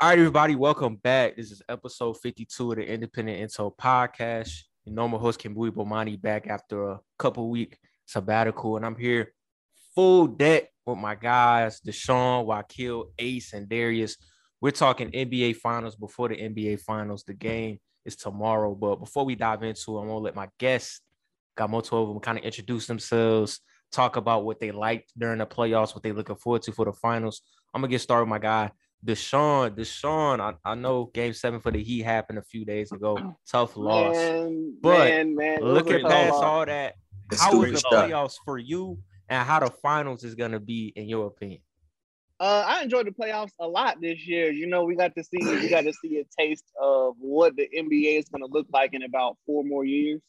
All right, everybody, welcome back. This is episode 52 of the Independent Intel podcast. Your normal host, Kimbui Bomani, back after a couple week sabbatical, and I'm here full deck with my guys, Deshaun, Wakil, Ace, and Darius. We're talking NBA Finals before the NBA Finals. The game is tomorrow, but before we dive into it, I'm gonna let my guests, got multiple of them, kind of introduce themselves, talk about what they liked during the playoffs, what they're looking forward to for the finals. I'm gonna get started with my guy, Deshaun, Deshaun, I, I know game seven for the Heat happened a few days ago. Tough loss. Man, But man, man, Looking look past at all that, It's how was the shot. playoffs for you and how the finals is gonna be in your opinion? Uh, I enjoyed the playoffs a lot this year. You know, we got to see we got to see a taste of what the NBA is going to look like in about four more years.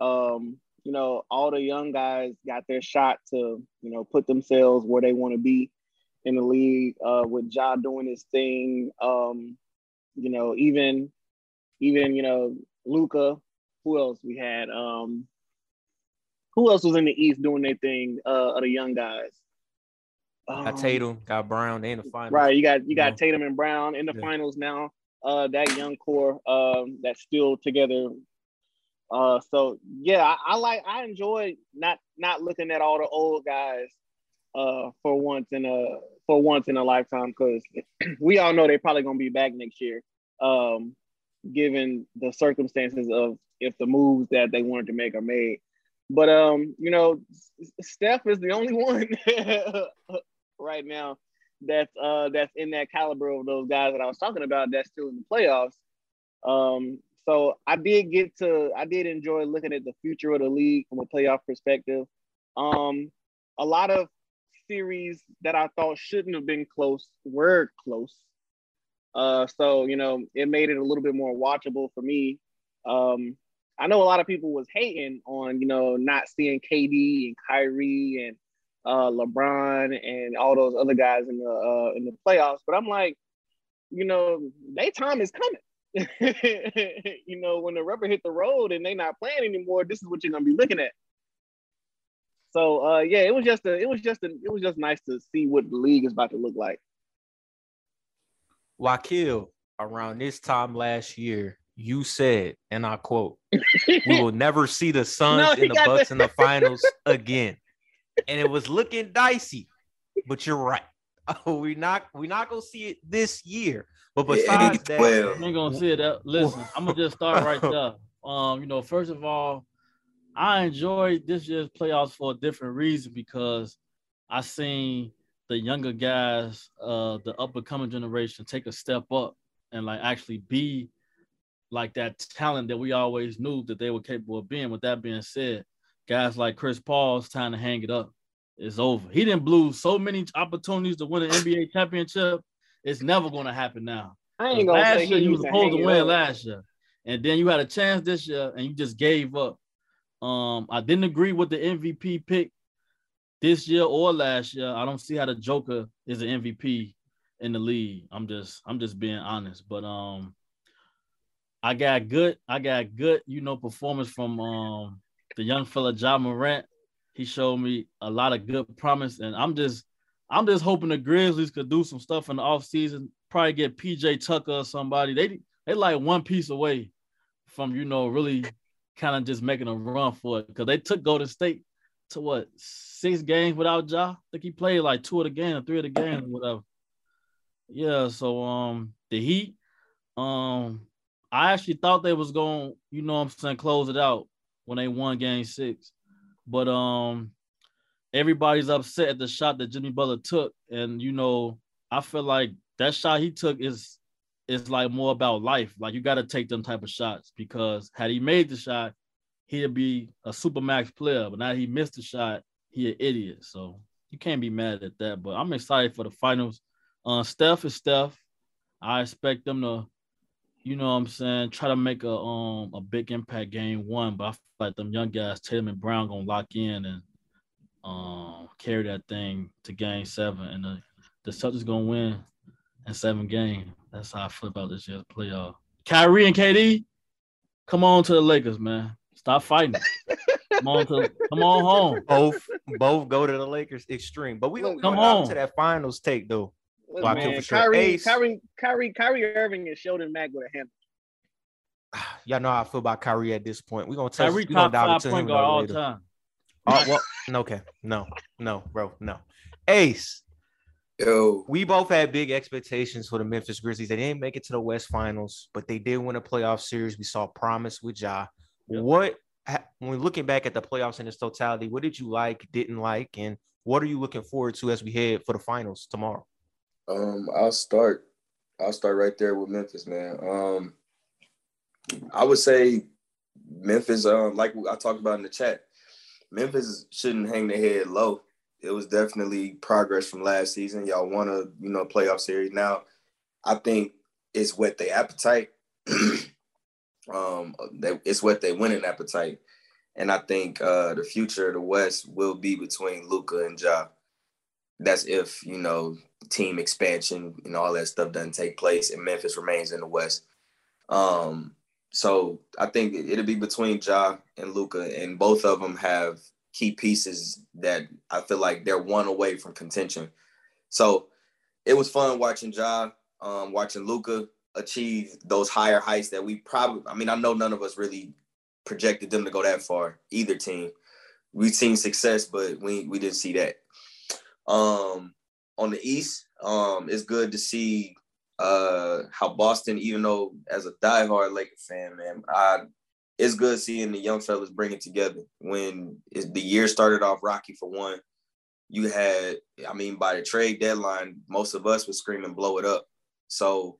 Um, you know, all the young guys got their shot to you know put themselves where they want to be in the league. Uh, with Ja doing his thing. Um, you know, even even you know Luka. Who else we had? Um, who else was in the East doing their thing? Uh, of the young guys. Got Um, Tatum, got Brown, they in the finals. Right, you got you got Yeah. Tatum and Brown in the Yeah. finals now. Uh, that young core um, that's still together. Uh, so yeah, I, I like I enjoy not not looking at all the old guys uh, for once in a for once in a lifetime because we all know they're probably gonna be back next year, um, given the circumstances of if the moves that they wanted to make are made. But um, you know, Steph is the only one right now that's uh that's in that caliber of those guys that I was talking about that's still in the playoffs. Um, so I did get to I did enjoy looking at the future of the league from a playoff perspective. Um, a lot of series that I thought shouldn't have been close were close. Uh, so you know, it made it a little bit more watchable for me. Um, I know a lot of people was hating on you know not seeing KD and Kyrie and uh, LeBron and all those other guys in the uh, in the playoffs, but I'm like, you know, their time is coming. you know, when the rubber hit the road and they not playing anymore, this is what you're gonna be looking at. So uh, yeah, it was just a, it was just a, it was just nice to see what the league is about to look like. Wakil, around this time last year, you said, and I quote, we will never see the Suns No, and the Bucks the- in the finals again. And it was looking dicey, but you're right. we not we not gonna see it this year. But besides that, well, You ain't gonna see it. Listen, I'm gonna just start right there. Um, you know, first of all, I enjoyed this year's playoffs for a different reason because I seen the younger guys, uh, the up and coming generation, take a step up and like actually be like that talent that we always knew that they were capable of being. With that being said, guys like Chris Paul's time to hang it up. It's over. He didn't blew so many opportunities to win an NBA championship. It's never gonna happen now. I ain't gonna last year you was supposed to win last year, and then you had a chance this year, and you just gave up. Um, I didn't agree with the MVP pick this year or last year. I don't see how the Joker is an MVP in the league. I'm just, I'm just being honest. But um, I got good, I got good, you know, performance from um the young fella Ja Morant. He showed me a lot of good promise, and I'm just, I'm just hoping the Grizzlies could do some stuff in the offseason, probably get PJ Tucker or somebody. They they like one piece away from you know really kind of just making a run for it because they took Golden State to what six games without Ja. I think he played like two of the game or three of the game or whatever. Yeah, so um the Heat, um I actually thought they was going, you know I'm saying, close it out when they won game six. But um everybody's upset at the shot that Jimmy Butler took. And you know, I feel like that shot he took is is like more about life. Like you got to take them type of shots because had he made the shot, he'd be a supermax player. But now he missed the shot, he an idiot. So you can't be mad at that. But I'm excited for the finals. Uh, Steph is Steph. I expect them to, you know what I'm saying, try to make a um a big impact game one. But I feel like them young guys, Tatum and Brown, gonna lock in and um carry that thing to game seven. And the, the Celtics gonna win in seven games. That's how I flip out this year's playoff. Kyrie and KD, come on to the Lakers, man. Stop fighting. come on to come on home. both both go to the Lakers extreme. But we gonna come come on on. to that finals take though. Look, man, Kyrie, Kyrie, Kyrie, Kyrie Irving and Sheldon Mack with a hand. Y'all know how I feel about Kyrie at this point. We're gonna touch. Kyrie we gonna dive into him all later. time. Oh well, okay, no, no, bro, no. Ace. Yo. We both had big expectations for the Memphis Grizzlies. They didn't make it to the West Finals, but they did win a playoff series. We saw promise with Ja. Yep. What when we're looking back at the playoffs in its totality, what did you like, didn't like, and what are you looking forward to as we head for the finals tomorrow? Um, I'll start. I'll start right there with Memphis, man. Um, I would say Memphis, um, like I talked about in the chat, Memphis shouldn't hang their head low. It was definitely progress from last season. Y'all won a you know playoff series. Now, I think it's what they appetite. um, it's what they winning appetite, and I think uh, the future of the West will be between Luka and Ja. That's if you know team expansion and all that stuff doesn't take place, and Memphis remains in the West. Um, so I think it'll be between Ja and Luka, and both of them have key pieces that I feel like they're one away from contention. So it was fun watching Ja, um, watching Luka achieve those higher heights that we probably. I mean, I know none of us really projected them to go that far. Either team, we've seen success, but we we didn't see that. Um, on the East, um, it's good to see uh how Boston, even though as a diehard Lakers fan, man, I it's good seeing the young fellas bring it together. When the year started off rocky for one, you had, I mean, by the trade deadline, most of us were screaming blow it up. So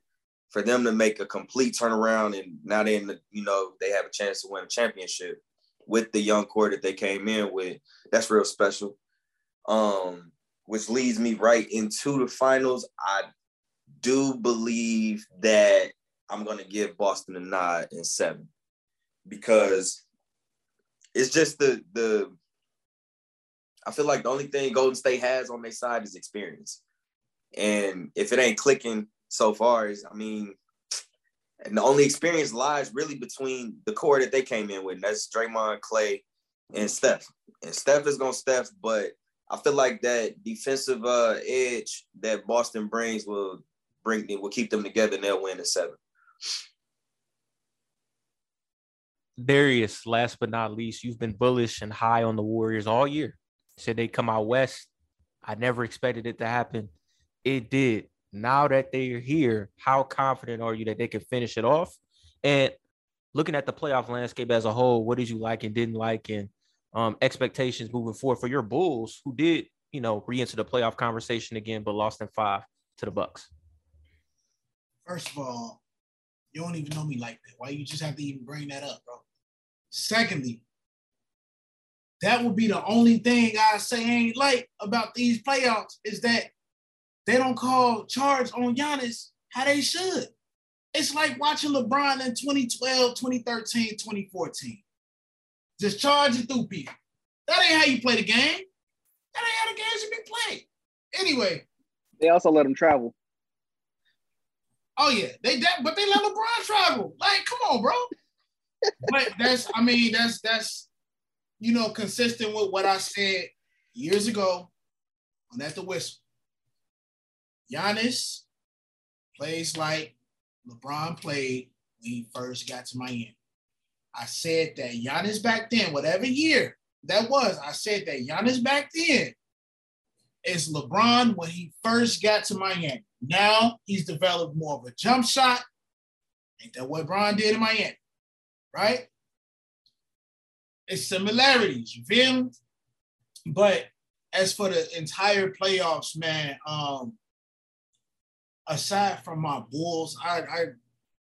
for them to make a complete turnaround and now they you know, they have a chance to win a championship with the young core that they came in with, that's real special. Um, which leads me right into the finals. I do believe that I'm going to give Boston a nod in seven because it's just the the. I feel like the only thing Golden State has on their side is experience, and if it ain't clicking so far, is I mean, and the only experience lies really between the core that they came in with. and that's Draymond, Klay, and Steph. And Steph is gonna Steph, but I feel like that defensive uh, edge that Boston brings will bring will keep them together and they'll win the seven. Darius, last but not least, you've been bullish and high on the Warriors all year. Said they come out west. I never expected it to happen. It did. Now that they're here, how confident are you that they can finish it off? And looking at the playoff landscape as a whole, what did you like and didn't like, and um, expectations moving forward for your Bulls, who did you know re-enter the playoff conversation again, but lost in five to the Bucks? First of all, you don't even know me like that. Why you just have to even bring that up, bro? Secondly, that would be the only thing I say ain't like about these playoffs is that they don't call charge on Giannis how they should. It's like watching LeBron in 2012, 2013, 2014. Just charging through people. That ain't how you play the game. That ain't how the game should be played. Anyway. They also let them travel. Oh yeah, they that, but they let LeBron travel. Like, come on, bro. but that's, I mean, that's that's you know consistent with what I said years ago on at the whistle. Giannis plays like LeBron played when he first got to Miami. I said that Giannis back then, whatever year that was, I said that Giannis back then is LeBron when he first got to Miami. Now he's developed more of a jump shot. Ain't that what Bron did in Miami? Right? It's similarities, you feel me? But as for the entire playoffs, man, um, aside from my Bulls, I, I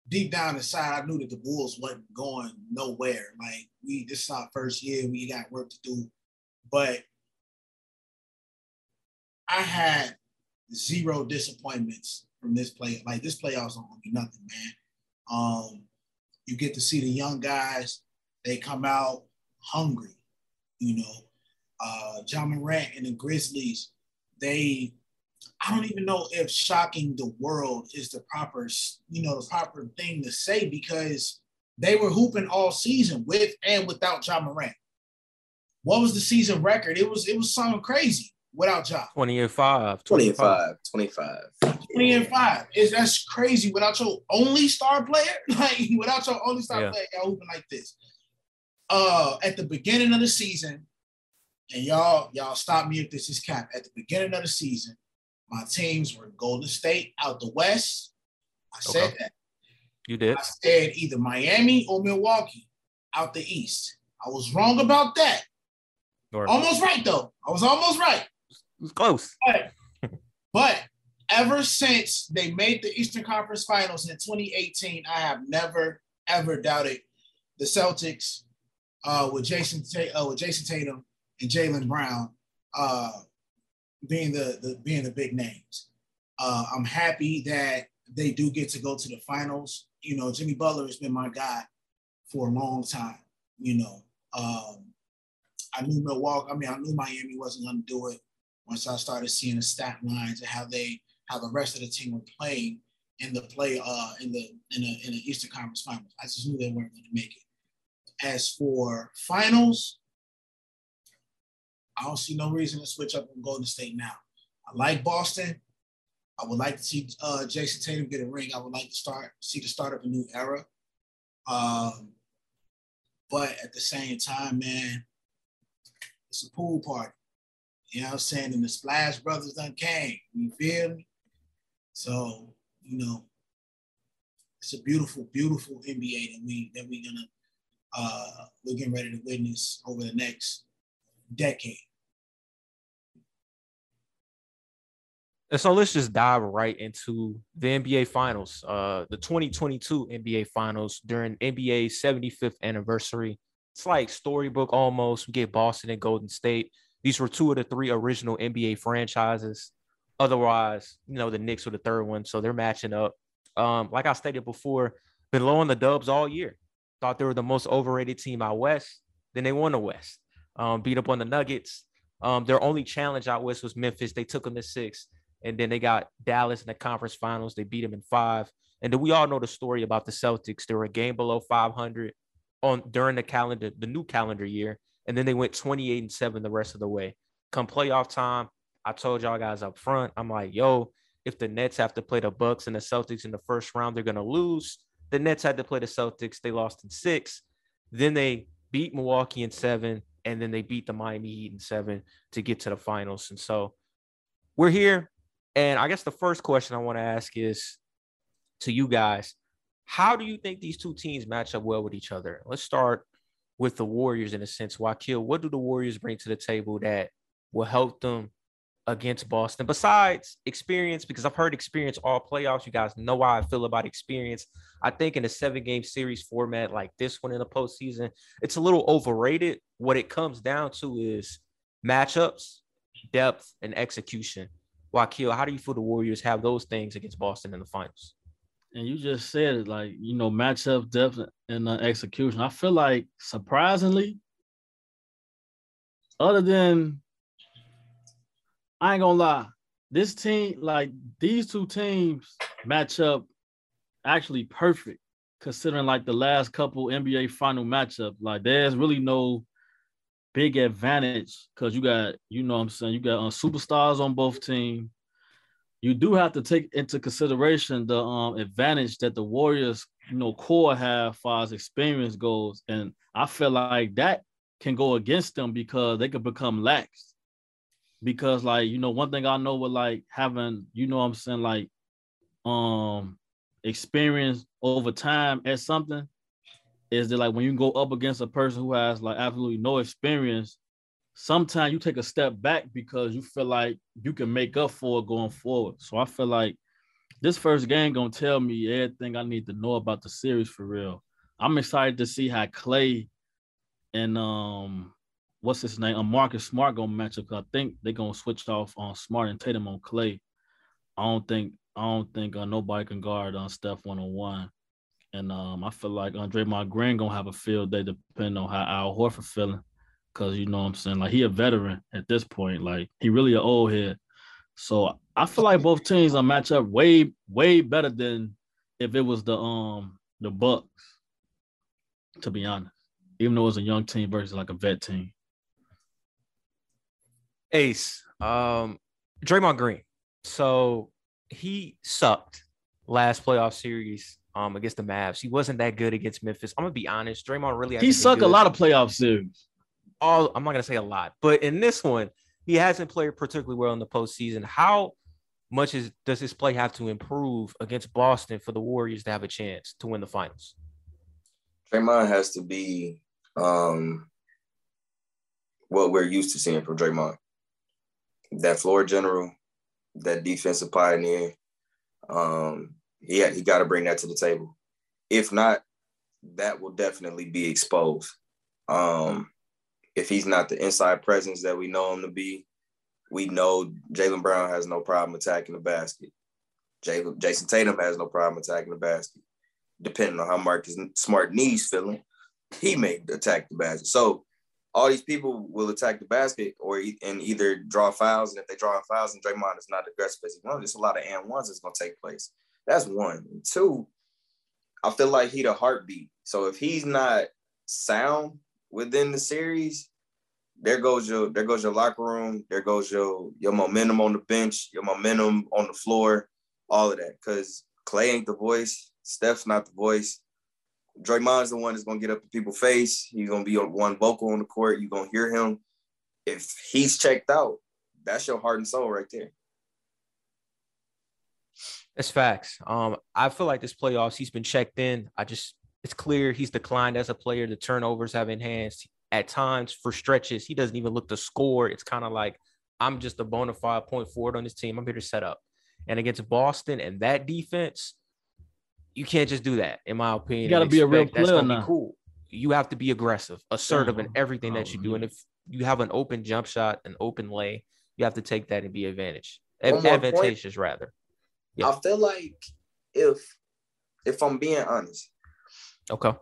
deep down inside, I knew that the Bulls wasn't going nowhere. Like we this is our first year, we got work to do. But I had zero disappointments from this play. Like this playoffs don't be nothing, man. Um, you get to see the young guys, they come out hungry, you know. Uh Ja Morant and the Grizzlies, they I don't even know if shocking the world is the proper, you know, the proper thing to say because they were hooping all season with and without Ja Morant. What was the season record? It was it was something crazy. Without Ja. 20 and 5. 20 and 5. 25. 20 and 5. Is that's crazy without your only star player? Like without your only star Yeah. player, y'all hooping like this. Uh at the beginning of the season, and y'all, y'all stop me if this is cap. At the beginning of the season, my teams were Golden State out the West. I said Okay. that. You did. I said either Miami or Milwaukee out the East. I was wrong about that. Almost right though. I was almost right. Was close. But, but ever since they made the Eastern Conference Finals in 2018, I have never ever doubted the Celtics uh, with Jayson uh, with Jayson Tatum and Jaylen Brown uh, being the, the being the big names. Uh, I'm happy that they do get to go to the finals. You know, Jimmy Butler has been my guy for a long time. You know, um, I knew Milwaukee. I mean, I knew Miami wasn't going to do it once I started seeing the stat lines and how they how the rest of the team were playing in the play uh in the in the in the Eastern Conference Finals. I just knew they weren't going to make it. As for finals, I don't see no reason to switch up on Golden State now. I like Boston. I would like to see uh, Jayson Tatum get a ring. I would like to start see the start of a new era. Um, but at the same time, man, it's a pool party. You know what I'm saying? And the Splash Brothers done came. You feel me? So, you know, it's a beautiful, beautiful NBA that we that we're gonna uh we're getting ready to witness over the next decade. And so let's just dive right into the NBA Finals, uh, the 2022 NBA Finals during NBA's 75th anniversary. It's like storybook almost. We get Boston and Golden State. These were two of the three original NBA franchises. Otherwise, you know, the Knicks were the third one, so they're matching up. Um, like I stated before, been low on the Dubs all year. Thought they were the most overrated team out west. Then they won the West. Um, beat up on the Nuggets. Um, their only challenge out west was Memphis. They took them to six and then they got Dallas in the conference finals. They beat them in five. And then we all know the story about the Celtics. They were a game below 500 on during the calendar, the new calendar year, and then they went 28 and seven the rest of the way. Come playoff time, I told y'all guys up front, I'm like, yo, if the Nets have to play the Bucks and the Celtics in the first round, they're gonna lose. The Nets had to play the Celtics. They lost in six. Then they beat Milwaukee in seven, and then they beat the Miami Heat in seven to get to the finals. And so we're here. And I guess the first question I want to ask is to you guys, how do you think these two teams match up well with each other? Let's start with the Warriors in a sense. Wakil, what do the Warriors bring to the table that will help them against Boston besides experience? Because I've heard experience all playoffs. You guys know how I feel about experience. I think in a seven game series format like this one in the postseason, it's a little overrated. What it comes down to is matchups, depth, and execution. Wakil, how do you feel the Warriors have those things against Boston in the finals? And you just said it, like you know, matchup depth and uh, execution. I feel like surprisingly, other than I ain't gonna lie, this team, like these two teams, match up actually perfect, considering like the last couple NBA final matchup. Like there's really no big advantage because you got, you know, what I'm saying you got uh, superstars on both teams you do have to take into consideration the um, advantage that the Warriors, you know, core have far as experience goes. And I feel like that can go against them because they could become lax. Because like, you know, one thing I know with like having, you know I'm saying, like um experience over time at something is that like when you go up against a person who has like absolutely no experience, sometimes you take a step back because you feel like you can make up for it going forward. So I feel like this first game gonna tell me everything I need to know about the series for real. I'm excited to see how Klay and um what's his name, um, Marcus Smart gonna match up. I think they're gonna switch off on Smart and Tatum on Klay. I don't think I don't think uh, nobody can guard on Steph one on one. And um, I feel like Andre Green gonna have a field day depending on how Al Horford feeling. Cause you know what I'm saying, like he a veteran at this point, like he really an old head. So I feel like both teams are match up way, way better than if it was the um the Bucks, to be honest. Even though it's a young team versus like a vet team. Ace, um, Draymond Green. So he sucked last playoff series um against the Mavs. He wasn't that good against Memphis. I'm gonna be honest. Draymond really he sucked a lot of playoff series. All I'm not gonna say a lot, but in this one, he hasn't played particularly well in the postseason. How much is does his play have to improve against Boston for the Warriors to have a chance to win the finals? Draymond has to be um, what we're used to seeing from Draymond. That floor general, that defensive pioneer. Um, he he got to bring that to the table. If not, that will definitely be exposed. Um, if he's not the inside presence that we know him to be, we know Jaylen Brown has no problem attacking the basket. Jaylen, Jayson Tatum has no problem attacking the basket. Depending on how Marcus Smart knees feeling, he may attack the basket. So all these people will attack the basket or and either draw fouls. And if they draw fouls and Draymond is not aggressive as he wants, there's a lot of and ones that's gonna take place. That's one. And two, I feel like he the heartbeat. So if he's not sound within the series, there goes your there goes your locker room, there goes your your momentum on the bench, your momentum on the floor, all of that. Cause Klay ain't the voice, Steph's not the voice. Draymond's the one that's gonna get up in people's face. He's gonna be one vocal on the court. You're gonna hear him. If he's checked out, that's your heart and soul right there. It's facts. Um, I feel like this playoffs, he's been checked in. I just it's clear he's declined as a player. The turnovers have enhanced at times for stretches. He doesn't even look to score. It's kind of like I'm just a bona fide point forward on this team. I'm here to set up. And against Boston and that defense, you can't just do that, in my opinion. You got to be a real player now. cool. You have to be aggressive, assertive in everything that oh, you do. And if you have an open jump shot, an open lay, you have to take that and be advantage, advantageous point. rather. Yeah. I feel like if if I'm being honest, okay,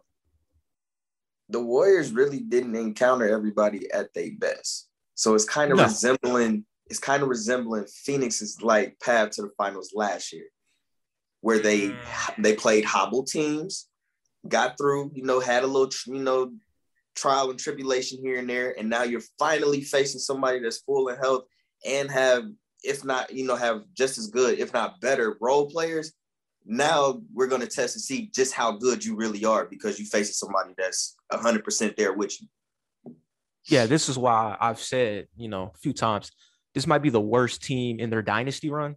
the Warriors really didn't encounter everybody at their best, so it's kind of no. resembling it's kind of resembling Phoenix's like path to the finals last year where they mm. they played hobble teams, got through, you know, had a little, you know, trial and tribulation here and there, and now you're finally facing somebody that's full of health and have, if not, you know, have just as good, if not better, role players. Now we're going to test and see just how good you really are because you facing somebody that's 100% there with you. Yeah, this is why I've said, you know, a few times, this might be the worst team in their dynasty run.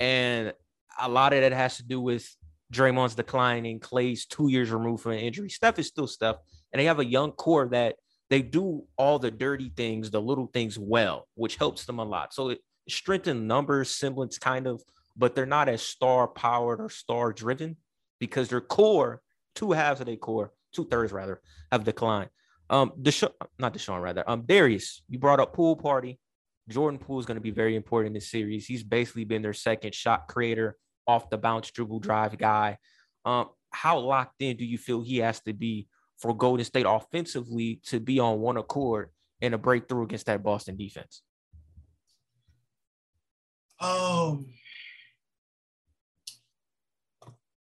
And a lot of that has to do with Draymond's declining, Klay's two years removed from an injury. Steph is still Steph, and they have a young core that they do all the dirty things, the little things well, which helps them a lot. So it strengthens numbers, semblance kind of, but they're not as star powered or star driven because their core, two halves of their core, two thirds rather, have declined. Um, Desha- not Deshaun rather. Um, Darius, you brought up pool party. Jordan Poole is going to be very important in this series. He's basically been their second shot creator, off the bounce dribble drive guy. Um, how locked in do you feel he has to be for Golden State offensively to be on one accord in a breakthrough against that Boston defense? Um,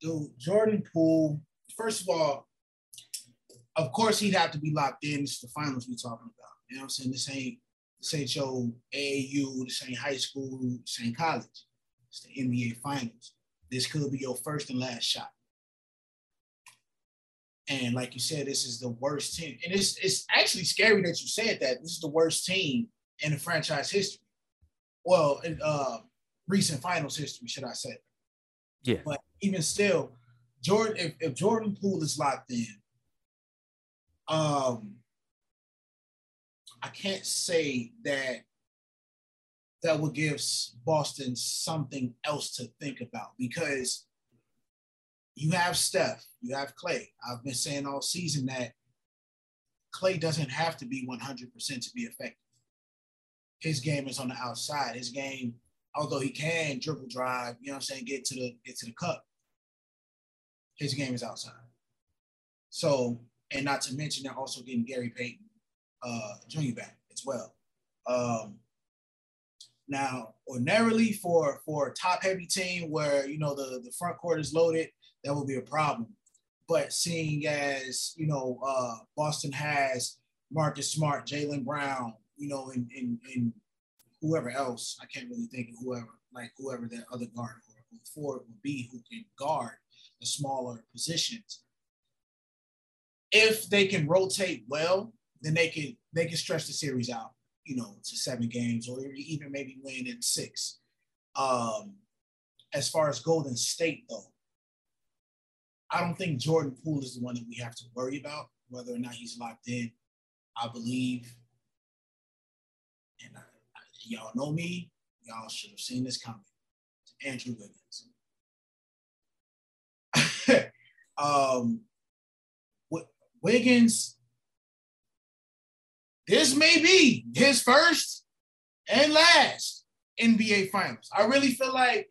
dude, Jordan Poole. First of all, of course he'd have to be locked in. This is the finals we're talking about. You know what I'm saying? This ain't this ain't your AAU, this ain't high school, this ain't college. It's the NBA Finals. This could be your first and last shot. And like you said, this is the worst team. And it's it's actually scary that you said that. This is the worst team in the franchise history. Well, in uh, recent finals history, should I say. Yeah. But even still, Jordan, if, if Jordan Poole is locked in, um, I can't say that that will give Boston something else to think about because you have Steph, you have Klay. I've been saying all season that Klay doesn't have to be 100% to be effective. His game is on the outside. His game, although he can dribble drive, you know what I'm saying, get to the get to the cup. His game is outside. So, and not to mention they're also getting Gary Payton uh, Jr. back as well. Um, now, ordinarily for for a top heavy team where you know the the front court is loaded, that will be a problem. But seeing as you know, uh, Boston has Marcus Smart, Jaylen Brown, you know, in in in whoever else. I can't really think of whoever like whoever that other guard or forward would be who can guard the smaller positions. If they can rotate well, then they can they can stretch the series out, you know, to seven games or even maybe win in six. Um, as far as Golden State, though, I don't think Jordan Poole is the one that we have to worry about whether or not he's locked in. I believe, y'all know me, y'all should have seen this coming. Andrew Wiggins. um, Wiggins, this may be his first and last NBA Finals. I really feel like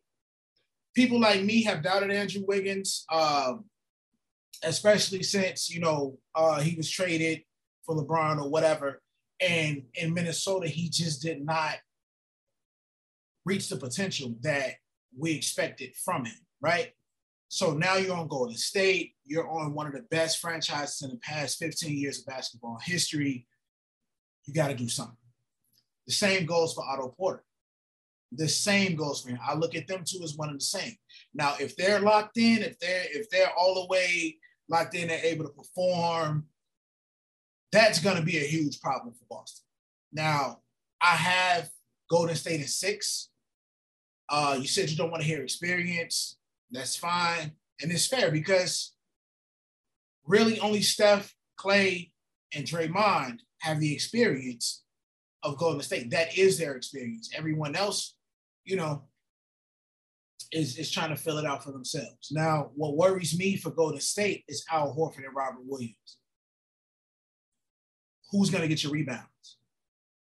people like me have doubted Andrew Wiggins, um, especially since you know uh, he was traded for LeBron or whatever, and in Minnesota he just did not reach the potential that we expected from him, right? So now you're on Golden State. You're on one of the best franchises in the past 15 years of basketball history. You got to do something. The same goes for Otto Porter. The same goes for him. I look at them two as one and the same. Now, if they're locked in, if they're if they're all the way locked in, they're able to perform. That's going to be a huge problem for Boston. Now, I have Golden State in six. Uh, you said you don't want to hear experience. That's fine. And it's fair because really only Steph, Klay, and Draymond have the experience of Golden State. That is their experience. Everyone else, you know, is, is trying to fill it out for themselves. Now, what worries me for Golden State is Al Horford and Robert Williams. Who's going to get your rebounds?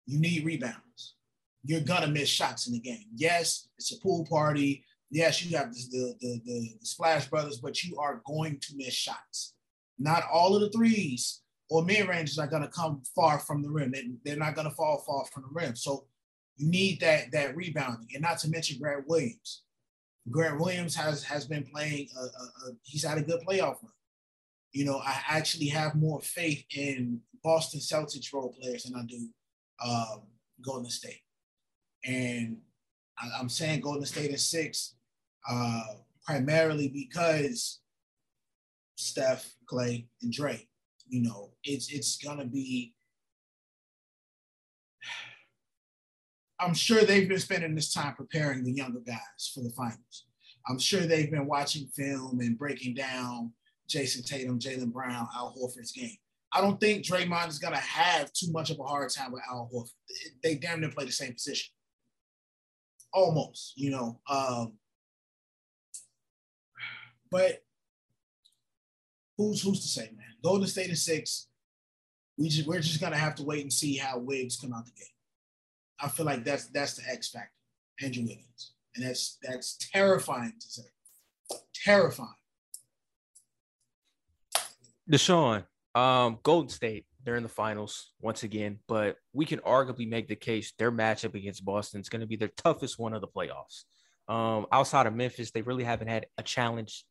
You need rebounds you're gonna miss shots in the game. Yes, it's a pool party. Yes, you have the, the, the, the Splash Brothers, but you are going to miss shots. Not all of the threes or mid ranges are gonna come far from the rim. They, they're not gonna fall far from the rim. So you need that that rebounding, and not to mention Grant Williams. Grant Williams has has been playing. A, a, a, he's had a good playoff run. You know, I actually have more faith in Boston Celtics role players than I do um, Golden State. And I, am saying Golden State is six, uh, primarily because Steph, Klay, and Dre. You know, it's it's gonna be. I'm sure they've been spending this time preparing the younger guys for the finals. I'm sure they've been watching film and breaking down Jayson Tatum, Jaylen Brown, Al Horford's game. I don't think Draymond is going to have too much of a hard time with Al Horford. They damn near play the same position almost, you know. Um, but who's who's to say, man? Golden State is six. We just we're just gonna have to wait and see how Wiggs come out the game. I feel like that's that's the X factor, Andrew Wiggins, and that's that's terrifying to say. Terrifying. Deshaun, um, Golden State they're in the finals once again, but we can arguably make the case their matchup against Boston is going to be their toughest one of the playoffs. Um, outside of Memphis, they really haven't had a challenge.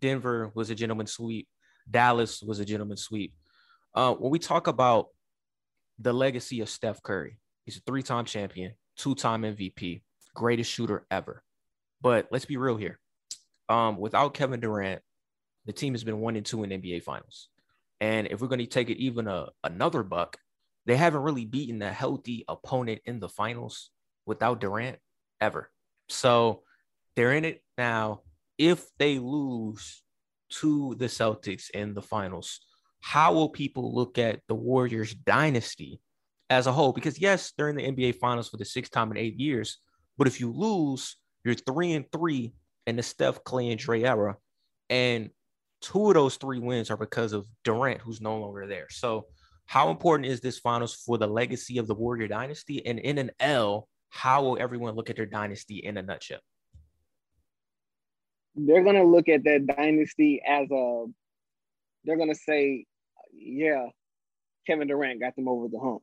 Denver was a gentleman sweep. Dallas was a gentleman sweep. Uh, when we talk about the legacy of Steph Curry, he's a three-time champion, two-time MVP, greatest shooter ever. But let's be real here. Um, without Kevin Durant, the team has been one and two in NBA Finals. And if we're going to take it even a, another buck, they haven't really beaten a healthy opponent in the finals without Durant ever. So they're in it now. If they lose to the Celtics in the finals, how will people look at the Warriors dynasty as a whole? Because yes, they're in the NBA finals for the sixth time in eight years. But if you lose, you're three and three in the Steph, Klay, and Dre era. And two of those three wins are because of Durant, who's no longer there. So, how important is this finals for the legacy of the Warrior dynasty? And in an L, how will everyone look at their dynasty in a nutshell? They're gonna look at that dynasty as a. They're gonna say, "Yeah, Kevin Durant got them over the hump.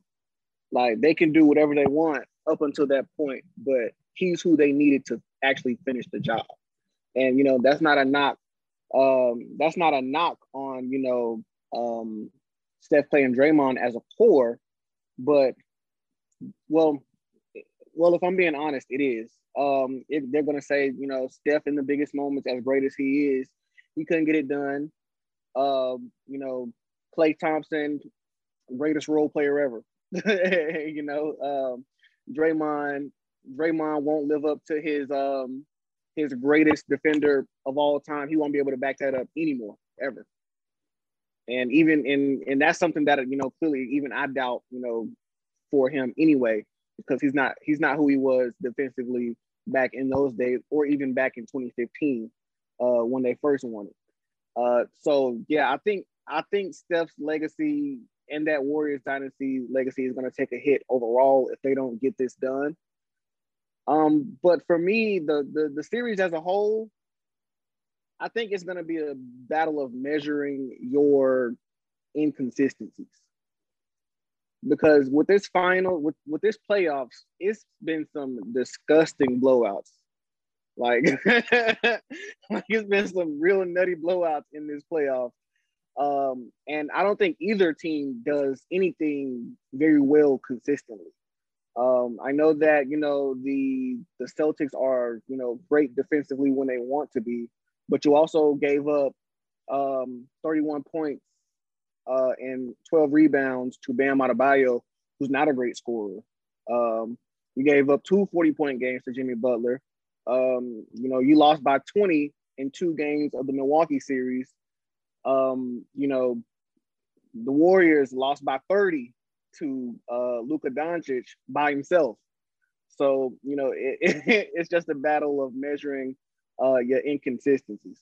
Like they can do whatever they want up until that point, but he's who they needed to actually finish the job." And you know that's not a knock um, that's not a knock on, you know, um, Steph Klay and Draymond as a core, but well, well, if I'm being honest, it is. Um, if they're gonna say, you know, Steph in the biggest moments, as great as he is, he couldn't get it done. Um, you know, Klay Thompson, greatest role player ever. you know, um, Draymond, Draymond won't live up to his um his greatest defender of all time. He won't be able to back that up anymore, ever. And even in and that's something that you know clearly even I doubt you know for him anyway because he's not he's not who he was defensively back in those days or even back in 2015 uh, when they first won it. Uh, so yeah, I think I think Steph's legacy and that Warriors dynasty legacy is going to take a hit overall if they don't get this done. Um, but for me, the, the the series as a whole, I think it's going to be a battle of measuring your inconsistencies. Because with this final, with with this playoffs, it's been some disgusting blowouts. Like, like it's been some real nutty blowouts in this playoff. Um, and I don't think either team does anything very well consistently. Um, I know that you know the the Celtics are you know great defensively when they want to be, but you also gave up um, 31 points uh, and 12 rebounds to Bam Adebayo, who's not a great scorer. Um, you gave up two 40 point games to Jimmy Butler. Um, you know, you lost by 20 in two games of the Milwaukee series. Um, you know, the Warriors lost by 30 to uh, Luka Doncic by himself. So you know, it, it, it's just a battle of measuring uh, your inconsistencies.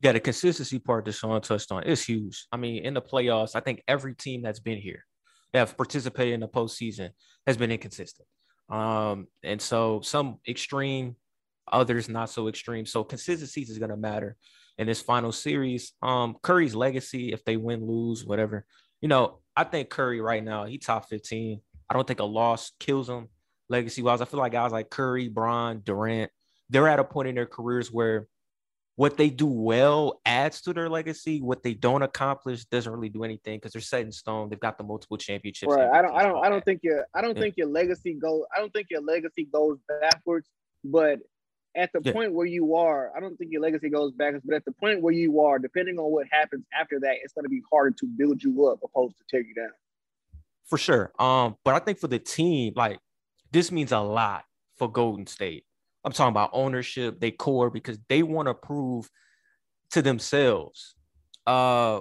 Yeah, the consistency part that Sean touched on is huge. I mean, in the playoffs, I think every team that's been here, that have participated in the postseason, has been inconsistent. Um, and so some extreme, others not so extreme. So consistency is going to matter in this final series. Um, Curry's legacy, if they win, lose, whatever, you know, I think Curry right now, he top 15. I don't think a loss kills him legacy wise. I feel like guys like Curry, Bron, Durant, they're at a point in their careers where what they do well adds to their legacy. What they don't accomplish doesn't really do anything because they're set in stone. They've got the multiple championships. Right. I don't. I don't. I don't think your. I don't yeah. think your legacy goes. I don't think your legacy goes backwards. But at the yeah. point where you are, I don't think your legacy goes backwards, but at the point where you are, depending on what happens after that, it's going to be harder to build you up opposed to tear you down. For sure. Um, but I think for the team, like this means a lot for Golden State. I'm talking about ownership, they core because they want to prove to themselves, uh,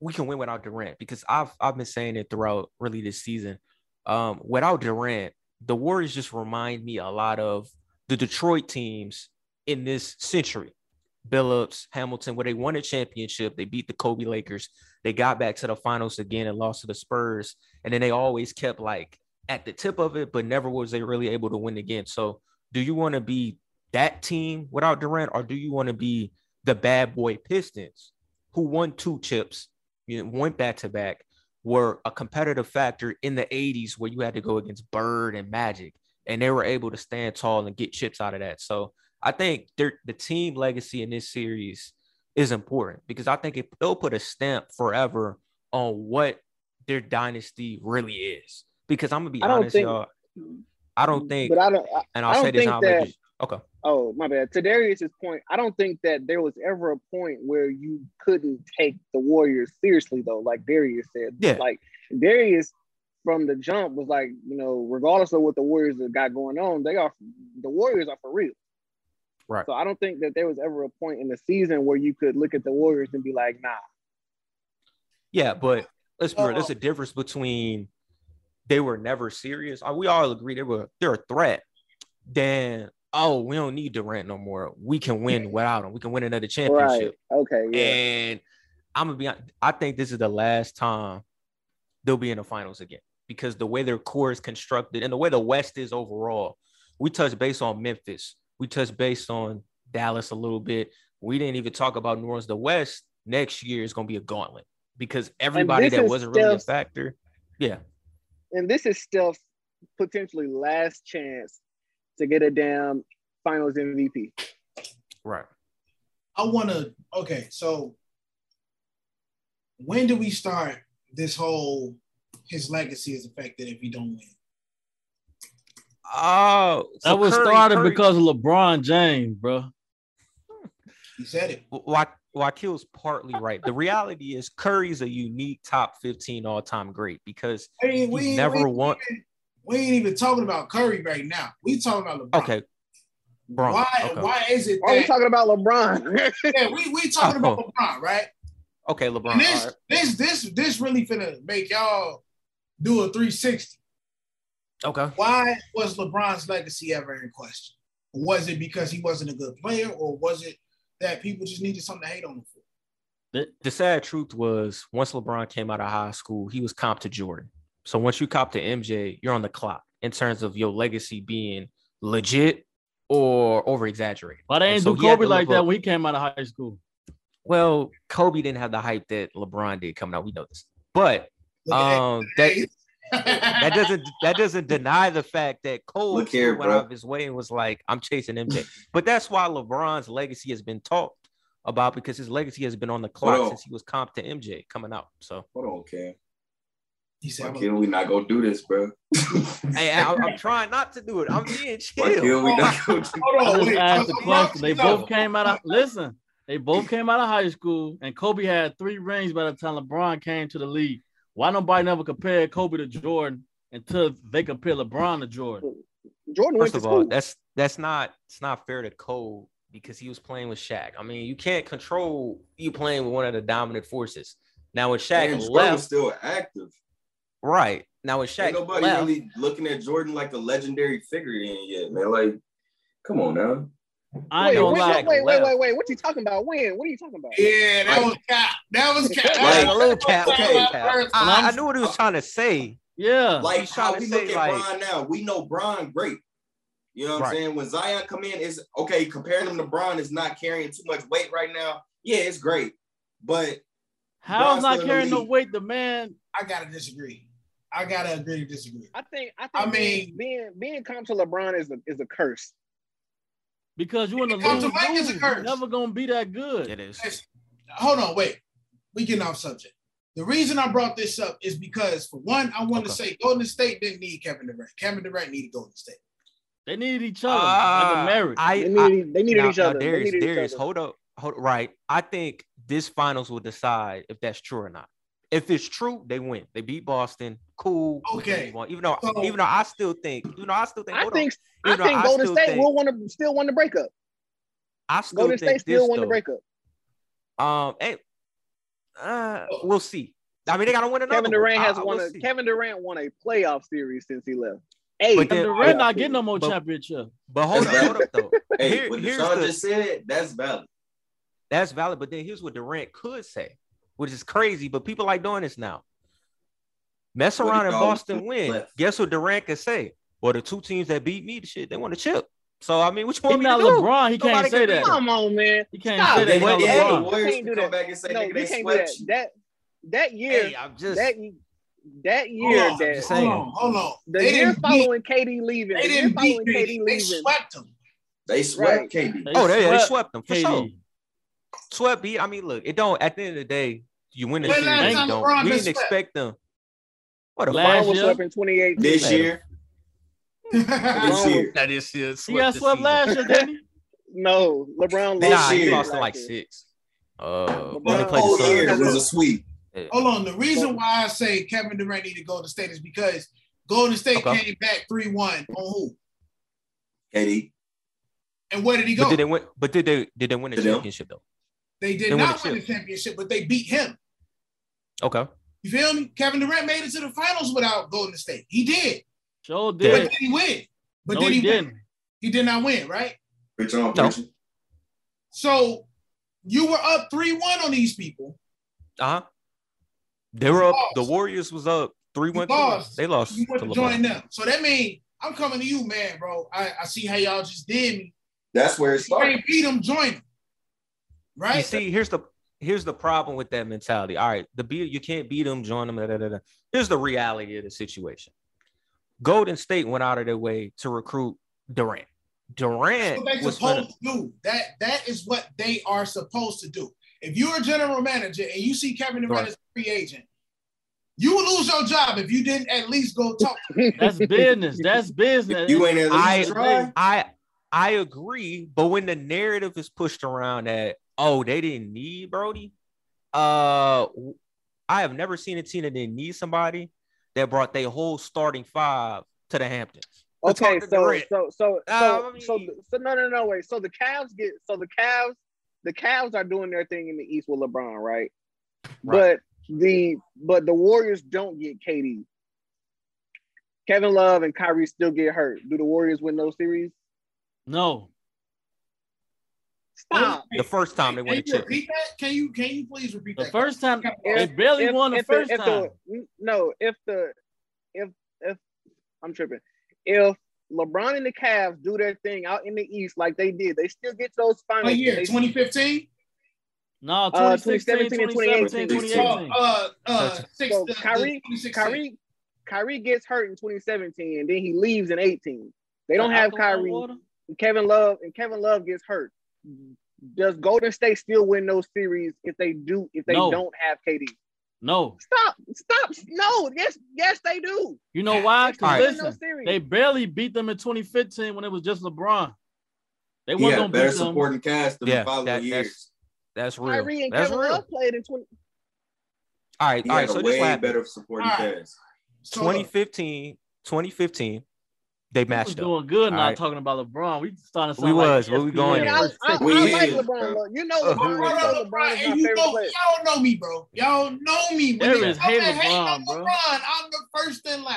we can win without Durant. Because I've I've been saying it throughout really this season. Um, without Durant, the Warriors just remind me a lot of the Detroit teams in this century. Billups, Hamilton, where they won a championship, they beat the Kobe Lakers, they got back to the finals again and lost to the Spurs, and then they always kept like at the tip of it, but never was they really able to win again. So, do you want to be that team without Durant, or do you want to be the bad boy Pistons who won two chips, you know, went back to back, were a competitive factor in the 80s where you had to go against Bird and Magic? And they were able to stand tall and get chips out of that. So I think the team legacy in this series is important because I think it, it'll put a stamp forever on what their dynasty really is. Because I'm gonna be honest, think, y'all. I don't mm, think, but I don't, I, and I'll I say this now. That, okay. Oh, my bad. To Darius's point, I don't think that there was ever a point where you couldn't take the Warriors seriously, though. Like Darius said, yeah. Like Darius from the jump was like, you know, regardless of what the Warriors have got going on, they are the Warriors are for real. Right. So I don't think that there was ever a point in the season where you could look at the Warriors and be like, nah. Yeah, but let's be real. There's a difference between they were never serious. Uh, we all agree they were they're a threat. Then oh, we don't need Durant no more. We can win without him. We can win another championship. Right. Okay. Yeah. And I'm gonna be. I think this is the last time they'll be in the finals again because the way their core is constructed and the way the West is overall. We touched base on Memphis. We touched base on Dallas a little bit. We didn't even talk about New Orleans. The West next year is going to be a gauntlet because everybody that wasn't really a factor. Yeah. And this is still potentially last chance to get a damn finals MVP. Right. I want to, okay, so when do we start this whole his legacy is affected if he don't win. Oh, That was Curry- started Curry- because of LeBron James, bro. He said it. Wa- Wakil's partly right. The reality is Curry's a unique top 15 all-time great because We ain't- we never we won. We ain't even talking about Curry right now. We talking about LeBron. Okay, Bron, Why? okay. Why is it Are we talking about LeBron? yeah, we we talking Oh. about LeBron, right? Okay, LeBron. And this all right. this this this really finna make y'all do a 360. Okay. Why was LeBron's legacy ever in question? Was it because he wasn't a good player, or was it that people just needed something to hate on him for? The sad truth was once LeBron came out of high school, he was comp to Jordan. So once you cop to MJ, you're on the clock in terms of your legacy being legit or over exaggerated. Why they ain't do Kobe like that when he came out of high school? Well, Kobe didn't have the hype that LeBron did coming out. We know this. But um that that. that doesn't that doesn't deny the fact that Cole Look here, went bro. out of his way and was like, I'm chasing MJ. but that's why LeBron's legacy has been talked about because his legacy has been on the clock since he was comp to MJ coming out. So Hold on, Cam. He said, Wakil, we not gonna do this, bro. hey, I, I'm trying not to do it. I'm being chill. Wakil, we not gonna do Hold I on, just wait. asked the question. They both came out of listen. They both came out of high school, and Kobe had three rings by the time LeBron came to the league. Why nobody never compared Kobe to Jordan until they compare LeBron to Jordan? Jordan went First to of all, school. that's that's not it's not fair to Kobe because he was playing with Shaq. I mean, you can't control you playing with one of the dominant forces. Now when Shaq And Jordan left, was still active. right now when Shaq Ain't nobody left, really looking at Jordan like a legendary figure in yet, man. Like, come on now. I ain't wait, gonna wait, lie. Wait, wait, wait, wait. What you talking about? When? What are you talking about? Yeah, that Like- was cap. That was cap. Like, Like, a little cap, okay, okay, cap. I, I knew what he was trying to say. Yeah, Like how to we say, look at like- Bron now, we know Bron great. You know what Right. I'm saying? When Zion come in, is okay. Comparing him to Bron is not carrying too much weight right now. Yeah, it's great, but how's Bron's not still in the carrying no weight? The man, I gotta disagree. I gotta agree to disagree. I think. I think. I mean- being being comp to LeBron is a is a curse. Because you're in the It lose, to a lose. curse. You're never gonna be that good. It is. Hold on, wait. We getting off subject. The reason I brought this up is because, for one, I want to say Golden State didn't need Kevin Durant. Kevin Durant needed Golden State. They needed each other like a Uh, marriage. I, They I needed, they needed now, each now, other. They Darius, needed each Darius, other. hold up, hold right. I think this finals will decide if that's true or not. If it's true, they win. They beat Boston. Cool. Okay. move. Even though, So- even though I still think, you know, I still think, I think. on, I Even though think I Golden State think- will want to still won the breakup. I still Golden think State still want won the though. breakup. Um, hey, uh, we'll see. I mean, they gotta win another. Kevin one. Durant I- has I- won we'll a see. Kevin Durant won a playoff series since he left. Hey, But then- Durant not getting no more But- championship. But hold up, hold up though. hey, Here- what here's Deshaun the- just said, that's valid. That's valid. But then here's what Durant could say, which is crazy. But people like doing this now. Mess around and called Boston win. left. Guess what Durant could say? Well, the two teams that beat me, the shit, they want to chip. So I mean, which He one me to not do? LeBron. He can't Nobody say can that. Come on, man. He can't Stop say it. that. He's But not then Hey, LeBron. Warriors can't can do come that. back and say, No, nigga, they can't do that. swept. That that year, Hey, I'm just that that Hold year, on, that just hold on, hold on. the They year didn't beat. following KD leaving, They the year didn't beat KD KD. They swept them. They swept Right. KD. They oh, they, they swept swept them for sure. KD. Swept beat. I mean, look, it don't. At the end of the day, you win the When series. You don't. We didn't expect them. What a Last LeBron fight. was year? swept in 2018. This year, this year. That is shit. He got swept last year, didn't he? No, LeBron This lost. Nah, he year. lost to like year. six. Uh, LeBron- when they The played whole the year Suns. was a sweep. Hold on. The reason why I say Kevin Durant needed Golden State is because Golden State Okay. came back 3 1 on who? KD. And where did he go? But did they win? But did they did they win the Did they? championship though? they did they win not the win the championship, but they beat him. Okay. You feel me? Kevin Durant made it to the finals without Golden State. He did. Sure But did. did he win? But no, did he he, win? didn't. He did not win, right? Preach on, No. So you were up 3 1 on these people. Uh huh. They were up. lost. The Warriors was up three one. They lost You to went to LeBron. join them. So that means I'm coming to you, man, bro. I, I see how y'all just did me. That's where it started. can't beat them, join them. Right. You Right? see, here's the here's the problem with that mentality. All right, the beat you can't beat them, join them. Da, da, da, da. Here's the reality of the situation. Golden State went out of their way to recruit Durant. That's Durant what they was supposed finna, to do. That that is what they are supposed to do. If you're a general manager and you see Kevin Durant Right. as a free agent, You would lose your job if you didn't at least go talk. to him. That's business. That's business. You ain't at I- least try. I I agree, but when the narrative is pushed around that oh they didn't need Brody, uh, I have never seen a team that didn't need somebody that brought their whole starting five to the Hamptons. Let's Okay, so so so so, Uh, I so so no no no wait. So the Cavs get so the Cavs the Cavs are doing their thing in the East with LeBron, right? Right. But the but the Warriors don't get KD. Kevin Love and Kyrie still get hurt. Do the Warriors win those series? No. Stop. the first time they Can won a you chip. Can you can you please repeat The that? first time If- they barely If- won the if first if time. no, if the if if I'm tripping. If LeBron and the Cavs do their thing out in the East like they did, they still get those finals. What year? 2015? No, Uh, 2016, 2017, 2017, 2018. 2018. Uh, uh, So- six, So the- the Kyrie- 2016. Kyrie, Kyrie gets hurt in 2017, and then he leaves in 18. They don't have Kyrie. water? and Kevin Love, and Kevin Love gets hurt. Does Golden State still win those series if they do? If they No. don't have KD? No. Stop! Stop! No! Yes, yes, they do. You know why? Because All right. win listen, they barely beat them in 2015 when it was just LeBron. They He weren't had gonna better beat them. supporting cast than Yeah, the following that- years. that's that's real. Kyrie and That's Kevin real. Love played in 20. All right, He all had right. So this way happened. better supporting All right. cast. 2015, 2015, they We was matched up. doing good, All not right. talking about LeBron. We starting to We sound like was, where we ESPN going I, first I. We like. LeBron. Look, You know Uh, LeBron. Hold LeBron is my you favorite know, player. Y'all know me, bro. Y'all know me. When There they is hate and LeBron, on bro. LeBron, I'm the first in line.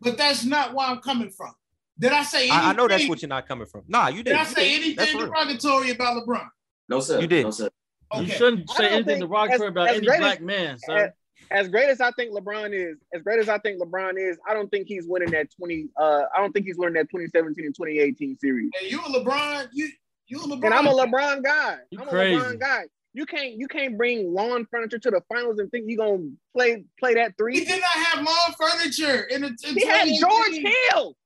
But that's not where I'm coming from. Did I say anything? I, I know that's what you're not coming from. Nah, you Did didn't. I say anything derogatory about LeBron? No sir. You did. No sir. You shouldn't say anything derogatory about as any black man, sir. As great as I think LeBron is, as great as I think LeBron is, I don't think he's winning that 20. Uh, I don't think he's winning that 2017 and 2018 series. And you a LeBron, you you a LeBron. And I'm a LeBron guy. You I'm crazy. a LeBron guy. You can't you can't bring lawn furniture to the finals and think you're gonna play play that three. He did not have lawn furniture in the. In He had George Hill.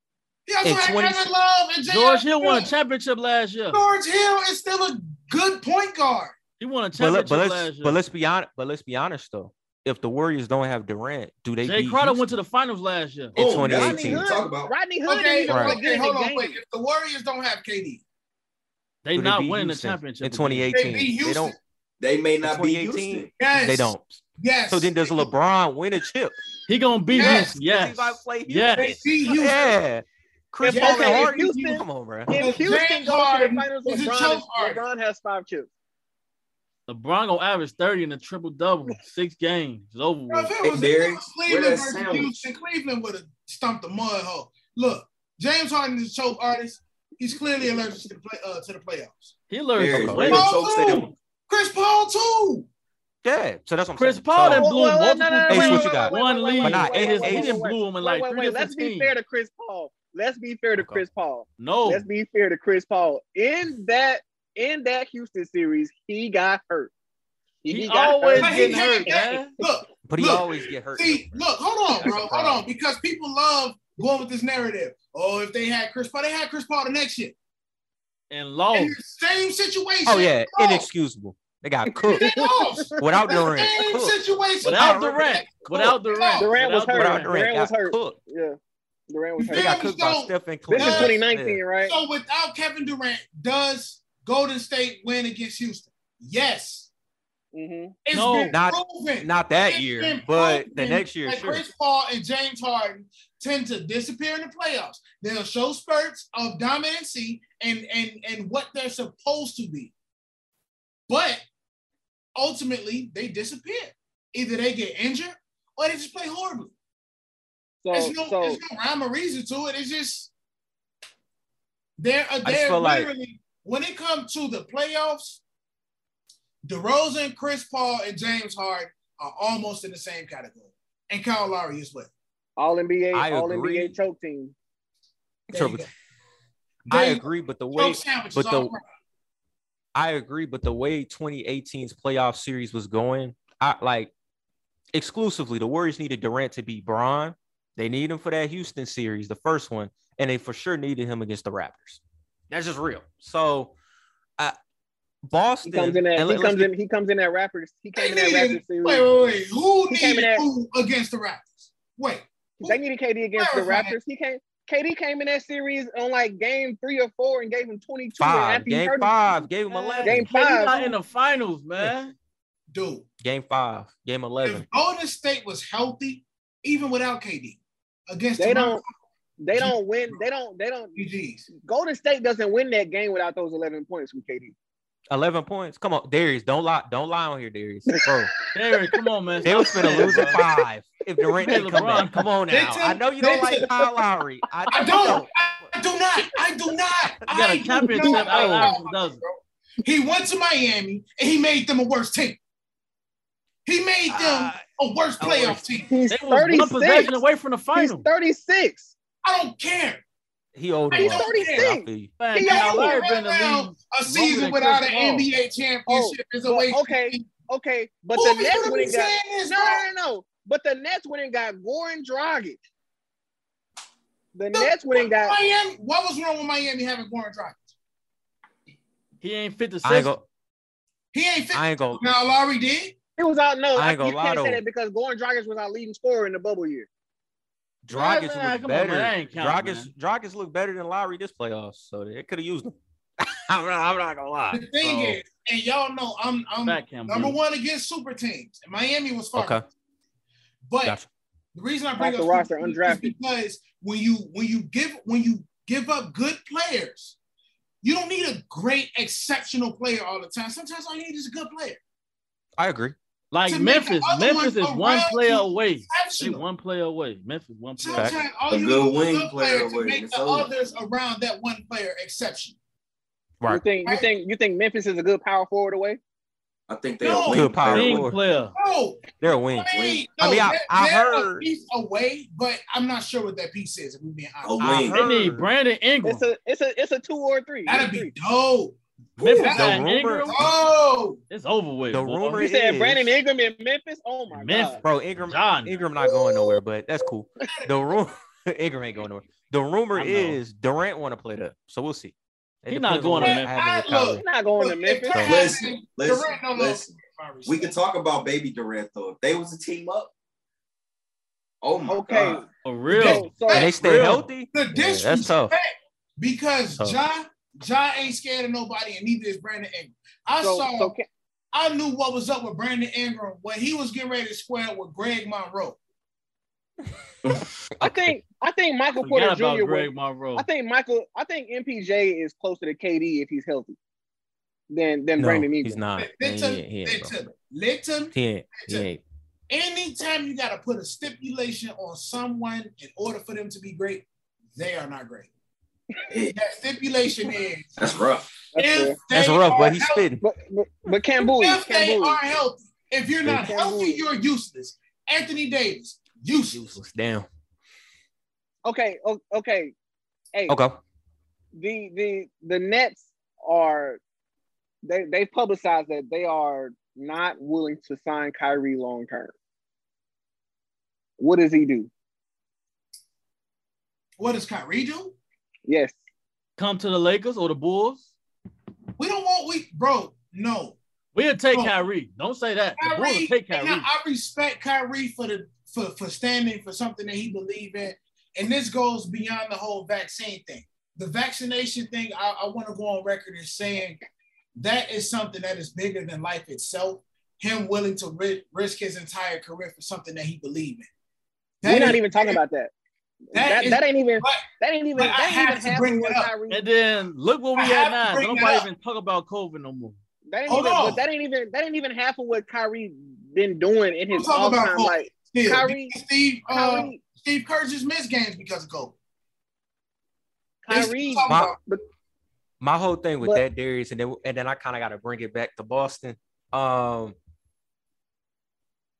He also In had 20 Kevin Love and J.R. George Hill won a championship last year. George Hill is still a good point guard. He won a But, let, championship but last let's year. but let's be honest. But let's be honest though. If the Warriors don't have Durant, do they? Jae beat Crowder went to the finals last year. Oh, in Oh, Rodney 2018. What you Hood. talk about? Rodney Hood Okay, Right. want to get okay, hold on, game. wait. If the Warriors don't have KD, They Do not beat winning the championship in 2018. They They don't. They may not be Houston. yes, they don't. Yes. So then does LeBron win a chip? He gonna beat Yes. Houston. Yes. Does he might play Houston? Yes. They beat Houston. Yeah. Chris If- Paul okay, and if Harden. Houston- Come on, bro. If Because Houston James goes to the Harden finals, is a LeBron, choke is, artist. LeBron has five chips. LeBron gonna average 30 in a triple double, six games. It's over Bro, with. if it was, Derek, it was Cleveland where versus? Houston, Cleveland would have stumped the mud hole. Look, James Harden is a choke artist. He's clearly allergic to the play, uh, to the playoffs. He learned Derek, to where win. the Paul choke stand? too. Chris Paul too. Yeah. So that's what I'm Chris saying. Paul So- done blew Well, well, multiple no, no, no, Ace, what you got? One wait, wait, league, But nah, wait, Ace- wait, and wait, he Ace- didn't blew him in wait, like wait, three wait. Let's be fair to Chris Paul. Let's be fair to Okay. Chris Paul. No, Let's be fair to Chris Paul. In that in that Houston series, he got hurt. he, got always hurt. But he getting hurt, man. Look, But he Look, always get hurt. see, look, hold on, bro. Hold on. Because people love going with this narrative. Oh, if they had Chris Paul, they had Chris Paul the next year. And In lost. the same situation. Oh yeah, lost. inexcusable. They got cooked They lost. without the Durant. Same Cooked. situation. Without They Durant. cooked. Without Durant. Durant was hurt. Without Durant. Durant, Durant was got hurt. cooked. Yeah. Durant was You They hurt. got cooked me? by So- Stephen This is Uh, 2019, right? So without Kevin Durant, does Golden State win against Houston? Yes. hmm It's No. been Not- proven. Not that It's year, but the next year, that sure. Chris Paul and James Harden tend to disappear in the playoffs. They'll show spurts of dominancy and and and what they're supposed to be, but ultimately they disappear. Either they get injured or they just play horribly. So, There's no, so there's no rhyme or reason to it. It's just they're just they're feel like- literally when it comes to the playoffs, DeRozan, Chris Paul, and James Harden are almost in the same category, and Kyle Lowry as well. all NBA, I all agree. NBA choke team. There you So- go. I agree, but the way but the- all right. I agree, but the way 2018's playoff series was going, I like exclusively the Warriors needed Durant to beat Bron. They need him for that Houston series, the first one, and they for sure needed him against the Raptors. That's just real. So, I, Boston. He comes in that. and He comes let's in. He comes in that Raptors. He came in that Raptors series. wait, wait, wait. Who He needed that- who against the Raptors? Wait. who- They needed KD against the Raptors. He came. KD came in that series on like game three or four and gave him 22. five. Game hurt him- five. Gave him eleven. Game KD five. not in the finals, man. Dude, Game five. Game eleven. if Golden State was healthy, even without KD, against They Toronto, don't. They don't win. They don't. They don't. GGs. Golden State doesn't win that game without those 11 points from KD. Eleven points. Come on, Darius. Don't lie. Don't lie on here, Darius. Bro, Derek, come on, man. they was Stop finna saying, lose at five if Durant Hey, didn't come LeBron. back. Come on now. took- I know you don't like Kyle Lowry. I, I you don't. I do not. I do not. You got a do championship not. out Oh, doesn't. He went to Miami and he made them a worse team. He made them Ah, a worse playoff team. He's They was one possession away from the He's final. 36. I don't care. he owed He's 36. I. Man, He Kyle only been around. A season without an Paul. NBA championship oh, is a Well, waste. okay, okay, but Who the are we Nets gonna went and got this, no, no, no, no. But the Nets went and got Goran Dragic. The No, Nets went and got Miami. What was wrong with Miami having Goran Dragic? He ain't fit the I ain't system. go. He ain't fit. I ain't go. Now Lowry did. It was out. No, I I ain't gonna you lie can't say that because Goran Dragic was our leading scorer in the bubble year. Dragic Man, looked come better. man, count, Dragic. Dragic looked better than Lowry this playoffs, so they could have used him. I'm, not, I'm not gonna lie. The thing So, is, and y'all know, I'm I'm Back number dude. one against super teams. And Miami was far. Okay. But Gotcha. the reason I bring Off up the roster, undrafted. is because when you when you give when you give up good players, you don't need a great exceptional player all the time. Sometimes all you need is a good player. I agree. Like to make the Memphis, Memphis is one player away. They one player away. Memphis one player. Fact. Sometimes all A you good wing a player player to away. make It's the over. others around that one player exceptional. You think you think you think Memphis is a good power forward away? I think they're No. a wing Good power. Wing forward. player. No, They're a wing. I mean, I mean, I- I they're a heard- piece away, but I'm not sure what that piece is. If we're being honest, A I wing. heard- They need Brandon Ingram. It's a it's a it's a two or three. that'd It's a be dope. Memphis The rumor- Ingram. Oh, It's over with. The boy. rumor You said is- Brandon Ingram in Memphis? Oh my Memphis. god. Bro, Ingram, John. Ingram not going nowhere, but that's cool. The rumor, Ingram ain't going nowhere. The rumor is Durant want to play that, so we'll see. He's not going to Memphis. happens with I- Kyrie. He's not going to Memphis. if Listen, listen, Durant listen. We can talk about baby Durant though. If they was a team up, oh my Okay. god. For real. So, so And they stay Real. healthy. The Yeah, that's tough. because Tough. Ja Ja ain't scared of nobody, and neither is Brandon Ingram. I so, saw. so can, I knew what was up with Brandon Ingram when he was getting ready to square with Greg Monroe. I think I think Michael Forget Porter about Jr. Greg would, Monroe. I think Michael I think MPJ is closer to KD if he's healthy than than No, Brandon Ingram. he's not. He Listen, ain't, he ain't, bro. listen, listen. He ain't. He ain't. Anytime you got to put a stipulation on someone in order for them to be great, they are not great. That stipulation is That's rough. That's if That's rough, but he's healthy- spitting. But but, but Cambui, If they Cambui. are healthy, if you're not Yeah. healthy, you're useless. Anthony Davis, useless. Useless. Damn. Okay, okay. Hey, Okay. the the the Nets are they they publicized that they are not willing to sign Kyrie long term. What does he do? What does Kyrie do? Yes. Come to the Lakers or the Bulls. We don't want we bro. No, We'll take Oh. Kyrie. Don't say that. The Bulls Kyrie. take Kyrie. I, I respect Kyrie for the for for standing for something that he believe in, and this goes beyond the whole vaccine thing. The vaccination thing, I, I want to go on record as saying that is something that is bigger than life itself. Him willing to ri- risk his entire career for something that he believe in. That We're not even talking about that. That That, is- that ain't even that ain't even that ain't even half bring of what it up. Kyrie And then look where we I at now. bring Don't that nobody even talk about COVID no more. that ain't Hold even on. that ain't even that ain't even half of what Kyrie been doing in his I'm talking off about time. Like Still, Kyrie- Steve uh, Kyrie, Steve Kerr just missed games because of COVID. Kyrie, Talking about- but My whole thing with But- that, Darius, and then and then I kind of got to bring it back to Boston. Um,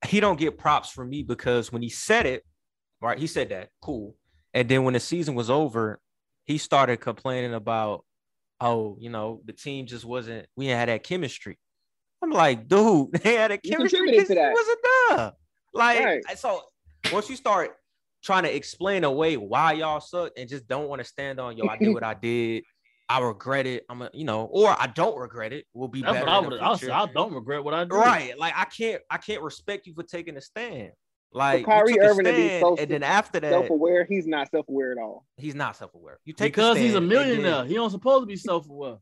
he don't get props from me because when he said it, right? He said that cool, and then when the season was over, he started complaining about, oh, you know, the team just wasn't. We ain't had that chemistry. I'm like, dude, they had a chemistry. contributed to It wasn't there. Like, Right. so once you start trying to explain away why y'all suck and just don't want to stand on, yo, I did what I did. I regret it. I'm a, you know, or I don't regret it. We'll be That's better. what I in the would. I, future. I don't regret what I did. Right. Like I can't I can't respect you for taking a stand. Like you Kyrie took a Irving to be stand, so and then after that, Self-aware, he's not self-aware at all. he's not self-aware. You take the Because he's a stand, and then- millionaire. He don't supposed to be self-aware.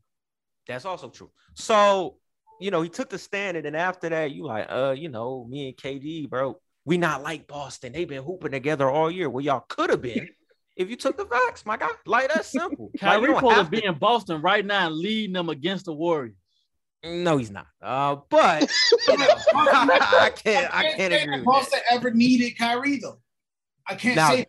That's also true. So, you know, he took the stand, and then after that, you like, uh, you know, me and KD, bro, we not like Boston. They've been hooping together all year. Well, y'all could have been if you took the facts, my guy. Like that's simple. Like, you Kyrie don't supposed to be in Boston right now and leading them against the Warriors. No, he's not. Uh, but you know, I can't. I can't say agree that with Boston that. ever needed Kyrie though. I can't Now, say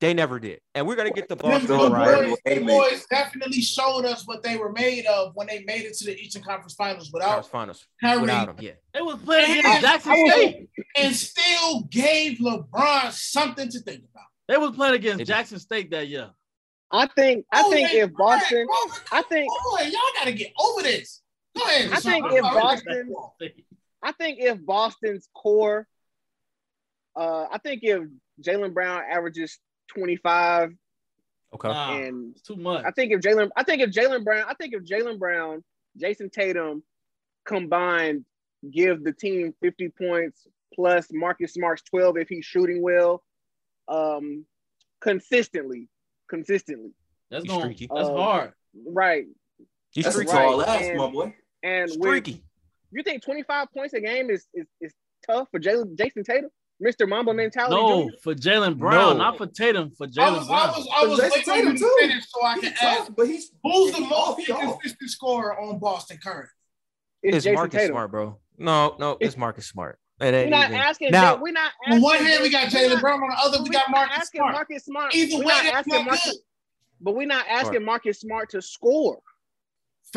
They never did, and we're gonna get the them, Boston the right. boys, Hey, the boys definitely showed us what they were made of when they made it to the Eastern Conference Finals Conference without finals Kyrie without him. Yeah, They was playing And against Jackson I State. and still gave LeBron something to think about. They was playing against They did. Jackson State that year. I think I Oh, think yeah, if Boston, go ahead, I think go ahead, y'all gotta get over this. Go ahead. I think if I'm. Boston- I think if Boston's core, uh, I think if Jaylen Brown averages 25 okay. And it's too much. I think if Jaylen, I think if Jaylen Brown, I think if Jaylen Brown, Jayson Tatum combined give the team 50 points plus Marcus Smart's 12 if he's shooting well, um, consistently, consistently, That's He's going. streaky. That's Uh, hard. right? He's That's a streaky. tall Right, ask, and- my boy. And with, Streaky. you think 25 points a game is is, is tough for Jaylen Jayson Tatum, Mr. Mamba mentality? No, Jr.? for Jaylen Brown, No. not for Tatum. For I Jaylen was, I Brown. was, I was Jayson waiting Tatum, you to too. finish so I can He's ask tough, but he's who's the most consistent scorer on Boston current. It's, It's Jayson Marcus Tatum. Smart, bro. No, no, it's Marcus Smart. It We're not even. asking. Now- we're not. On one hand, we got we're Jaylen Brown. On the other, we got not Marcus asking Smart. Marcus Smart. Either we're way, not asking Marcus, good. but we're not asking Smart. Marcus Smart to score.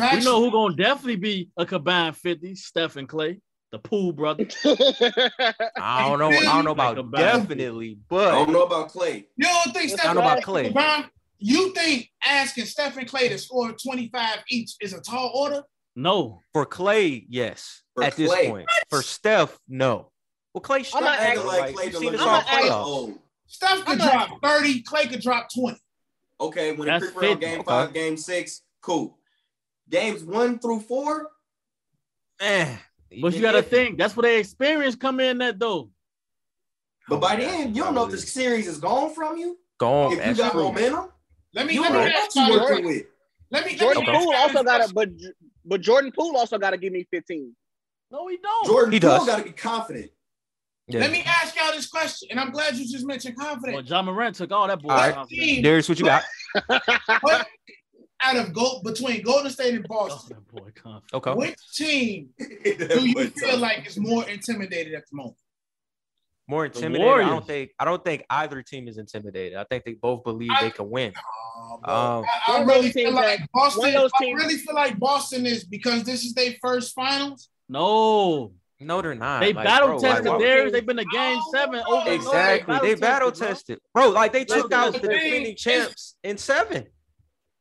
We Facts. know who gonna definitely be a combined 50, Steph and Klay, the pool brother. I don't know. I don't know about Think about it. definitely, but I don't know about Klay. You don't think I don't know about Klay- Klay. LeBron, you think asking Stephen Klay to score 25 each is a tall order? No, for Klay, yes. For at this Klay. point, for Steph, no. Well, Klay, I'm not Steph, Acting acting like like, Klay to seen this LeBron all I'm not acting- playoffs. old. Steph could I'm not- drop 30, Klay could drop 20. Okay, when That's it creep around 50. game Okay. five, game six, cool. Games one through four, Eh, but you gotta think that's where their experience come in. That though, But by the end, you don't know if the series is gone from you. Gone. if you got true. momentum, Let me you let me know ask what y'all working with. Let me let Jordan me Okay. Poole also got question. to, but but Jordan Poole also got to give me 15. no, he don't. Jordan He Poole does. got to be confident. Yeah. Let me ask y'all this question, and I'm glad you just mentioned Well, confidence. Ja Morant took all that boy. All right. confidence. Darius, what you got? what out of go between Golden State and Oh, Boston, that boy. Okay. which team do you feel tough. like is more intimidated at the moment? More intimidated. I don't think. I don't think either team is intimidated. I think they both believe they can win. Oh. Um, I, I really feel like Boston. one I really feel like Boston is because this is their first finals. No, No, they're not. they Like, battle bro, tested like, why- Darius. They've been to game seven over. and over. Exactly. They battle tested, bro. Like they took Battle out the defending champs in seven.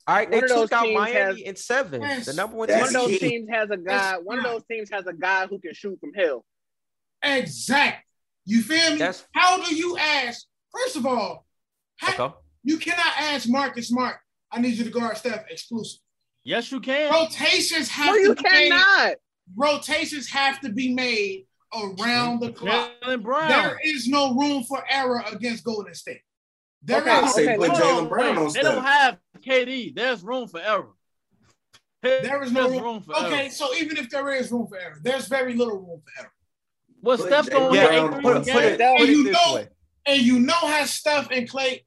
All right, they One of took out Miami has- in seven. The number one That's One team. of those key. teams has a guy. One of those teams has a guy who can shoot from hell. Exact. You feel me? That's How do you ask? First of all, how, okay. you cannot ask Marcus Smart. I need you to guard Steph exclusive. Yes, you can. Rotations have No, you to be made. Rotations have to be made around the clock. Jaylen Brown. There is no room for error against Golden State. There Okay, I is- say okay, put Jaylen Brown on they don't have KD. There's room for error. There is no There's room. for error. Okay, error. so even if there is room for error, there's very little room for error. What Put Steph gonna Yeah, get Brown eight put, on it- games? put it, That- put you this know- way. And you know how Steph and Klay,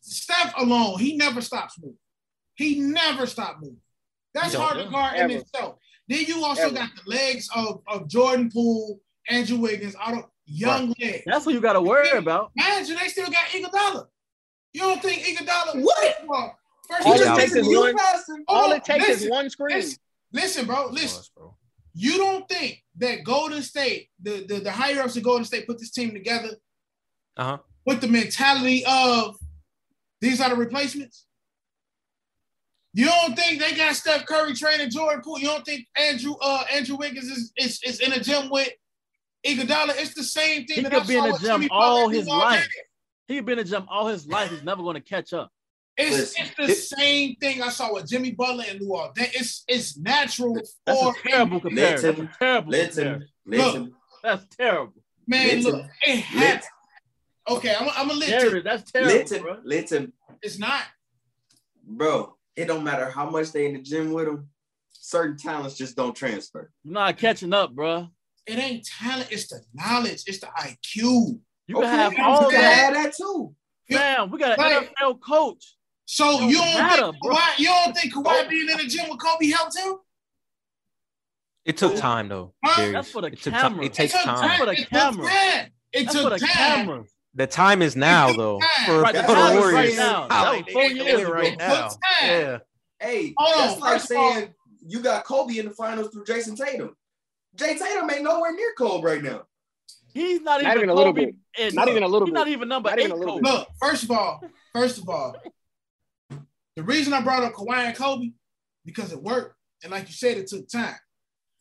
Steph alone, he never stops moving. He never stopped moving. That's He hard to yeah. guard in Ever. itself. Then you also Ever. got the legs of, of Jordan Poole, Andrew Wiggins, Otto, young legs. That's what you got to worry about. Imagine they still got Iguodala. You don't think Iguodala? What? First All of it all, takes is You one- passed All on, it takes listen, is one screen. Listen, listen, bro. Listen. Was, bro. You don't think that Golden State, the, the, the higher ups of Golden State, put this team together Uh-huh. with the mentality of these are the replacements? You don't think they got Steph Curry training Jordan Poole? You don't think Andrew uh Andrew Wiggins is, is, is in a gym with Iguodala? It's the same thing He that could I be in saw the with gym all his life. day. He's been in the gym all his life. He's never going to catch up. It's, it's the same thing I saw with Jimmy Butler and Luol Deng. It's it's natural That's for a terrible comparison. That's a terrible Listen, comparison. listen. That's terrible. man. Listen. Look, it had. Okay, I'm, I'm gonna let. Jared, that's terrible, Listen, bro. listen, It's not. bro. It don't matter how much they in the gym with them. Certain talents just don't transfer. You're not catching up, bro. It ain't talent. It's the knowledge. It's the IQ. You can have all can that. have that too. Fam, we got an Right. NFL coach. So Don't you don't matter, think. Kawhi, you don't think Kawhi being in the gym with Kobe helped him? It took time though. Huh? Darius. That's for the it took camera. It takes it took time. for the It camera. time. It That's for took the time. camera. The time is now though. For, Right, the for the time is Warriors. right now. That was They four years ago. right now. Yeah. Hey, Hold on, that's like first all- saying you got Kobe in the finals through Jayson Tatum. Jay Tatum ain't nowhere near Kobe right now. He's not, Not even, even a little Kobe. bit. and- Not even a little He's bit. not even number Not eight. even a little Kobe. Look, first of all, first of all, the reason I brought up Kawhi and Kobe because it worked, and like you said, it took time.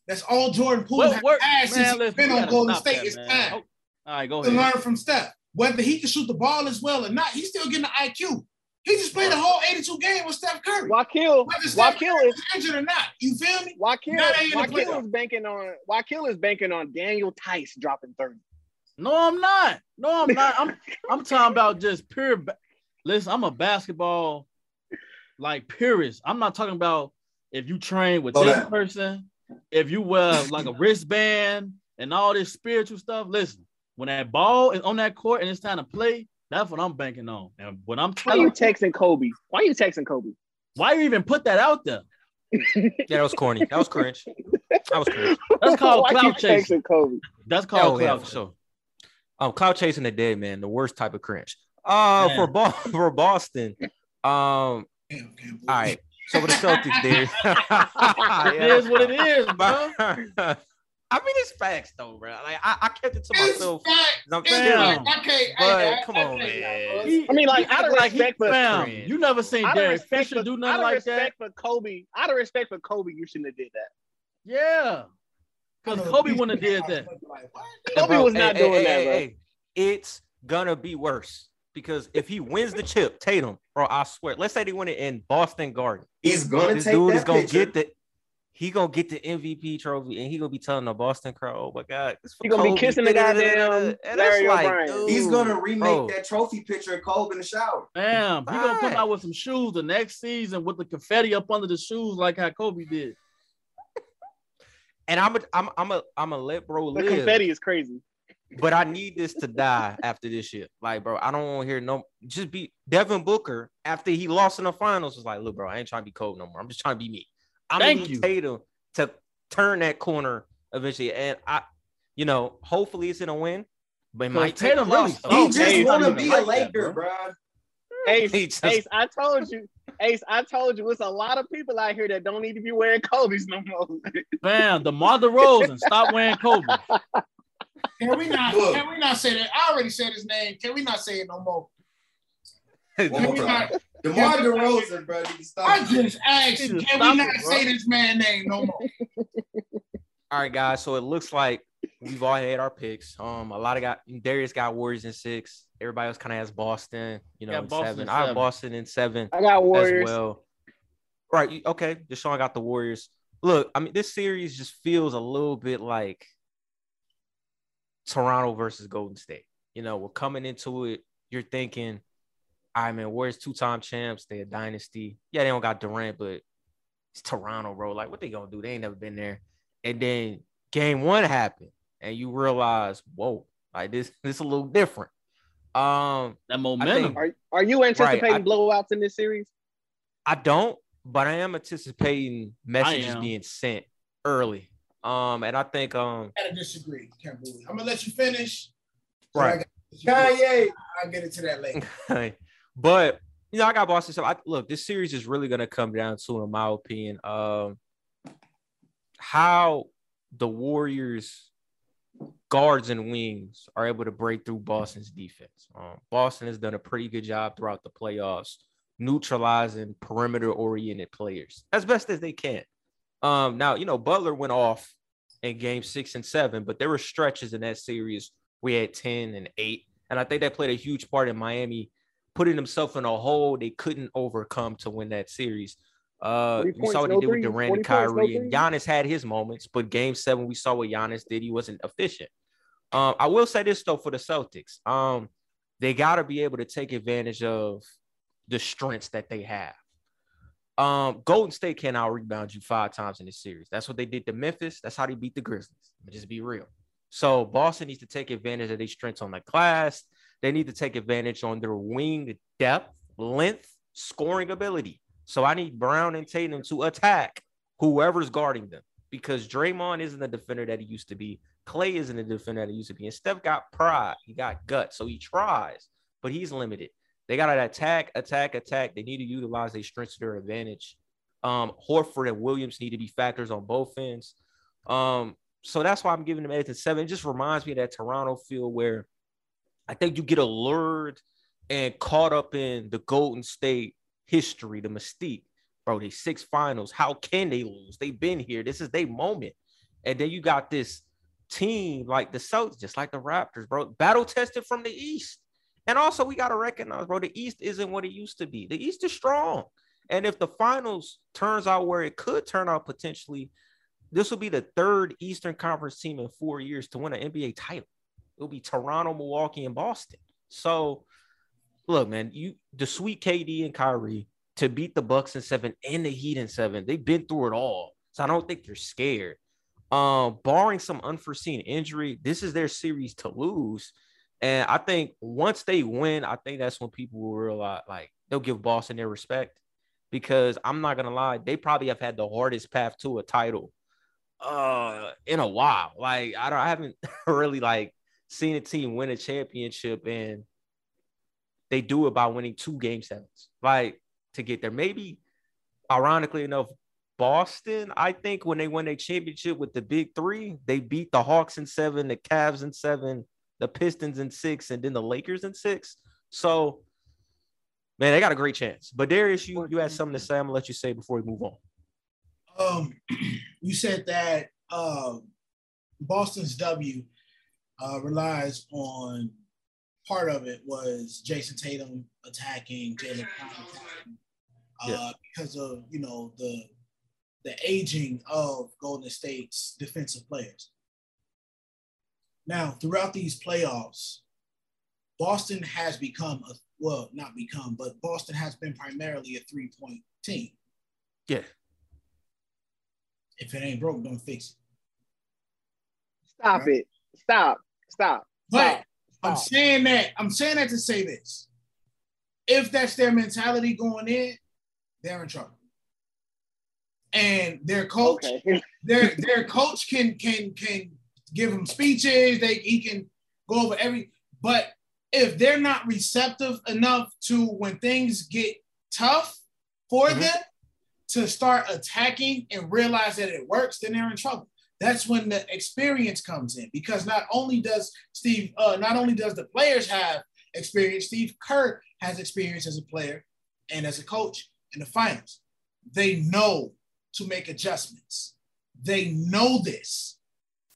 That's all Jordan Poole What has work? had Man, since he's listen, been on Golden State. that, It's man. time Oh, All right, go to ahead. learn from Steph. Whether he can shoot the ball as well or not, he's still getting the IQ. He just played a whole 82 game with Steph Curry. Wakil, Whether Steph Wakil Curry is is injured or not, you feel me? Wakil, Now they in the Wakil is banking on Wakil is banking on Daniel Tice dropping 30. No, I'm not. No, I'm not. I'm I'm talking about just pure. Ba- Listen, I'm a basketball like purist. I'm not talking about if you train with Hold this on. person, if you wear like a wristband and all this spiritual stuff. Listen, when that ball is on that court and it's time to play, that's what I'm banking on. And when I'm Why you texting Kobe? Why are you texting Kobe? why you even put that out there? Yeah, that was corny. That was cringe. That was cringe. That's called Why you clout chasing. Kobe? That's called Oh yeah, for chasing. sure. Um, cloud chasing the dead man, the worst type of cringe. Uh, Man. for Bo- for Boston. Um, Damn, can't all right. So for the Celtics, there. It is what it is, bro. I mean, it's facts though, bro. Like I, I kept it to It's myself. fact. I'm It's serious. fact. But I, I, come I on, man. He- I mean, like, he out of like he respect for- fam, You never seen Out of Derek Fisher do nothing like that. respect for Kobe, out of respect for Kobe, you shouldn't have did that. Yeah. Because Kobe wouldn't have did that. Like. Kobe Bro, was not hey, doing hey, that, hey, bro. hey, It's gonna be worse because if he wins the chip, Tatum, bro, I swear. Let's say they win it in Boston Garden. He's gonna This take dude that is gonna picture. get the. He gonna get the MVP trophy, and he gonna be telling the Boston crowd, "Oh my God, this He gonna be kissing the goddamn And that's like, He's gonna remake bro. that trophy picture of Kobe in the shower. Damn, he gonna come out with some shoes the next season with the confetti up under the shoes like how Kobe did. And I'm a, I'm I'm a I'm a let bro live. The live. confetti is crazy. but I need this to die after this shit. Like, bro, I don't want to hear no. Just be Devin Booker after he lost in the finals. Was like, look, bro, I ain't trying to be cold no more. I'm just trying to be me. I'm Thank gonna need you. Tatum to turn that corner eventually, and I, you know, hopefully it's in a win. But my Cause might take Tatum a really loss, though. sucks. He Oh, just Ace, want to be a like that, Laker, bro. bro. Ace, just- Ace, I told you, Ace, I told you, it's a lot of people out here that don't need to be wearing Kobe's no more. Bam, DeMar DeRozan, stop wearing Kobe. Can we not? Look. Can we not say that? I already said his name. Can we not say it no more? Can we not? DeMar DeRozan, bro. Stop. I just asked. He just Can we not it, say this man name no more? All right, guys. So it looks like we've all had our picks. Um, a lot of got Darius got Warriors in six. Everybody else kind of has Boston, you know, Yeah, in Boston seven. in I have seven. Boston in seven. I got Warriors. as well. Right. you- Okay. Deshaun got the Warriors. Look, I mean, this series just feels a little bit like Toronto versus Golden State. You know, we're coming into it. You're thinking, all right, man, Warriors two-time champs. They a dynasty. Yeah, they don't got Durant, but it's Toronto, bro. Like, what they gonna do? They ain't never been there. And then game one happened, and you realize, whoa, like this, this a little different. Um, That momentum. Are, are you anticipating I- blowouts in this series? I don't, but I am anticipating messages am. being sent early. Um, and I think um, I gotta disagree. Can't believe. I'm gonna let you finish. Right. Kanye. I'll get into that later. but you know, I got Boston. I look, this series is really gonna come down to, in my opinion, um, how the Warriors guards and wings are able to break through Boston's defense. Um, Boston has done a pretty good job throughout the playoffs, neutralizing perimeter oriented players as best as they can. Um, now, you know, Butler went off in game six and seven, but there were stretches in that series we had 10 and 8. And I think that played a huge part in Miami putting themselves in a hole they couldn't overcome to win that series. Uh, we saw what he no did with Durant 40 and points, no Kyrie, and. Giannis had his moments, but Game Seven, we saw what Giannis did. He wasn't efficient. Um, I will say this though for the Celtics, um, they got to be able to take advantage of the strengths that they have. Um, Golden State can out rebound you five times in this series. That's what they did to Memphis. That's how they beat the Grizzlies. Just be real. So Boston needs to take advantage of these strengths on the glass. They need to take advantage on their wing depth, length, scoring ability. So I need Brown and Tatum to attack whoever's guarding them because Draymond isn't the defender that he used to be. Klay isn't the defender that he used to be. And Steph got pride. He got guts. So he tries, but he's limited. They got to attack, attack, attack. They need to utilize their strengths to their advantage. Um, Horford and Williams need to be factors on both ends. Um, so that's why I'm giving them eight to seven. It just reminds me of that Toronto feel where I think you get allured and caught up in the Golden State history, the mystique. Bro, they six finals. How can they lose? They've been here. This is their moment. And then you got this team like the Celtics, just like the Raptors, bro, battle tested from the East. And also, we got to recognize, bro, the East isn't what it used to be. The East is strong. And if the finals turns out where it could turn out potentially, this will be the third Eastern Conference team in four years to win an NBA title. It'll be Toronto, Milwaukee, and Boston. So, look, man, you the sweet KD and Kyrie to beat the Bucks in seven and the Heat in seven. They've been through it all, so I don't think they're scared. Um, barring some unforeseen injury, this is their series to lose. And I think once they win, I think that's when people will realize like they'll give Boston their respect because I'm not gonna lie, they probably have had the hardest path to a title uh in a while. Like I don't I haven't really like seen a team win a championship and they do it by winning two game sevens, like to get there. Maybe ironically enough, Boston, I think when they won a championship with the big three, they beat the Hawks in seven, the Cavs in seven, the Pistons in six, and then the Lakers in six. So, man, they got a great chance. But Darius, you you had something to say. I'm gonna let you say before we move on. Um, you said that uh, Boston's W uh, relies on part of it was Jayson Tatum attacking, Jaylen Brown attacking, uh, Yeah. because of you know the the aging of Golden State's defensive players. Now, throughout these playoffs, Boston has become a well, not become, but Boston has been primarily a three point team. Yeah. If it ain't broke, don't fix it. Stop Right. it. Stop. Stop. But Stop. I'm Stop. saying that I'm saying that to say this. If that's their mentality going in, they're in trouble. And their coach, Okay. their their coach can can can give them speeches. They he can go over every. But if they're not receptive enough to when things get tough for Mhm. them to start attacking and realize that it works, then they're in trouble. That's when the experience comes in because not only does Steve, uh, not only does the players have experience, Steve Kerr has experience as a player and as a coach in the finals. They know to make adjustments. They know this.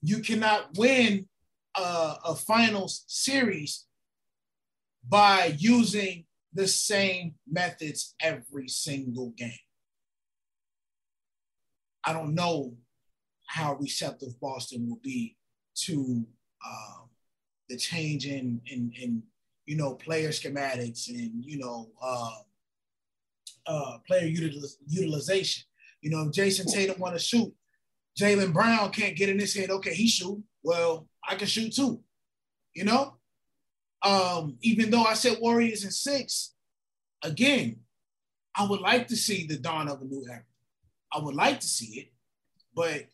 You cannot win a, a finals series by using the same methods every single game. I don't know how receptive Boston will be to um, the change in, in, in, you know, player schematics and, you know, uh, uh, player util- utilization. You know, Jayson Tatum want to shoot, Jaylen Brown can't get in his head, okay, he shoot. Well, I can shoot too. You know? Um, even though I said Warriors in six, again, I would like to see the dawn of a new era. I would like to see it, but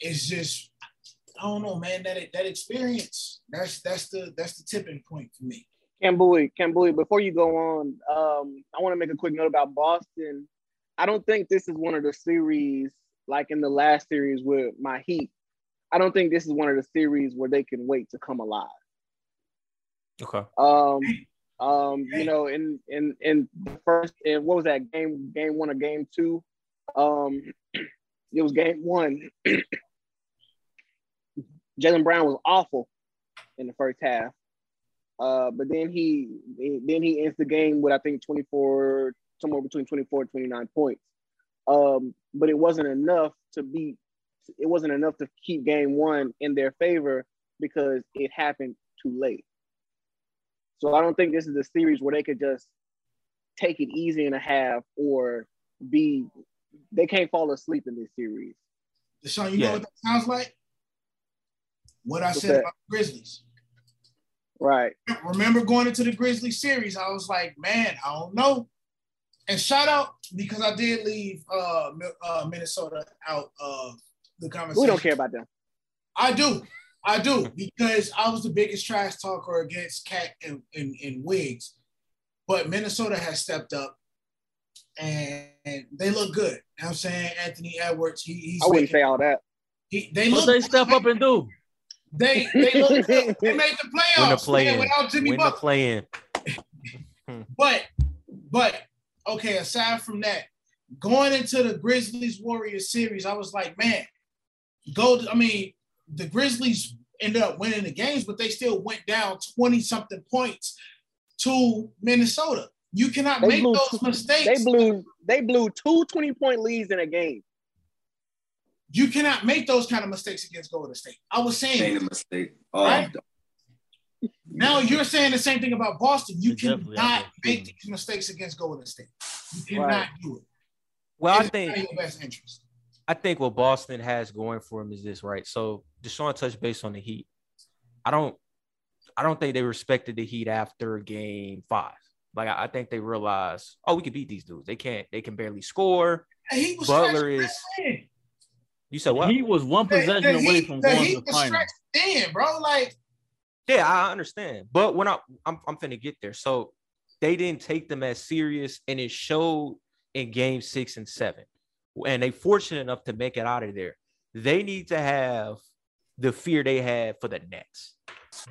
it's just I don't know, man. That that experience that's that's the that's the tipping point for me. Cambui, Cambui, before you go on, um, I want to make a quick note about Boston. I don't think this is one of the series like in the last series with my Heat. I don't think this is one of the series where they can wait to come alive. Okay. Um, um, you know, in in in the first, in what was that game? Game one or game two? Um, it was game one. Jaylen Brown was awful in the first half. Uh, but then he then he ends the game with I think 24, somewhere between 24 and 29 points. Um, but it wasn't enough to beat. It wasn't enough to keep game one in their favor because it happened too late. So I don't think this is a series where they could just take it easy in a half or be. They can't fall asleep in this series. Deshaun, you Yeah. know what that sounds like? What I said that? about the Grizzlies. Right. Remember going into the Grizzly series, I was like, man, I don't know. And shout out because I did leave uh, uh, Minnesota out of the conversation. We don't care about them. I do. I do because I was the biggest trash talker against Cat and, and, and Wiggs. But Minnesota has stepped up and they look good. You know what I'm saying? Anthony Edwards, he, he's I wouldn't making- say all that. he, they What look they step up and do? They they look. They made the playoffs Win the play-in. without Jimmy Win the Butler. play-in. But but okay, aside from that, going into the Grizzlies Warriors series, I was like, man, go. I mean, the Grizzlies ended up winning the games, but they still went down 20 something points to Minnesota. You cannot They make those two- mistakes. They blew they blew two 20 point leads in a game. You cannot make those kind of mistakes against Golden State. I was saying Made a mistake. Oh, Right? now you're saying the same thing about Boston. You They definitely cannot make those these mistakes against Golden State. You cannot Right. do it. Well, I think not your best interest. I think what Boston has going for him is this, right? So Deshaun touched base on the Heat. I don't, I don't think they respected the Heat after game five. Like I, I think they realized, oh, we can beat these dudes. They can't. They can barely score. And he was Butler is- thin. You said what? He was one possession the away Heat- from the going Heat to the was final. stretched thin, bro. Like Yeah, I understand. But when I I'm I'm finna get there. So they didn't take them as serious, and it showed in game six and seven. And they fortunate enough to make it out of there. They need to have the fear they had for the Nets.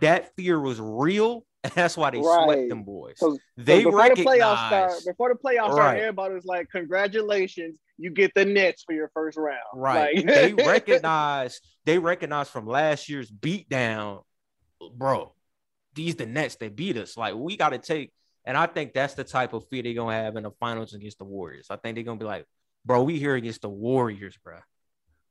That fear was real, and that's why they Right. swept them boys. 'Cause- They before the playoffs start, before the playoffs Right. start, everybody was like, "Congratulations, you get the Nets for your first round." right? Like- they recognize, they recognize from last year's beatdown, bro. These the Nets that beat us. Like we got to take, and I think that's the type of fear they're gonna have in the finals against the Warriors. I think they're gonna be like, bro, we here against the Warriors, bro.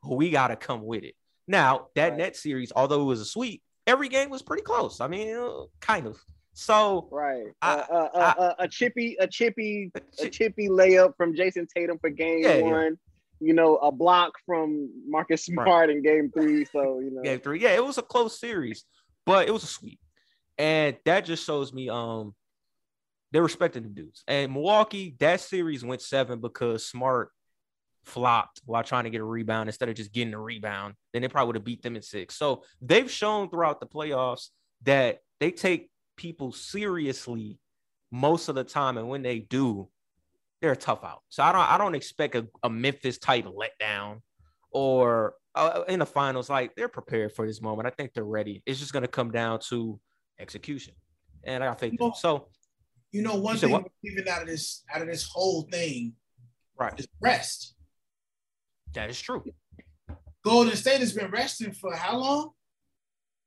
We got to come with it. Now that Right. net series, although it was a sweep, every game was pretty close. I mean, uh, kind of. So Right. I- uh, uh, uh, uh, a chippy, a chippy, a chippy layup from Jayson Tatum for game Yeah, yeah. one. You know, a block from Marcus Smart in game three. So you know, game three. Yeah, it was a close series, but it was a sweep. And that just shows me um they're respecting the dudes. And Milwaukee, that series went seven because Smart flopped while trying to get a rebound instead of just getting a rebound. Then they probably would have beat them in six. So they've shown throughout the playoffs that they take people seriously most of the time. And when they do, they're a tough out. So I don't I don't expect a, a Memphis type letdown or uh, in the finals. Like they're prepared for this moment. I think they're ready. It's just gonna come down to execution. And I think in them. So you know, one You thing even out of this out of this whole thing right, is rest. that is true. Golden State has been resting for how long?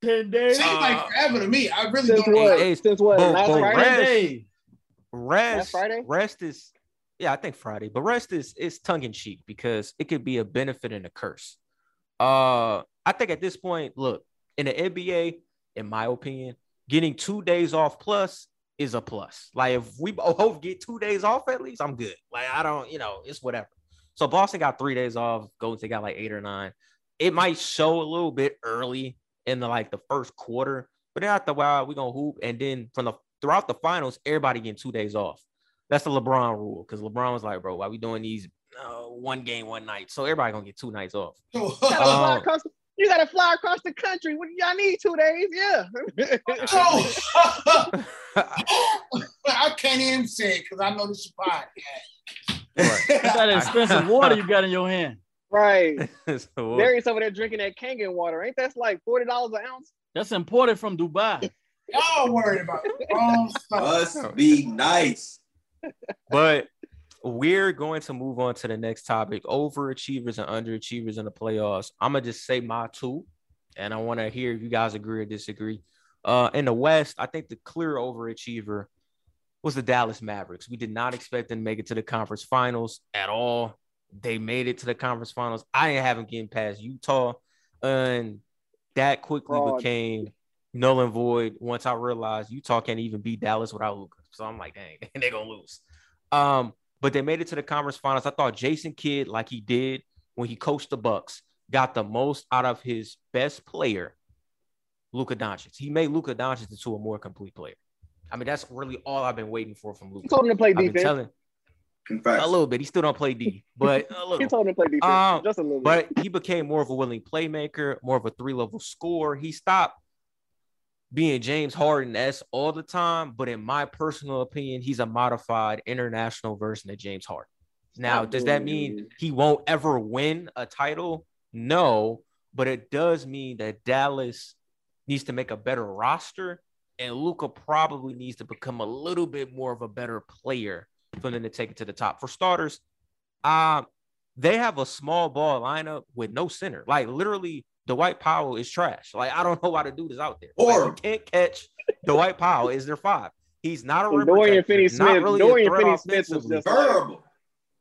Ten days. Seems Uh, like forever to me. I really since don't know. what? Hey, Since what? boom, last boom, Friday. rest. Hey, Rest Friday? Rest is yeah, I think Friday, but rest is is tongue in cheek because it could be a benefit and a curse. Uh, I think at this point, look in the NBA, in my opinion, getting two days off plus is a plus. Like if we both get two days off at least, I'm good. Like I don't, you know, it's whatever. So Boston got three days off. Golden State got like eight or nine. It might show a little bit early in the like the first quarter, but then after a while we're gonna hoop, and then from the throughout the finals, everybody getting two days off. That's the LeBron rule because LeBron was like, bro, why we doing these uh, one game one night? So everybody gonna get two nights off. You gotta, fly Um, across, you gotta fly across the country. What y'all need two days? Yeah. So I can't even say it because I know this is a podcast. that's that expensive water you got in your hand. Right. So, Darius over there drinking that Kangen water. Ain't that like forty dollars an ounce? That's imported from Dubai. Y'all worried about the wrong stuff. Must be nice. but we're going to move on to the next topic: overachievers and underachievers in the playoffs. I'm gonna just say my two, and I want to hear if you guys agree or disagree. Uh, in the West, I think the clear overachiever was the Dallas Mavericks. We did not expect them to make it to the conference finals at all. They made it to the conference finals. I ain't having getting past Utah, and that quickly Fraud. became null and void once I realized Utah can't even beat Dallas without Luka. So I'm like, dang, they're gonna lose. Um, but they made it to the conference finals. I thought Jason Kidd, like he did when he coached the Bucks, got the most out of his best player, Luka Doncic. He made Luka Doncic into a more complete player. I mean, that's really all I've been waiting for from Luka. He told him to play I've been defense. telling In fact, a little bit. He still don't play D, but a He told him to play defense. Um, just a little bit. But he became more of a willing playmaker, more of a three level scorer. He stopped being James Harden s all the time. But in my personal opinion, he's a modified international version of James Harden. Now, does that mean he won't ever win a title? No, but it does mean that Dallas needs to make a better roster, and Luka probably needs to become a little bit more of a better player for them to take it to the top. For starters, um, they have a small ball lineup with no center. Like literally, Dwight Powell is trash. Like I don't know why the dude is out there. Like, can't catch Dwight Powell. Is their five? He's not a rim Dorian protector, not Finney-Smith- really Dorian Finney-Smith was offensively. just like-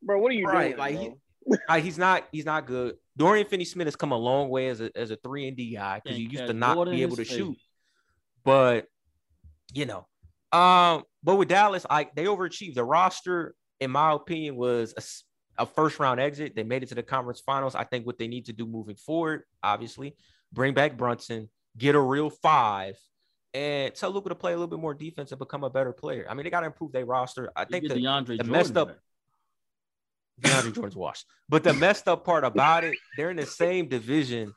bro, what are you Right, doing? like, bro? he- Like, he's not he's not good. Dorian Finney Smith has come a long way as a as a three and D guy because he used to not be able to his shoot. But you know, um, but with Dallas, I they overachieved. The roster, in my opinion, was a first round exit. They made it to the conference finals. I think what they need to do moving forward, obviously, bring back Brunson, get a real five, and tell Luka to play a little bit more defense and become a better player. I mean, they got to improve their roster. I You think the, DeAndre the messed up- back. DeAndre Jordan's washed. But the messed up part about it, they're in the same division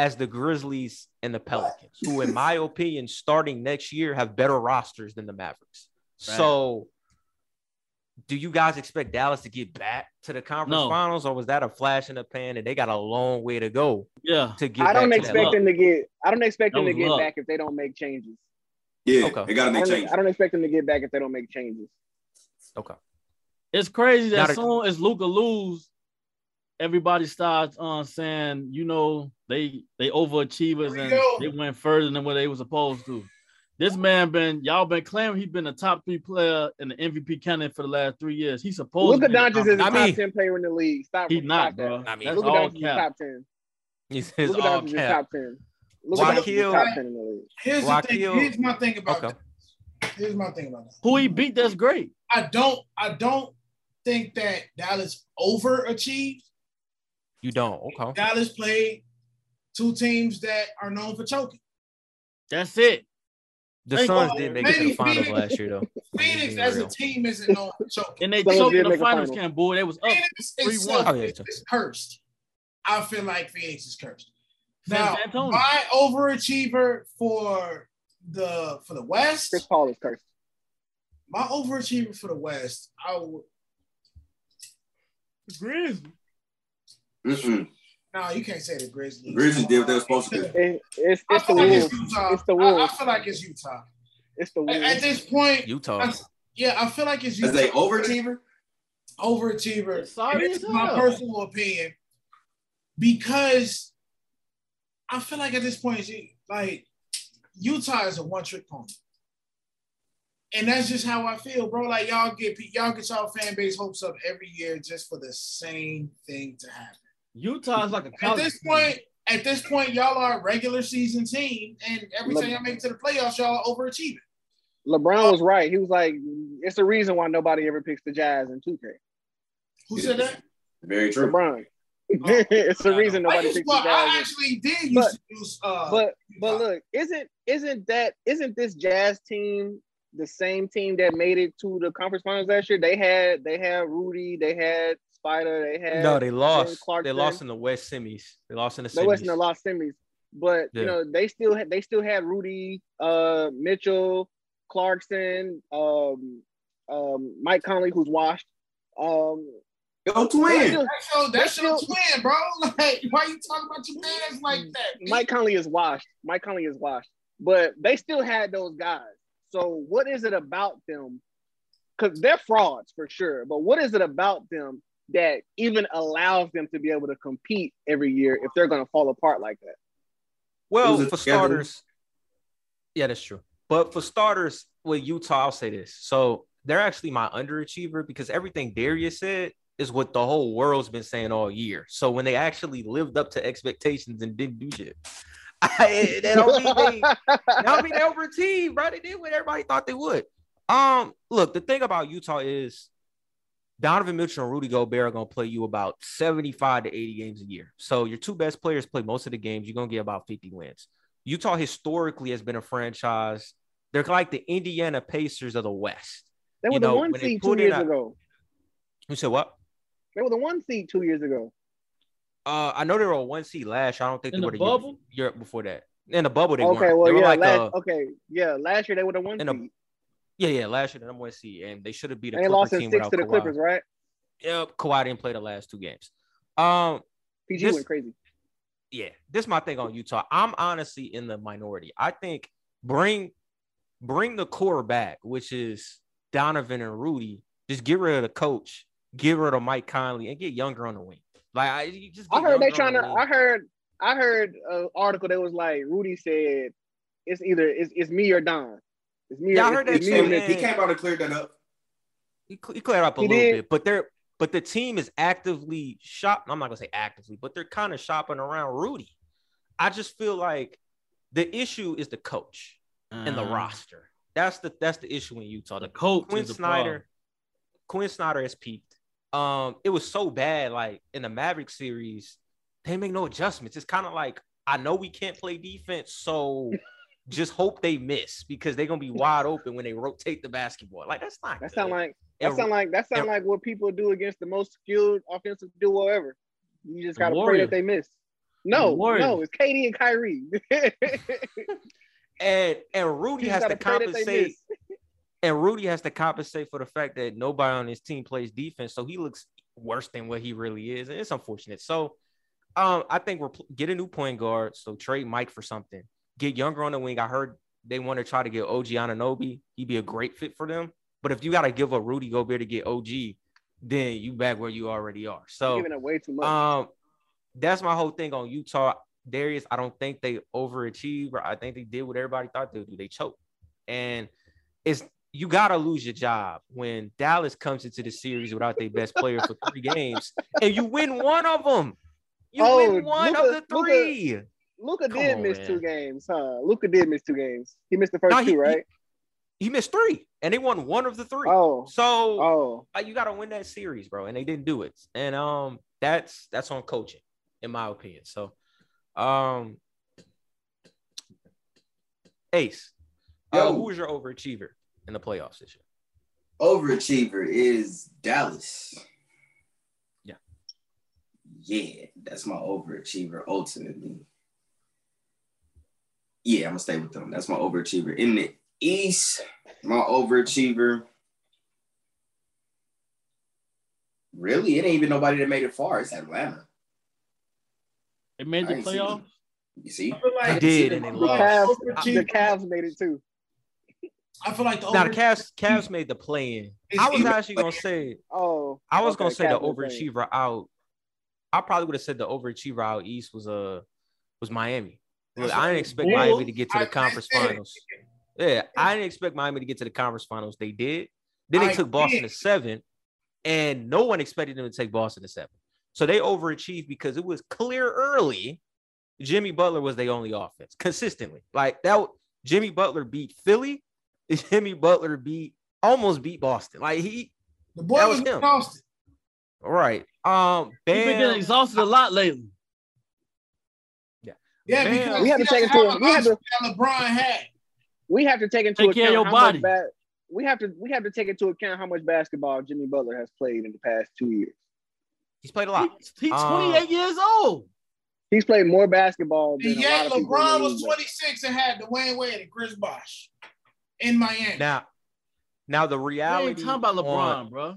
as the Grizzlies and the Pelicans, who, in my opinion, starting next year have better rosters than the Mavericks. So, do you guys expect Dallas to get back to the conference No. finals, or was that a flash in the pan and they got a long way to go Yeah, to get I don't back to that expect them to get. I don't expect them to get luck. back if they don't make changes. Yeah, Okay. they gotta I make don't, changes. I don't expect them to get back if they don't make changes. Okay. it's crazy that Not a- soon as Luka lose, everybody starts uh, saying, you know, they they overachievers and go. they went further than what they were supposed to. This man been y'all been claiming he's been a top three player in the MVP candidate for the last three years. He's supposed Luka to be the Doncic is a top- I mean- ten player in the league. Stop. He's not, stop bro. I mean, That's Luka all Doncic is top ten. It's, Luka it's all Doncic is cap. top ten. Luka Why Doncic is top ten in the league. Here's Why the thing. kill- Here's my thing about Okay. that. Here's my thing about that. Who he beat, that's great. I don't. I don't think that Dallas overachieved. You don't. Okay. Dallas played two teams that are known for choking. That's it. The Thank Suns didn't make it to the finals Phoenix- last year, though. Phoenix being as a team isn't known for choking. And they Suns choked in the finals, final. Cam boy. They was up Phoenix 3-1. itself Oh, yeah, is, it's- cursed. I feel like Phoenix is cursed. Now, my overachiever for the for the West, Chris Paul is cursed. my overachiever for the West, I would. Grizzlies. Mm-mm. No, you can't say the Grizzlies. Grizzlies did what they were supposed to do. It, it's I it's the like Wolves. it's Utah. It's the I, I feel like it's Utah. It's the At, at this point, Utah. I- yeah, I feel like it's As Utah. they overachiever, overachiever. Sorry And it's my personal opinion because I feel like at this point, like Utah is a one trick pony. And that's just how I feel, bro. Like y'all get y'all get y'all fan base hopes up every year just for the same thing to happen. Utah is like a At college this team. point, at this point, y'all are a regular season team, and every time y'all make it to the playoffs, y'all are overachieving. LeBron was right. He was like, it's the reason why nobody ever picks the Jazz in 2K. Who said that? very true. LeBron. it's the reason nobody used, picks well, the I Jazz. in- actually did used But- to use uh But but Utah. look, isn't isn't that isn't this Jazz team the same team that made it to the conference finals last year? They had they had Rudy, they had Spider, they had No, they lost. They lost in the West semis. They lost in the They semis. wasn't the lost semis, but Yeah. you know they still had they still had Rudy, uh, Mitchell, Clarkson, um, um, Mike Conley, who's washed. Um, Go they twin. still- That's your, that's They your still- twin, bro. Like, why you talking about your man's like that? Mike Conley is washed. Mike Conley is washed, but they still had those guys. So what is it about them? Because they're frauds for sure, but what is it about them that even allows them to be able to compete every year if they're going to fall apart like that? Well, for together. starters, Yeah, that's true. But for starters, with Utah, I'll say this. So they're actually my underachiever because everything Darius said is what the whole world's been saying all year. So when they actually lived up to expectations and didn't do shit, I, they don't mean they, they don't mean they overachieved, bro. They did what everybody thought they would. Um, look, the thing about Utah is Donovan Mitchell and Rudy Gobert are gonna play you about 75 to 80 games a year. So your two best players play most of the games. You're gonna get about 50 wins. Utah historically has been a franchise. They're like the Indiana Pacers of the West. They were You the one seed two years a- ago. You said what? They were the one seed two years ago. Uh, I know they were a one seed last year. I don't think In they the were the bubble? year, year before that. In the bubble, they okay, weren't. well, they were yeah, like last, uh, okay, yeah, last year they were the one in a- seed. Yeah, yeah, last year the number one seed, and they should have beat a And they Clipper lost in six to the Kawhi. Clippers, right? Yep, Kawhi didn't play the last two games. Um, PG This- went crazy. yeah, this is my thing on Utah. I'm honestly in the minority. I think bring bring the core back, which is Donovan and Rudy. Just get rid of the coach, get rid of Mike Conley, and get younger on the wing. Like I you just. I heard they trying to. the. I heard. I heard an article that was like Rudy said, "It's either it's, it's me or Don. It's me. Yeah, or, I heard it's that me too, or man. He came out and cleared that up. he, cl- he cleared up a He little did. bit, but they're but the team is actively shop. I'm not gonna say actively, but they're kind of shopping around Rudy. I just feel like the issue is the coach and the Uh, roster. That's the that's the issue in Utah. The The coach Quinn is Snyder, problem. Quinn Snyder has peaked. Um, it was so bad, like in the Maverick series, they make no adjustments. It's kind of like I know we can't play defense, so just hope they miss because they're gonna be wide open when they rotate the basketball. Like that's not That good. sound like that sound like that sound and- like what people do against the most skilled offensive duo ever. You just gotta pray that they miss. No, Warriors. no, it's KD and Kyrie. and and Rudy has to pray that they compensate. And Rudy has to compensate for the fact that nobody on his team plays defense, so he looks worse than what he really is, and it's unfortunate. So, um, I think we're get a new point guard. So trade Mike for something. Get younger on the wing. I heard they want to try to get OG Anunoby. He'd be a great fit for them. But if you got to give up Rudy Gobert to get OG, then you back where you already are. So, giving up way too much. um, that's my whole thing on Utah. Darius, I don't think they overachieved. I think they did what everybody thought they'd do. They choked, and it's you gotta lose your job when Dallas comes into the series without their best player for three games, and you win one of them. You Oh, win one Luka- of the Luka- three. Luka did on, miss man. two games, huh? Luka did miss two games. He missed the first No, he- two, he- right? He missed three, and they won one of the three. oh, So oh, like, you gotta win that series, bro, and they didn't do it. And um, that's that's on coaching, in my opinion. So, um, Ace, uh, Yo. who is your overachiever in the playoffs this year? Overachiever is Dallas. Yeah. Yeah, that's my overachiever ultimately. Yeah, I'm gonna stay with them. That's my overachiever. In the East, my overachiever. Really, it ain't even nobody that made it far. It's Atlanta. They made the ain't seen playoffs. You see? I feel like They did, and the they the lost. Cavs, the Cavs made it too. I feel like the Now the Cavs, Cavs made the play in. I was actually gonna say, Oh, I was okay, gonna say the Cavs were playing. overachiever out. I probably would have said the overachiever out east was uh was Miami. Look, I didn't expect Bulls, Miami to get to the I conference said finals. Yeah, I didn't expect Miami to get to the conference finals. They did. Then they I took Boston did. to seven, and no one expected them to take Boston to seven. So they overachieved because it was clear early. Jimmy Butler was the only offense consistently. Like that, Jimmy Butler beat Philly. Jimmy Butler beat almost beat Boston. Like he, The boy That was was him. exhausted. all right. Um, He's been getting exhausted a lot lately. Yeah, Man. because We had he to take doesn't it have him. We had the to- LeBron had. We have to take into Take account your how body. much ba- we have to we have to take into account how much basketball Jimmy Butler has played in the past two years. He's played a lot. He- He's Um, 28 years old. He's played more basketball than And a lot of people. in LeBron the was 26 and had Dwyane Wade and Chris Bosh in Miami. Now, now the We reality. ain't talking about LeBron, on- bro.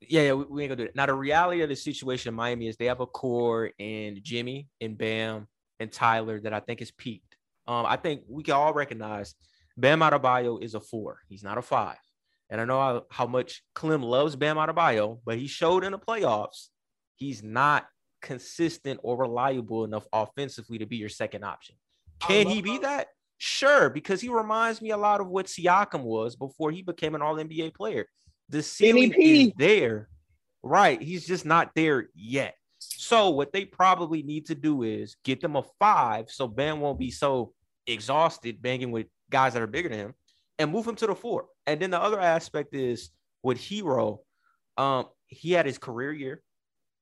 yeah, yeah, we, we ain't gonna do it. Now the reality of the situation in Miami is they have a core in Jimmy and Bam and Tyler that I think is peaked. Um, I think we can all recognize Bam Adebayo is a four. He's not a five. And I know how, how much Clem loves Bam Adebayo, but he showed in the playoffs he's not consistent or reliable enough offensively to be your second option. Can he be that? Sure, because he reminds me a lot of what Siakam was before he became an All NBA player. The ceiling is there, right? He's just not there yet. So what they probably need to do is get them a five, so Ben won't be so exhausted banging with guys that are bigger than him, and move him to the four. And then the other aspect is with Herro, um, he had his career year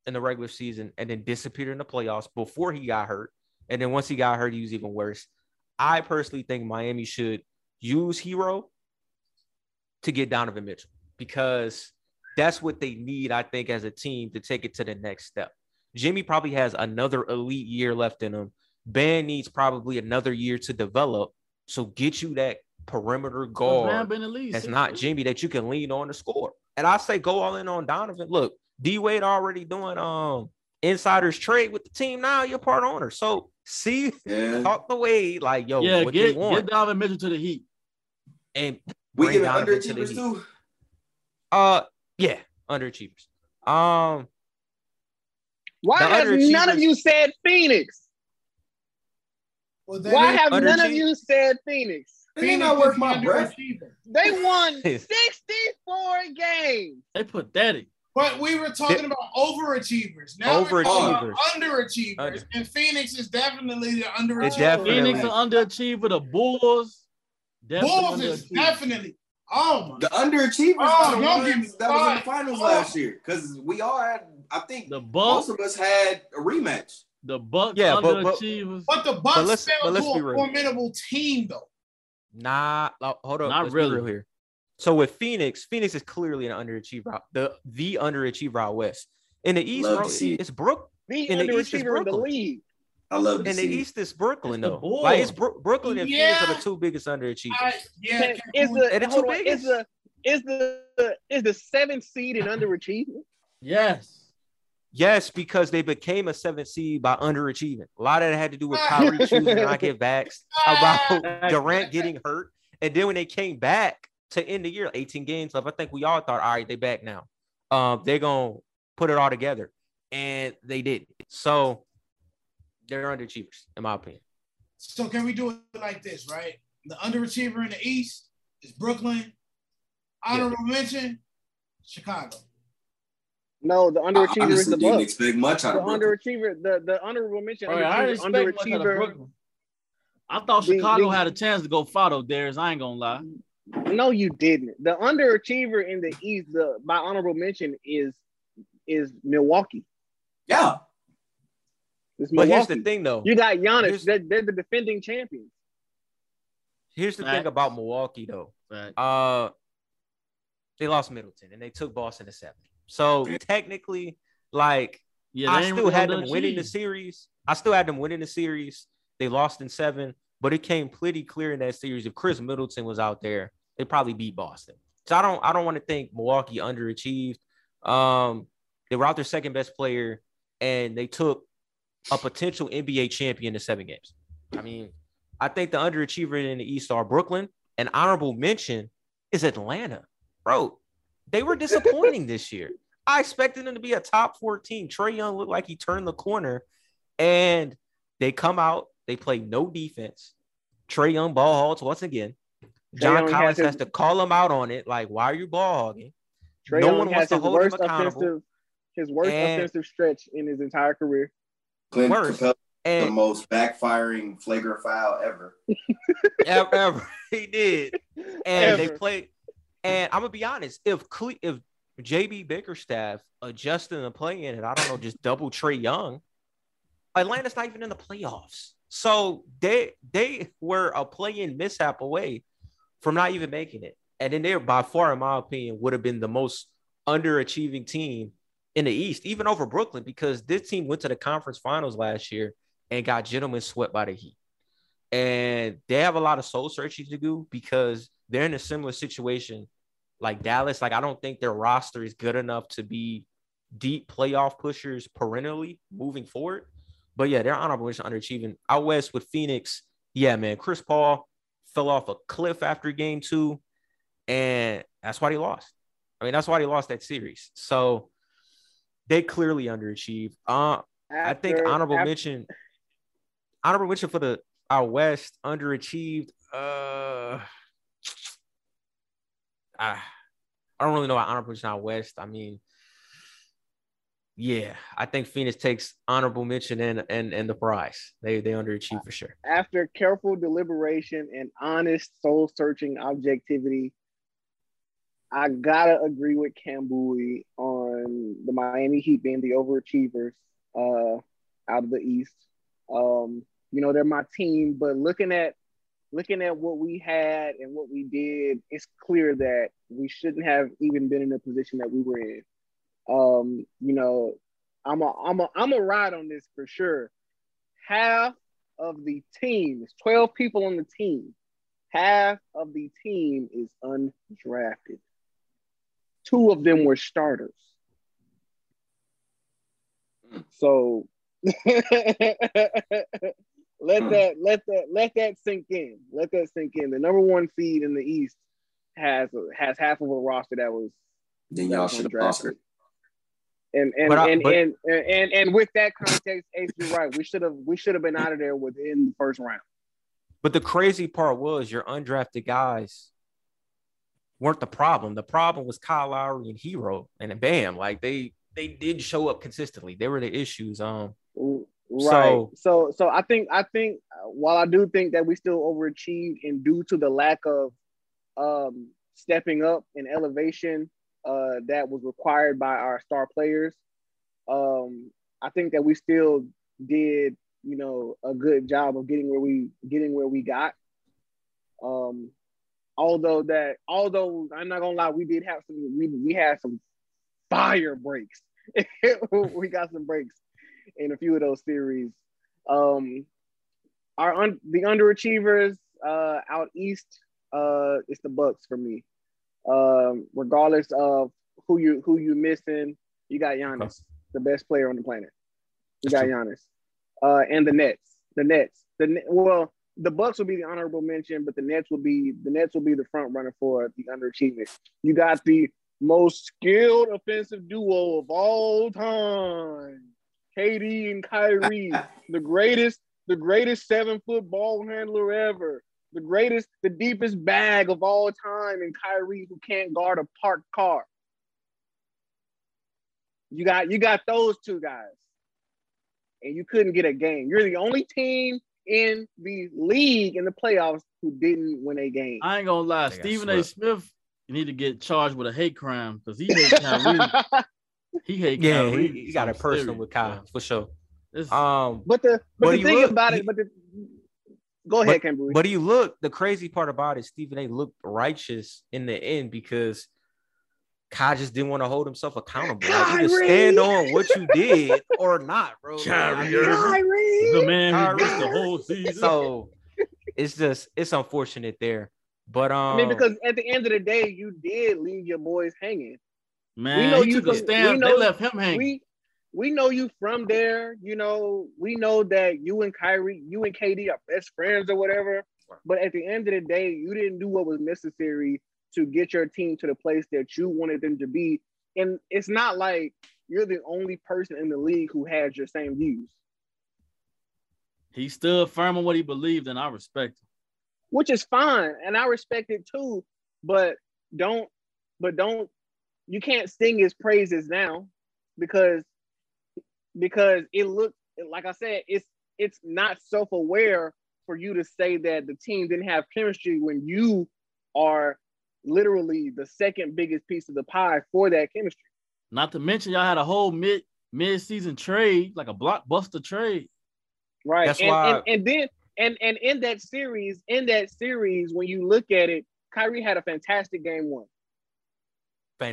in the regular season and then disappeared in the playoffs before he got hurt. And then once he got hurt, he was even worse. I personally think Miami should use Herro to get Donovan Mitchell because that's what they need, I think, as a team to take it to the next step. Jimmy probably has another elite year left in him. Ben needs probably another year to develop. So get you that perimeter Man, guard been at that's not. Jimmy that you can lean on to score. And I say go all in on Donovan. Look, D Wade already doing um insiders trade with the team now. You're part owner. So see, Yeah. talk the way like yo, Yeah, what get they want get Donovan Mitchell to the Heat. and We bring give Donovan to the underachievers Heat. too. Uh, yeah, underachievers. Um, Why The have none of you said Phoenix? Well, Why have none of you said Phoenix? It ain't not worth my breath. underachiever. They won 64 games. They put pathetic. But we were talking about overachievers. Now we're talking about underachievers. Under- And Phoenix is definitely the underachiever. definitely- Phoenix an underachiever. The Bulls. definitely Bulls is definitely. Oh my The underachievers Oh, don't get me that was in the finals Oh. last year. Because we all had, I think The most Bucks. of us had a rematch. The Bucks Yeah, but- but- But the Bucks let's- fell but let's to a real. formidable team, though. nah, hold up, Not let's really. be real here. So with Phoenix, Phoenix is clearly an underachiever, the the underachiever out west. In the East, bro, see it's Brook. The In the East is underachiever in the Brooklyn. league. I love to In the see. East, it's Brooklyn the though. Like it's Bro- Brooklyn and Phoenix are the two biggest underachievers. I, yeah, Can- can- Is the, And the two on, is the is the is the seventh seed in underachievement? Yes. Yes, because they became a seventh seed by underachieving. A lot of that had to do with Kyrie choosing not get vaxxed, about Durant getting hurt. And then when they came back to end the year, 18 games left, I think we all thought, all right, they back now. Um, they're gonna put it all together. And they did. So they're underachievers, in my opinion. So can we do it like this, right? The underachiever in the East is Brooklyn. Honorable mention, Chicago. No, the I underachiever is the didn't Bucks. expect much out The of Brooklyn. underachiever, the the honorable mention, All right, I didn't underachiever, expect much out of underachiever. Brooklyn. I thought The- Chicago the- had a chance to go follow Darius. I ain't gonna lie. No, you didn't. The underachiever in the East, the by honorable mention is is Milwaukee. Yeah. It's But here's the thing, though. You got Giannis. Here's- They're, they're the defending champions. Here's the thing Facts. about Milwaukee, though. Fact. Uh, they lost Middleton and they took Boston to seven. So technically, like Yeah, I still had them winning the series. I still had them winning the series. They lost in seven, but it came pretty clear in that series. If Khris Middleton was out there, they probably beat Boston. So I don't I don't want to think Milwaukee underachieved. Um, they were out their second best player, and they took a potential NBA champion to seven games. I mean, I think the underachiever in the East are Brooklyn. An honorable mention is Atlanta, bro. They were disappointing this year. I expected them to be a top 14. Trae Young looked like he turned the corner, and they come out, they play no defense. Trae Young ball hogs once again. John Young Collins has has to call him out on it. Like, why are you ball hogging? Trae No Young one has wants to his hold him worst accountable. offensive, his worst And- offensive stretch in his entire career. Clint Worse. Capela, the most backfiring flagrant foul ever. ever, ever he did. And they Ever. play. And I'm gonna be honest, if Cle- if JB Bickerstaff uh, adjusting the play in, and I don't know, just double Trae Young, Atlanta's not even in the playoffs. So they they were a play-in mishap away from not even making it. And then they, by far, in my opinion, would have been the most underachieving team in the East, even over Brooklyn, because this team went to the conference finals last year and got gentlemen swept by the Heat. And they have a lot of soul searching to do because they're in a similar situation like Dallas. Like, I don't think their roster is good enough to be deep playoff pushers perennially moving forward. But yeah, they're honorable mention underachieving. Out west with Phoenix, yeah, man, Chris Paul fell off a cliff after game two, and that's why they lost. I mean, that's why they lost that series. So they clearly underachieved. Uh, I think honorable after- mention, honorable mention for the Our West underachieved. Uh, I, don't really know how honorable mention out West. I mean, yeah, I think Phoenix takes honorable mention and and and the prize. They they underachieve for sure. After careful deliberation and honest soul searching objectivity, I gotta agree with Kambui on the Miami Heat being the overachievers uh, out of the East. Um, you know, they're my team, but looking at looking at what we had and what we did, it's clear that we shouldn't have even been in the position that we were in. Um, you know, I'm a I'm a I'm a ride on this for sure. Half of the team, it's 12 people on the team. Half of the team is undrafted. Two of them were starters. So let that let that let that sink in. Let that sink in. The number one seed in the East has has half of a roster that was Then y'all should have lost it. and and But I- and, but- and, and and with that context, Ace, you're right. We should have we should have been out of there within the first round. But the crazy part was your undrafted guys weren't the problem. The problem was Kyle Lowry and Herro, and bam, like they they did show up consistently. They were the issues. Um, Right. So- So, so I think I think uh, while I do think that we still overachieved and due to the lack of um, stepping up and elevation uh, that was required by our star players, um, I think that we still did you know a good job of getting where we getting where we got. Um, although that although I'm not gonna lie, we did have some we we had some fire breaks. we got some breaks in a few of those series. Um, our un- the underachievers uh, out east, uh, it's the Bucks for me. Um, regardless of who you who you missing, you got Giannis, the best player on the planet. You got Giannis, uh, and the Nets. The Nets. The well, the Bucks will be the honorable mention, but the Nets will be the Nets will be the front runner for the underachievement. You got the most skilled offensive duo of all time. KD and Kyrie, the greatest, the greatest seven foot ball handler ever, the greatest, the deepest bag of all time, and Kyrie who can't guard a parked car. You got you got those two guys, and you couldn't get a game. You're the only team in the league in the playoffs who didn't win a game. I ain't gonna lie, Stephen A. Smith you need to get charged with a hate crime because he hates Kyrie. He hates yeah, Kyrie. he, he got a so person serious, with Kyle bro. for sure. It's- Um, but the but, But the thing look- about he- it, but the go ahead, Kimberly. But he looked the crazy part about it, Stephen A looked righteous in the end because Kai just didn't want to hold himself accountable. Like, either Kyrie! stand on what you did or not, bro. Like, I Kyrie the man who Kyrie. missed the whole season. so it's just it's unfortunate there. But um I mean, because at the end of the day, you did leave your boys hanging. Man, we know he you took a stand. They left him hanging. We we know you from there. You know, we know that you and Kyrie, you and KD are best friends or whatever. But at the end of the day, you didn't do what was necessary to get your team to the place that you wanted them to be. And it's not like you're the only person in the league who has your same views, he stood firm on what he believed, and I respect him. which is fine, and I respect it too. But don't, but don't, you can't sing his praises now because because it looks like I said, it's it's not self-aware for you to say that the team didn't have chemistry when you are literally the second biggest piece of the pie for that chemistry. Not to mention, y'all had a whole mid mid season trade, like a blockbuster trade. Right. That's and, why- and and then and and in that series, in that series, when you look at it, Kyrie had a fantastic game one.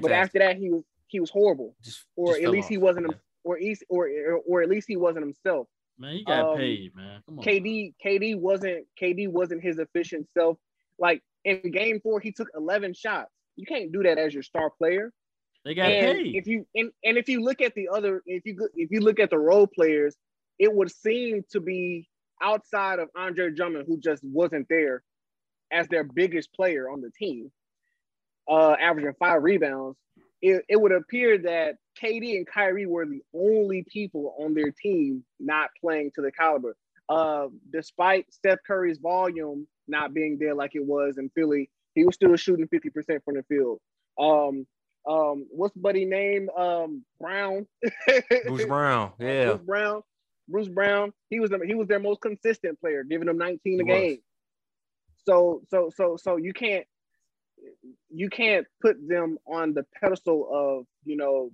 But after that, he was he was horrible. Just- Or just at fell least he wasn't Yeah. or at least or or at least he wasn't himself. Man, he got Um, paid, man. Come on. KD KD wasn't KD wasn't his efficient self. Like in game four, he took 11 shots. You can't do that as your star player. They got and paid. if you and, and if you look at the other if you if you look at the role players, it would seem to be outside of Andre Drummond, who just wasn't there as their biggest player on the team, uh, averaging five rebounds. It, it would appear that KD and Kyrie were the only people on their team not playing to the caliber. uh, despite Steph Curry's volume not being there like it was in Philly, he was still shooting 50% from the field. Um, um, what's buddy name? Um, Brown. Bruce Brown. Yeah. Bruce Brown. Bruce Brown. He was the, he was their most consistent player, giving them 19 a was. game. So so so so you can't you can't put them on the pedestal of you know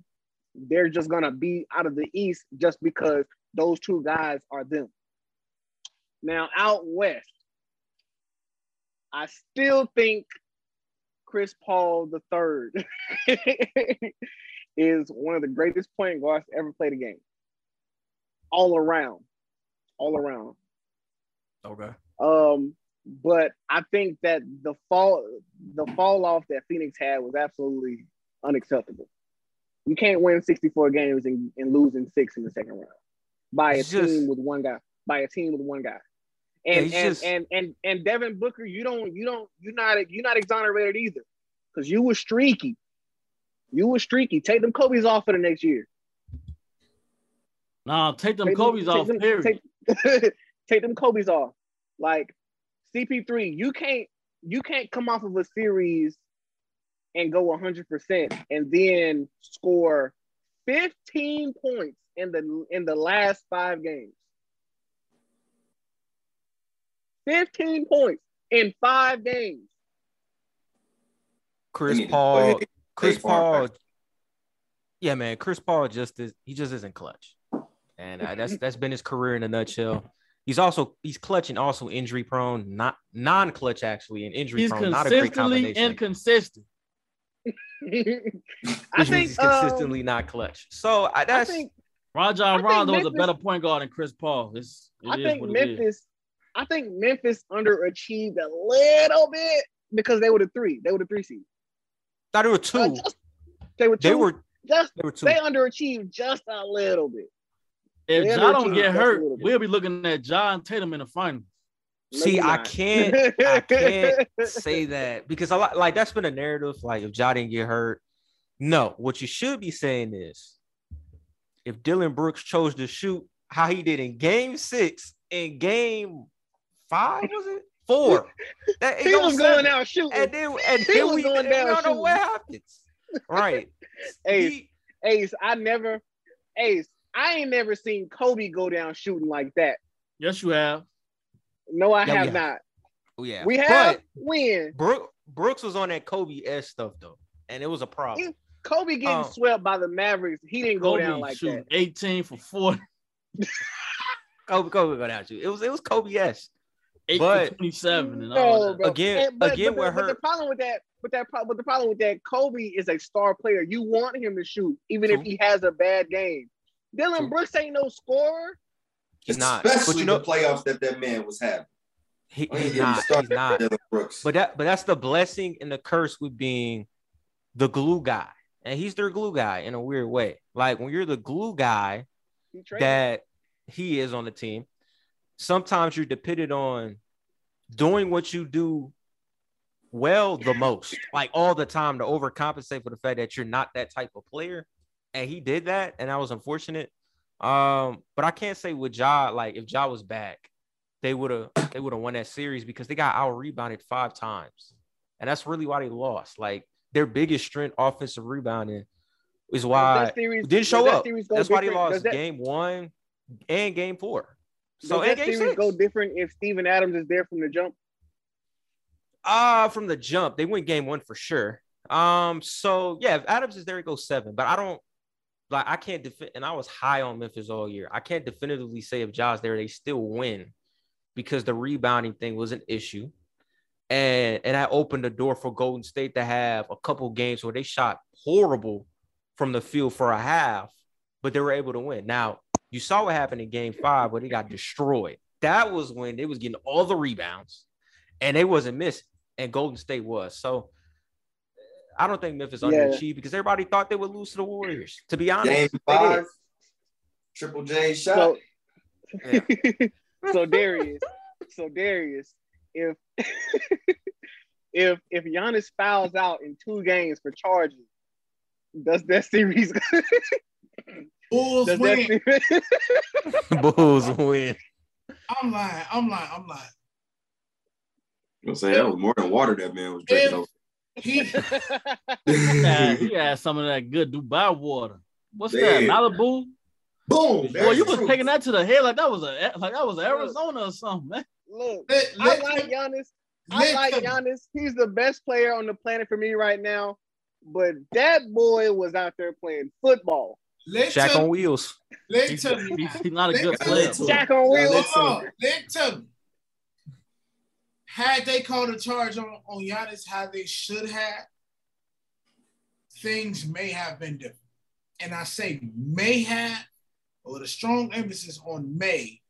they're just gonna be out of the East just because those two guys are them. Now out west, I still think Chris Paul the third is one of the greatest point guards to ever play the game. All around, all around. Okay. Um, but I think that the fall the fall off that Phoenix had was absolutely unacceptable. You can't win 64 games and, and lose in six in the second round by a It's just- team with one guy. By a team with one guy. And and, just- and and and Devin Booker, you don't you don't you're not you're not exonerated either. Because you were streaky. You were streaky. Take them Kobe's off for the next year. Nah, take them Take Kobe's take off. them- period. Take, take them Kobe's off. Like CP3, you can't you can't come off of a series and go 100% and then score 15 points in the in the last 5 games. 15 points in 5 games. Chris They need to Paul. Chris Paul. Yeah, man. Chris Paul just is. He just isn't clutch, and uh, that's that's been his career in a nutshell. He's also he's clutch and also injury prone, not non-clutch actually, and injury He's prone. Not a great consistently combination. inconsistent. I think he's um, consistently not clutch. So I, I that's think Rajon think Rondo is a better point guard than Chris Paul. It's, it I is think what it is. Memphis, I think Memphis underachieved a little bit because they were the three. They were the three seed. thought they were Uh, two. just- they were two. They were just they were two. they underachieved just a little bit. If they Ja don't underachieved get hurt, we'll be looking at John Tatum in the finals. See, I can't I can't say that because a lot like that's been a narrative. Like if Ja didn't get hurt, no. What you should be saying is, if Dillon Brooks chose to shoot how he did in Game Six and Game Five, was it four? That it he goes was seven. going out shooting. and then and He then was we, going we down don't know shooting. what happens. Right. Ace, He- Ace, I never, Ace, I ain't never seen Kobe go down shooting like that. Yes, you have. No, I Yeah, have have. not. oh, yeah. We have But when Brook, Brooks was on that Kobe S stuff though, and it was a problem. Kobe getting Oh. swept by the Mavericks. He didn't go down like shooting that. 18 for 40, Kobe, Kobe go down to it was it was Kobe S. 8 But- for 27, and all that. bro. Again- And- but, again but, with the, but the problem with that, but that, pro- but the problem with that, Kobe is a star player. You want him to shoot, even if he has a bad game. Dillon True. Brooks ain't no scorer. He's not. But Especially you know, the playoffs that that man was having. he, he's getting not. He's not. Dillon Brooks. But that but that's the blessing and the curse with being the glue guy. And he's their glue guy in a weird way. Like when you're the glue guy He that he is on the team, sometimes you're dependent on doing what you do well the most, like all the time to overcompensate for the fact that you're not that type of player. And he did that, and that was unfortunate. Um, but I can't say with Ja, like if Ja was back, they would have they would have won that series because they got out rebounded five times. And that's really why they lost. Like their biggest strength, offensive rebounding, is why that series, didn't show that up. series That's why they lost that, game one and game four. does So that game series six. go different if Steven Adams is there from the jump? Ah, from the jump, they win game one for sure. Um, so yeah, if Adams is there, it goes seven. But I don't like I can't defend, and I was high on Memphis all year. I can't definitively say if Ja's there, they still win because the rebounding thing was an issue. And and I opened the door for Golden State to have a couple games where they shot horrible from the field for a half, but they were able to win. Now you saw what happened in game five where they got destroyed. That was when they was getting all the rebounds and they wasn't missing, and Golden State was. So I don't think Memphis Yeah. underachieved because everybody thought they would lose to the Warriors. To be honest, Game they five, did. Triple J shot. So, Yeah. so Darius, so Darius, if if if Giannis fouls out in two games for charges, does that series Bulls does win. series, Bulls win. I'm lying. I'm lying. I'm lying. I'm saying that was more than water that man was drinking. over. He He had, he had some of that good Dubai water. What's Damn. that? Malibu? Boom. Boy, you was taking that to the head like that was a like that was Arizona or something, man. Look, let, I like Giannis. I like Giannis. He's the best player on the planet for me right now. But that boy was out there playing football. let Shaq tell- on wheels. let He's, tell he's, he's not a good player. let- Jack on wheels. Let- Hold on. Let tell me. Had they called a charge on, on Giannis how they should have, things may have been different. And I say may have, with a strong emphasis on may,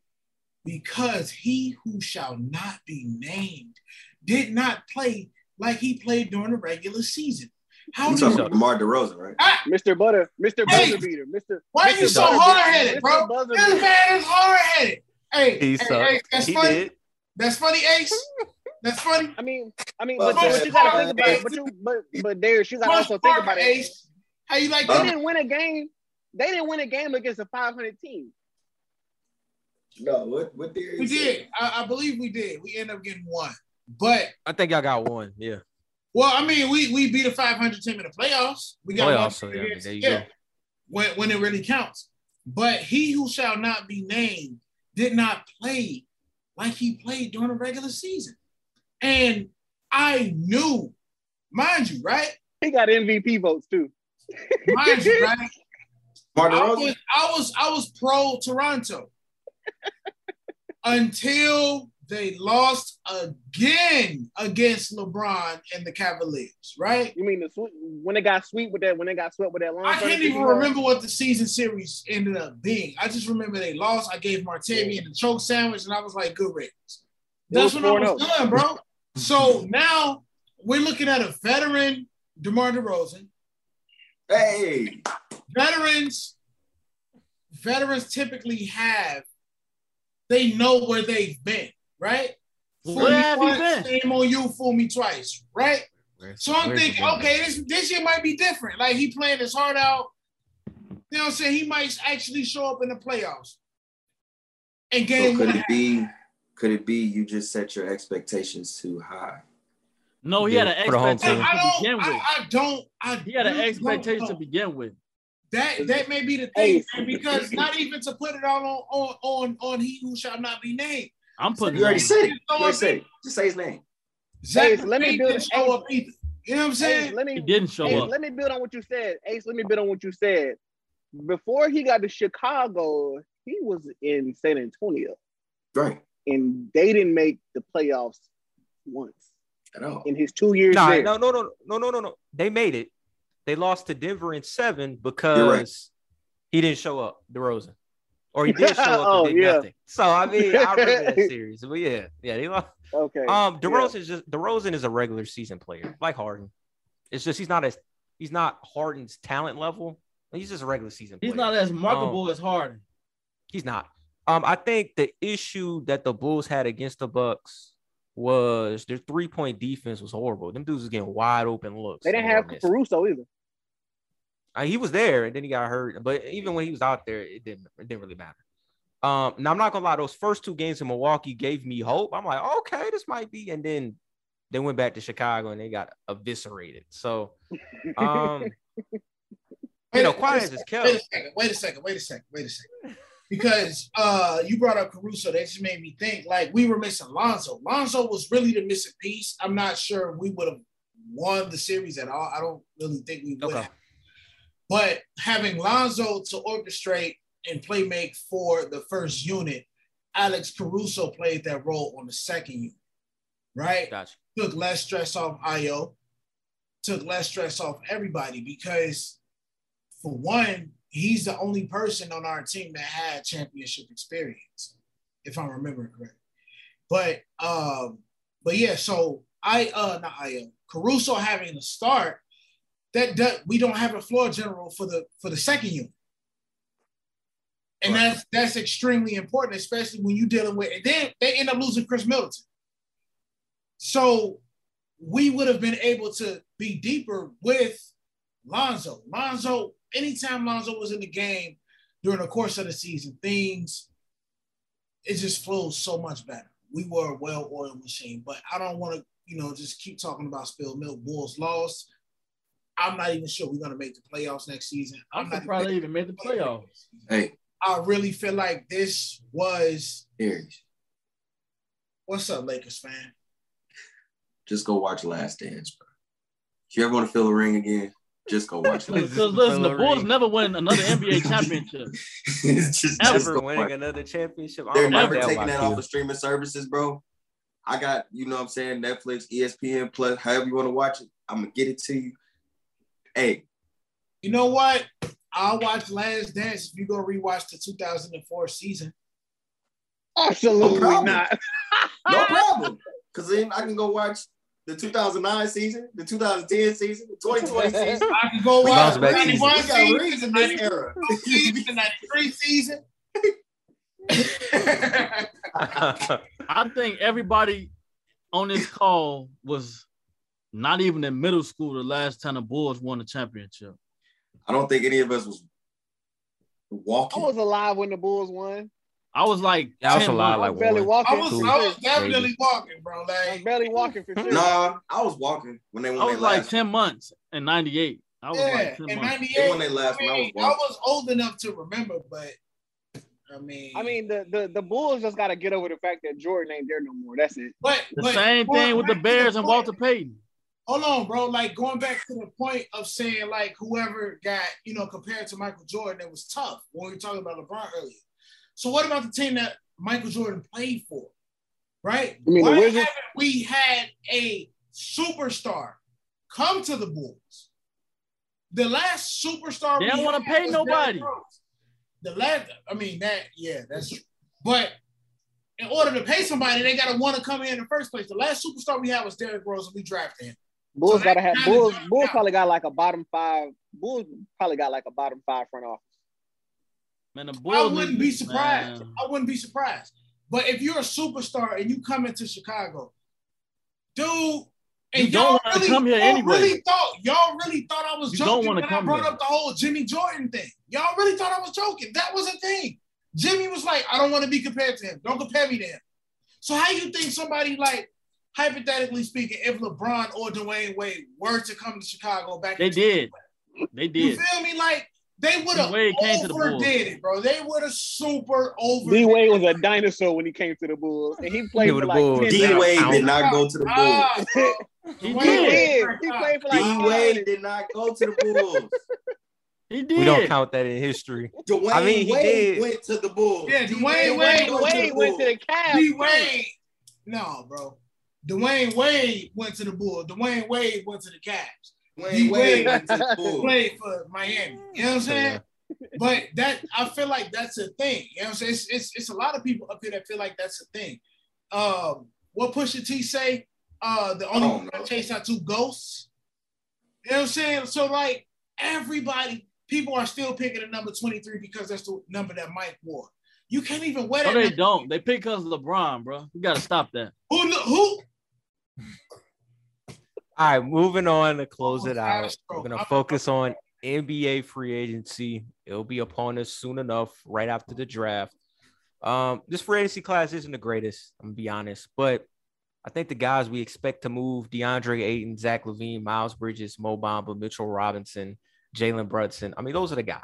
because he who shall not be named did not play like he played during the regular season. How You talking about DeMar DeRozan, right? Ah, Mr. Butter, Mr. Hey! Buzzer Beater, Mr. why Mr. you so hard headed, bro? Buzzer This man is hard headed. Hey, He hey, hey, that's he funny. did. That's funny, Ace. That's funny. I mean, I mean, Well, but, you- Buster, but you gotta think about it. But you, but but Darius, you gotta also think about it. Ace. How you like They didn't win a game. They didn't win a game against a 500 team. No, what what theory? We did. I, I believe we did. We ended up getting one. But I think y'all got one. Yeah. well, I mean, we we beat a 500 team in the playoffs. We got Playoffs, so, yeah, I mean, against- there you yeah, go. when when it really counts. But he who shall not be named did not play like he played during the regular season. And I knew, mind you, right? He got MVP votes too. Mind you, right? I was I was I was pro Toronto until they lost again against LeBron and the Cavaliers, right? You mean the sweep when they got sweep with that when they got swept with that long? I can't even remember what the season series ended up being. I just remember they lost. I gave Martavian the choke sandwich, and I was like, good riddance. That's when I was oh. done, bro. So now we're looking at a veteran DeMar DeRozan. Hey, veterans veterans typically have they know where they've been right? Fool Where me have you once, been? shame on you fool me twice right? So i'm thinking okay this this year might be different. Like he playing his heart out. You know what i'm saying? He might actually show up in the playoffs. And so game could one. it be? Could it be you just set your expectations too high? No, he Yeah, had an for the home expectation team. I to begin with. I, I don't, I He had an expectation to begin with. That that may be the thing, man, because not even to put it all on on on on he who shall not be named. I'm putting You already on. said it. You already said it. Just say his name. Zach Hey, let me build- didn't show up either. You know what I'm Ace, saying? let He didn't show Ace, up. let me build on what you said. Ace, let me build on what you said. Before he got to Chicago, he was in San Antonio, Right. And they didn't make the playoffs once At all. in his two years Nah, there. no, no, no, no, no, no, no. They made it. They lost to Denver in seven because right. he didn't show up, DeRozan. Or he did show up Oh, and did yeah. nothing. So I mean, I remember that series. But yeah, yeah, they lost. Okay. Um, yeah. DeRozan is just DeRozan is a regular season player, like Harden. It's just he's not as he's not Harden's talent level. He's just a regular season player. He's not as marketable as Harden. He's not. Um, I think the issue that the Bulls had against the Bucks was their three point defense was horrible. Them dudes was getting wide open looks. They didn't have were missing. Caruso either. Uh, he was there and then he got hurt. But even when he was out there, it didn't it didn't really matter. Um, now I'm not gonna lie, those first two games in Milwaukee gave me hope. I'm like, okay, this might be, and then they went back to Chicago and they got eviscerated. So um, you know, quiet as it's Wait a second. Wait a second. Wait a second. Wait a second. Because uh, you brought up Caruso, that just made me think like we were missing Lonzo. Lonzo was really the missing piece. I'm not sure we would have won the series at all. I don't really think we would Okay. have. But having Lonzo to orchestrate and play make for the first unit, Alex Caruso played that role on the second unit, right? Gotcha. took less stress off Io, took less stress off everybody because, for one, he's the only person on our team that had championship experience, if I'm remembering correctly. But um, but yeah, so I uh not Io Caruso having to start that, that we don't have a floor general for the for the second unit. And Right. that's that's extremely important, especially when you're dealing with and then they end up losing Khris Middleton. So we would have been able to be deeper with Lonzo. Lonzo, anytime Lonzo was in the game during the course of the season, things it just flows so much better. We were a well-oiled machine, but I don't want to, you know, just keep talking about spilled milk. Bulls lost. I'm not even sure we're gonna make the playoffs next season. I'm, I'm not surprised they even made the playoffs. Hey, I really feel like this was Aries, what's up, Lakers fan. just go watch Last Dance, bro. If you ever want to feel the ring again, just go watch Last Because listen, the Hillary. Bulls never win another NBA championship. Dance. just, Ever just winning watch. another championship? I They're never taking that you. off of streaming services, bro. I got, you know what I'm saying, Netflix, ESPN Plus, however you want to watch it. I'm gonna get it to you. Hey, You know what? I'll watch Last Dance if you go rewatch the 2004 season. Absolutely problem. not. no problem. Cause then I can go watch the 2009 season, the 2010 season, the 2020 season. I can go We watch the 91 We got season, rings in the this 94 era. season, the 93 season. I think everybody on this call was not even in middle school the last time the Bulls won the championship. I don't think any of us was walking. I was alive when the Bulls won. I was like, Yeah, I was 10 alive, I like barely walking. I was, I was definitely Maybe. walking, bro. I was Like, barely walking for sure. Nah, I was walking when they won I was like last. 10 months in 98. I was yeah, like 10 in 98, won their last I, one. I was I was old enough to remember, but I mean, I mean, the, the, the Bulls just got to get over the fact that Jordan ain't there no more. That's it. but, The but same going thing with the back to Bears and point- Walter Payton. Hold on, bro. Like going back to the point of saying like whoever got you know compared to Michael Jordan, that was tough when we were talking about LeBron earlier. So what about the team that Michael Jordan played for? Right? You mean Why haven't we had a superstar come to the Bulls? The last superstar They don't wanna pay nobody. The last, I mean that, yeah, that's true. But in order to pay somebody, they gotta want to come in in the first place. The last superstar we had was Derrick Rose, and we drafted him. Bulls So got to that have Bulls. Bulls out. probably got like a bottom five. Bulls probably got like a bottom five front office. Man, the. I wouldn't be surprised. Man. I wouldn't be surprised. But if you're a superstar and you come into Chicago, dude, and You don't y'all really, come here y'all anyway. really thought y'all really thought I was You don't joking when come I brought here. up the whole Jimmy Jordan thing. Y'all really thought I was joking. That was a thing. Jimmy was like, I don't want to be compared to him. Don't compare me to him. So how you think somebody like, hypothetically speaking, if LeBron or Dwyane Wade were to come to Chicago back, They did. They you did. feel me? Like they would have Wade to the Bulls. overdid it, bro. They would have super over. D Wade was a dinosaur when he came to the Bulls, and he played with for the like Bulls. 10 D. Wade did not go to the Bulls. Ah. He did. did. He played for like five Wade did not go to the Bulls. He did. We don't count that in history. Dwyane I mean, he Wade did. went to the Bulls. Yeah, D Dwyane Wade Wade- didn't go Wade went to the Cavs. D. Wade. No, bro. Dwyane Wade went to the Bulls. Dwyane Wade went to the Cavs. Dwyane D Wade Wade went to the Bulls. Played for Miami. You know what I'm saying? But that I feel like that's a thing. You know what I'm saying? It's, it's, it's a lot of people up here that feel like that's a thing. Um, what Pusha T say? Uh, the only Oh, one that no. chased out two ghosts. You know what I'm saying? So like everybody, people are still picking the number 23 because that's the number that Mike wore. You can't even wear No, they number. don't. They pick us LeBron, bro. We gotta stop that. Who who All right, moving on to close it out. We're gonna focus on NBA free agency. It'll be upon us soon enough, right after the draft. Um, this free agency class isn't the greatest, I'm gonna be honest, but I think the guys we expect to move DeAndre Ayton, Zach LaVine, Miles Bridges, Mo Bamba, Mitchell Robinson, Jalen Brunson. I mean, those are the guys,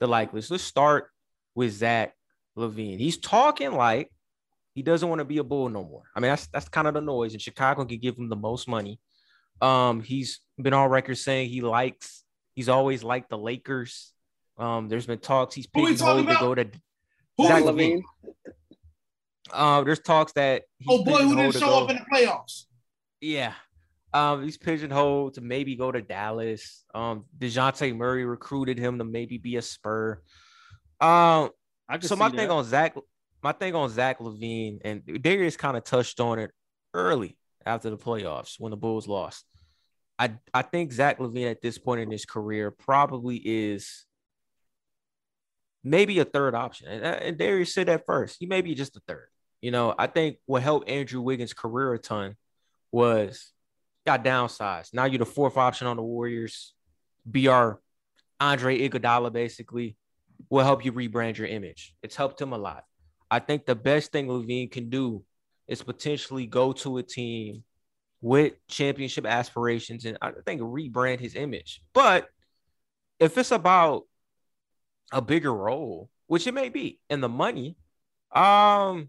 the likeliest. Let's start with Zach LaVine. He's talking like he doesn't want to be a bull no more. I mean, that's that's kind of the noise, and Chicago can give him the most money. Um, he's been on record saying he likes, he's always liked the Lakers. Um, there's been talks he's Who we pigeonholed to go to. who Zach LaVine. Um, there's talks that Oh boy, who didn't show go- up in the playoffs? yeah. Um, he's pigeonholed to maybe go to Dallas. Um, DeJounte Murray recruited him to maybe be a spur. Um, I so see my that. thing on Zach, my thing on Zach LaVine, and Darius kind of touched on it early after the playoffs when the Bulls lost. I I think Zach LaVine at this point in his career probably is maybe a third option, and, and Darius said that first. He may be just a third. You know, I think what helped Andrew Wiggins' career a ton was got downsized. Now you're the fourth option on the Warriors. Our Andre Iguodala basically will help you rebrand your image. It's helped him a lot. I think the best thing LaVine can do is potentially go to a team with championship aspirations and I think rebrand his image. But if it's about a bigger role, which it may be, and the money, um,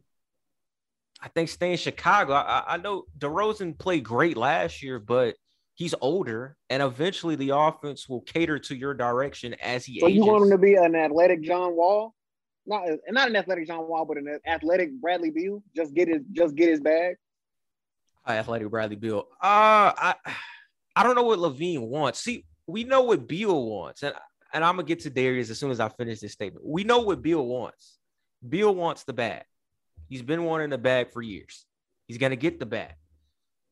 I think stay in Chicago. I, I know DeRozan played great last year, but he's older, and eventually the offense will cater to your direction as he. So ages. you want him to be an athletic John Wall? Not not an athletic John Wall, but an athletic Bradley Beal. Just get his just get his bag. Hi, athletic Bradley Beal. Uh I I don't know what LaVine wants. See, we know what Beal wants, and and I'm gonna get to Darius as soon as I finish this statement. We know what Beal wants. Beal wants the bag. He's been wanting the bag for years. He's gonna get the bag.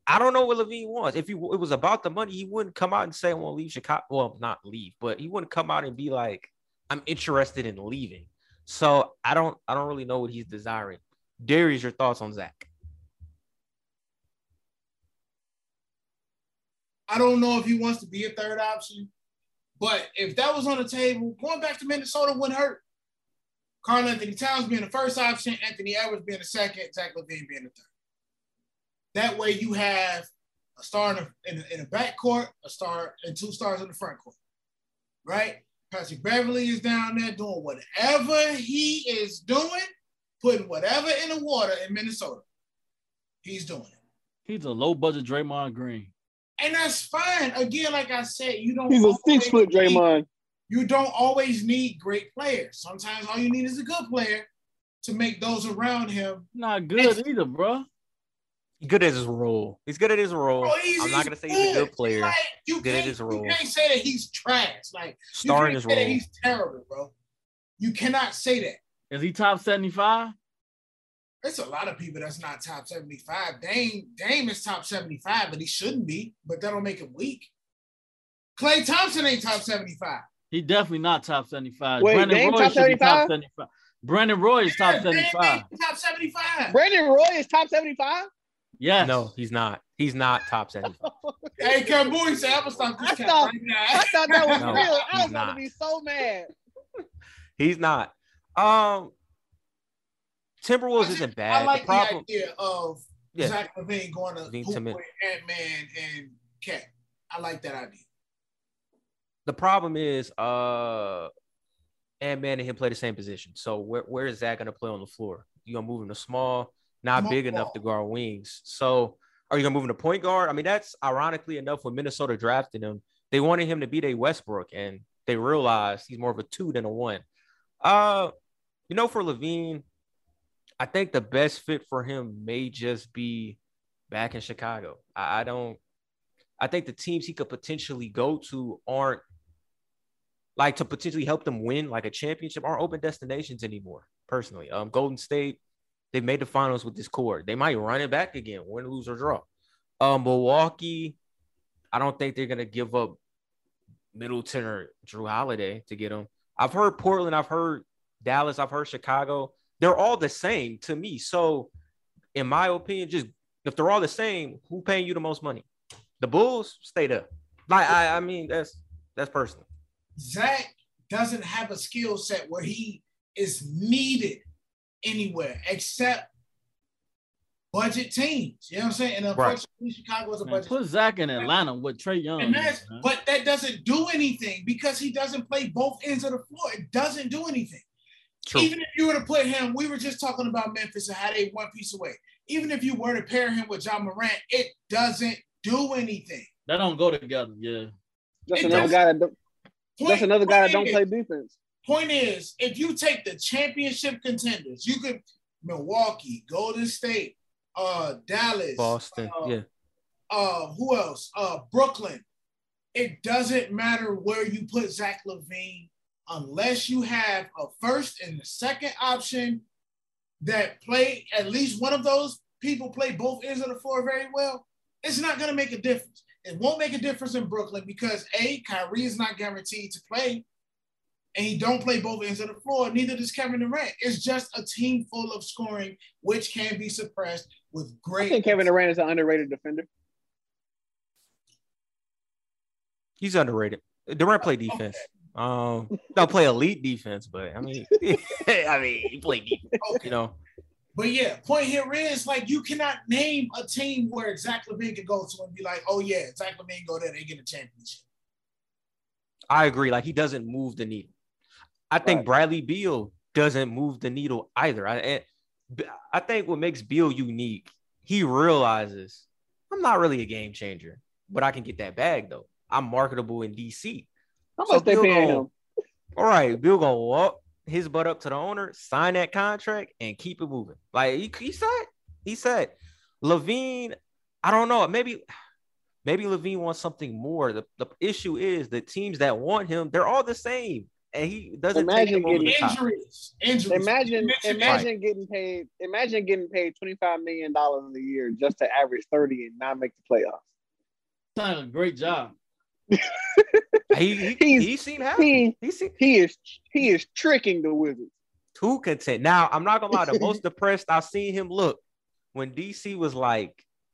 I don't know what LaVine wants. If he, it was about the money, he wouldn't come out and say, "I want to leave Chicago." Well, not leave, but he wouldn't come out and be like, "I'm interested in leaving." So I don't, I don't really know what he's desiring. Darius, your thoughts on Zach? I don't know if he wants to be a third option, but if that was on the table, going back to Minnesota wouldn't hurt. Karl-Anthony Towns being the first option, Anthony Edwards being the second, Zach LaVine being the third. That way you have a star in a, in in a backcourt, a star, and two stars in the front court, right? Patrick Beverley is down there doing whatever he is doing, putting whatever in the water in Minnesota. He's doing it. He's a low budget Draymond Green. And that's fine. Again, like I said, you don't He's a always six foot need- Draymond. You don't always need great players. Sometimes all you need is a good player to make those around him. Not good either, bro. He's good at his role. He's good at his role. Bro, he's- I'm not gonna say he's a good player. Like, you Good at can't, his you can't say that he's trash. Like you Star in can't his say that role. he's terrible, bro. You cannot say that. Is he top 75? There's a lot of people that's not top 75. Dame, Dame is top 75, but he shouldn't be. But that don't make him weak. Klay Thompson ain't top 75. He definitely not top 75. Wait, Brandon Dame Roy top should be top 75? 75. Brandon Roy is top Yeah, Dame 75. ain't Top 75. Brandon Roy is top 75. Yes. No, he's not. He's not top 75. Hey, Camboy said, I'm going to this I thought- I right now. thought that was No, real. I was he's about not. to be so mad. He's not. Um, Timberwolves I isn't bad. I like the the, idea of yeah, Zach LaVine going to LaVine hoop with Ant-Man and Cat. I like that idea. the problem is, uh, and man and him play the same position. So where, where is Zach gonna play on the floor? You gonna move him to small, not big enough to guard wings. So are you gonna move him to point guard? I mean, that's ironically enough when Minnesota drafted him, they wanted him to be a Westbrook, and they realized he's more of a two than a one. Uh, you know, for LaVine, I think the best fit for him may just be back in Chicago. I, I don't. I think the teams he could potentially go to aren't like to potentially help them win like a championship aren't open destinations anymore. Personally, um, Golden State, they made the finals with this core. They might run it back again, win, lose, or draw. Um, Milwaukee, I don't think they're gonna give up Middleton or Jrue Holiday to get them. I've heard Portland, I've heard Dallas, I've heard Chicago. They're all the same to me. So, in my opinion, just if they're all the same, who paying you the most money? The Bulls stay there. Like I, I mean, that's that's personal. Zach doesn't have a skill set where he is needed anywhere except budget teams. You know what I'm saying? And unfortunately, Chicago is a Man, budget. put Zach in Atlanta with Trae Young. and that's, but that doesn't do anything because he doesn't play both ends of the floor. It doesn't do anything. True. Even if you were to put him, we were just talking about Memphis and how they one piece away. Even if you were to pair him with Ja Morant, it doesn't do anything. That don't go together. Yeah. That's It another guy that don't, that's another guy that don't play defense. Point is, if you take the championship contenders, you could Milwaukee, Golden State, uh, Dallas, Boston, uh, yeah. uh, who else? Uh, Brooklyn. It doesn't matter where you put Zach LaVine unless you have a first and the second option that play at least one of those people play both ends of the floor very well. It's not going to make a difference. It won't make a difference in Brooklyn because a Kyrie is not guaranteed to play, and he don't play both ends of the floor. Neither does Kevin Durant. It's just a team full of scoring, which can be suppressed with great. I think Kevin Durant is an underrated defender. He's underrated. Durant play defense. Um, don't play elite defense, but I mean, I mean, he played defense. Okay. You know, But yeah, point here is like you cannot name a team where Zach LaVine could go to and be like, oh yeah, Zach LaVine go there, they get a championship. I agree. Like he doesn't move the needle. I think Right. Bradley Beal doesn't move the needle either. I and B- I think what makes Beal unique, he realizes I'm not really a game changer, but I can get that bag though. I'm marketable in DC. How So much they paying him? All right, Beal gonna walk his butt up to the owner, sign that contract, and keep it moving. Like he, he said, he said, LaVine. I don't know. Maybe, maybe LaVine wants something more. The, the issue is the teams that want him, they're all the same, and he doesn't Imagine them getting top. Injuries, injuries. Imagine, You mentioned imagine getting paid. Imagine getting paid twenty five million dollars a year just to average thirty and not make the playoffs. Done a great job. He he, He's- he seemed happy. He He seemed he is he is tricking the Wizards. too content. Now I'm not gonna lie. The most depressed I've seen him look when DC was like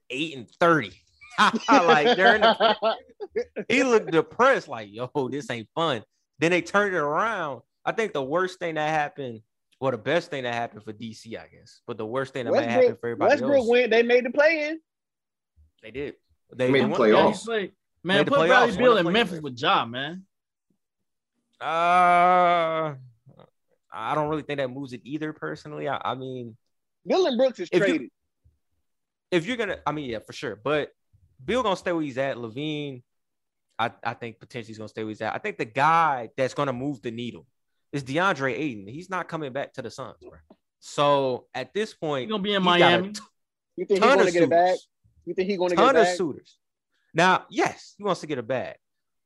eight and thirty. like during the he looked depressed, like, yo, this ain't fun. Then they turned it around. I think the worst thing that happened, well, the best thing that happened for DC, I guess, but the worst thing that might happen for everybody Westbrook else, went. They made the play in. they did. They, Made they the won playoffs. Yeah, game. he played. Man, Made the put playoffs, Bradley won Beal in. Memphis with Ja, man. Uh, I don't really think that moves it either. Personally, I, I mean, Dillon Brooks is If you- traded. if you're gonna, I mean, yeah, for sure. But Beal gonna stay where he's at. LaVine, I, I think potentially he's gonna stay where he's at. I think the guy that's gonna move the needle is DeAndre Ayton. He's not coming back to the Suns, bro. So at this point, He's gonna be in he's got a Miami. t- You think he's going of to get a bag? You think he's going to get a ton of bag? suitors. Now, yes, he wants to get a bag,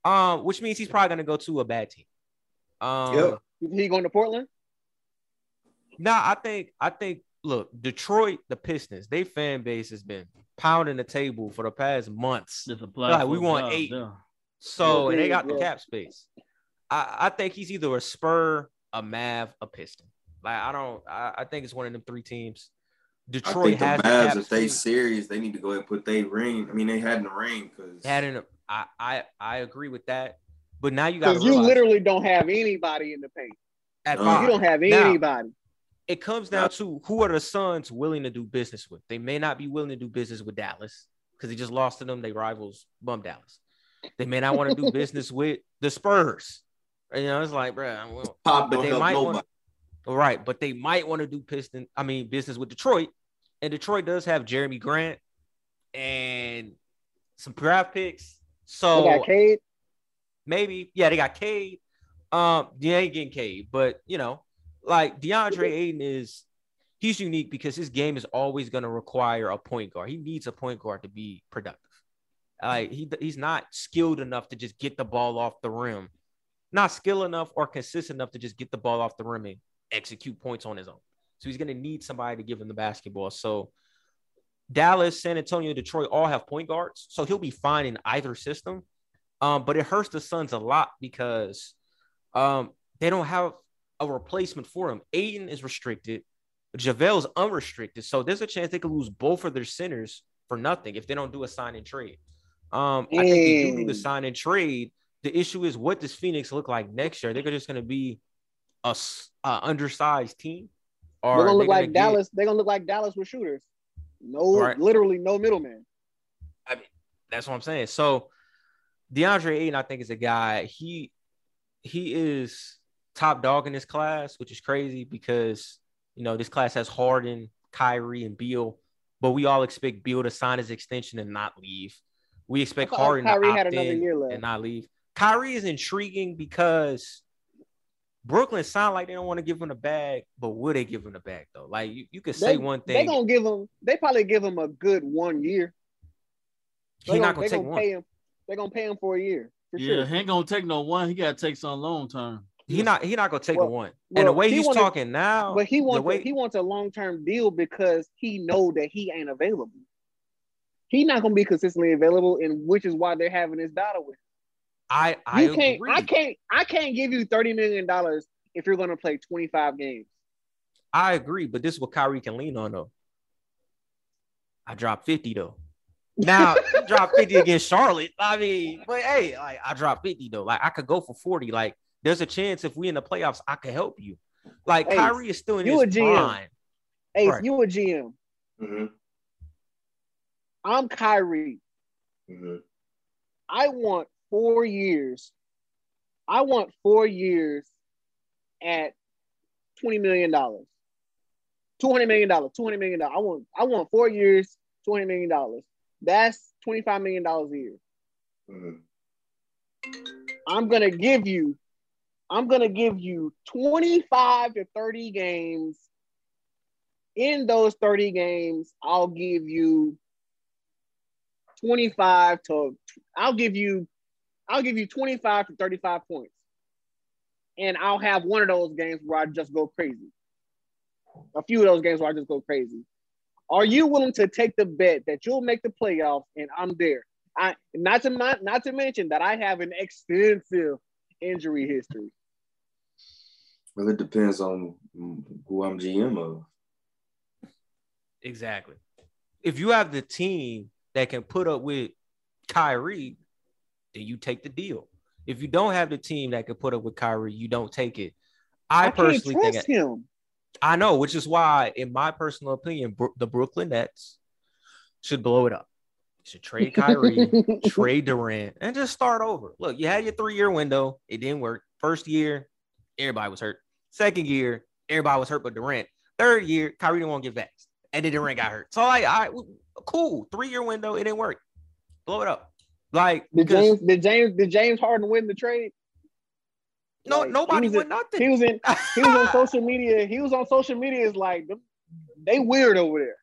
um, which means he's probably gonna go to a bad team. Um, Yep. You think he's going to Portland? Now I think I think look, Detroit, the Pistons, their fan base has been pounding the table for the past months. Like, we want job, eight. yeah. So and they big, got the cap space. I, I think he's either a Spur, a Mav, a Piston. Like I don't I, I think it's one of them three teams. I Detroit think the has the Mavs, cap if they space. serious, they need to go ahead and put their ring. I mean, they had in the ring because Had in a, I, I I agree with that. But now you got you literally don't have anybody in the paint. at No. You don't have Now- anybody. it comes down to who are the Suns willing to do business with. They may not be willing to do business with Dallas because they just lost to them. They rivals bum Dallas. They may not want to do business with the Spurs. You know, it's like, bro, well, Pop but they might nobody. want, right? But they might want to do Piston. I mean, business with Detroit, and Detroit does have Jerami Grant and some draft picks. So They got Cade. maybe yeah they got Cade. Um, they ain't getting Cade, but you know, like DeAndre Ayton is he's unique because his game is always going to require a point guard. He needs a point guard to be productive. Like he he's not skilled enough to just get the ball off the rim, not skilled enough or consistent enough to just get the ball off the rim and execute points on his own. So he's going to need somebody to give him the basketball. So Dallas, San Antonio, Detroit all have point guards, so he'll be fine in either system. Um, but it hurts the Suns a lot because um, they don't have a replacement for him. Ayton is restricted, JaVale's unrestricted, so there's a chance they could lose both of their centers for nothing if they don't do a sign and trade. Um, I think they do the Mm. sign and trade. The issue is what does Phoenix look like next year? They're just going to be a undersized team, or They're gonna look like get- Dallas. They're gonna look like Dallas with shooters. No, Right. literally no middleman. That's what I'm saying. So DeAndre Ayton, I think, is a guy. He he is top dog in this class, which is crazy because you know this class has Harden, Kyrie, and Beal, but we all expect Beal to sign his extension and not leave. We expect I thought oh, Harden Kyrie to had opt another in year left. and not leave. Kyrie is intriguing because Brooklyn sound like they don't want to give him the bag, but would they give him the bag though? Like you, you could say They, one thing. they thing, gonna give him. They probably give him a good one year. They he's gonna, not gonna they take gonna one. pay him. They're gonna pay him for a year for Yeah, sure. he ain't gonna take no one. He gotta take some long term. He not he not gonna take Well- a one. and the way he he's wanted- talking now, But he wants way he wants a long term deal because he know that he ain't available. He's not gonna be consistently available, and which is why they're having this battle with. him. I I You can't. agree. I can't. I can't give you thirty million dollars if you're gonna play twenty five games. I agree, but this is what Kyrie can lean on though. I dropped 50 though. Now he dropped 50 against Charlotte. I mean, but hey, like I dropped 50 though. Like I could go for 40. Like there's a chance if we in the playoffs, I could help you. Like Ace, Kyrie is still in you his a GM. prime. Ace, Right. you a GM. hmm I'm Kyrie. hmm I want four years. I want four years at twenty million dollars, two hundred million dollars, two hundred million dollars. I want I want four years, two hundred million dollars. That's twenty five million dollars a year. hmm I'm gonna give you, I'm gonna give you twenty five to thirty games. In those thirty games, I'll give you 25 to I'll give you I'll give you 25 to 35 points. And I'll have one of those games where I just go crazy. A few of those games where I just go crazy. Are you willing to take the bet that you'll make the playoffs and I'm there? I not to not, not to mention that I have an extensive injury history. Well, it depends on who I'm GM of. Exactly. If you have the team that can put up with Kyrie, then you take the deal. If you don't have the team that can put up with Kyrie, you don't take it. I, I, personally think trust him. I know, which is why, in my personal opinion, Bro- the Brooklyn Nets should blow it up. Should trade Kyrie, trade Durant, and just start over. Look, you had your three-year window. It didn't work. First year, everybody was hurt. Second year, everybody was hurt but Durant. Third year, Kyrie didn't want to get vaxxed. And then Durant got hurt. So like, all cool. Three-year window, it didn't work. Blow it up. Like Did James did James did James Harden win the trade? no, like, nobody won nothing. He was in he was on social media. He was on social media. Is like they weird over there.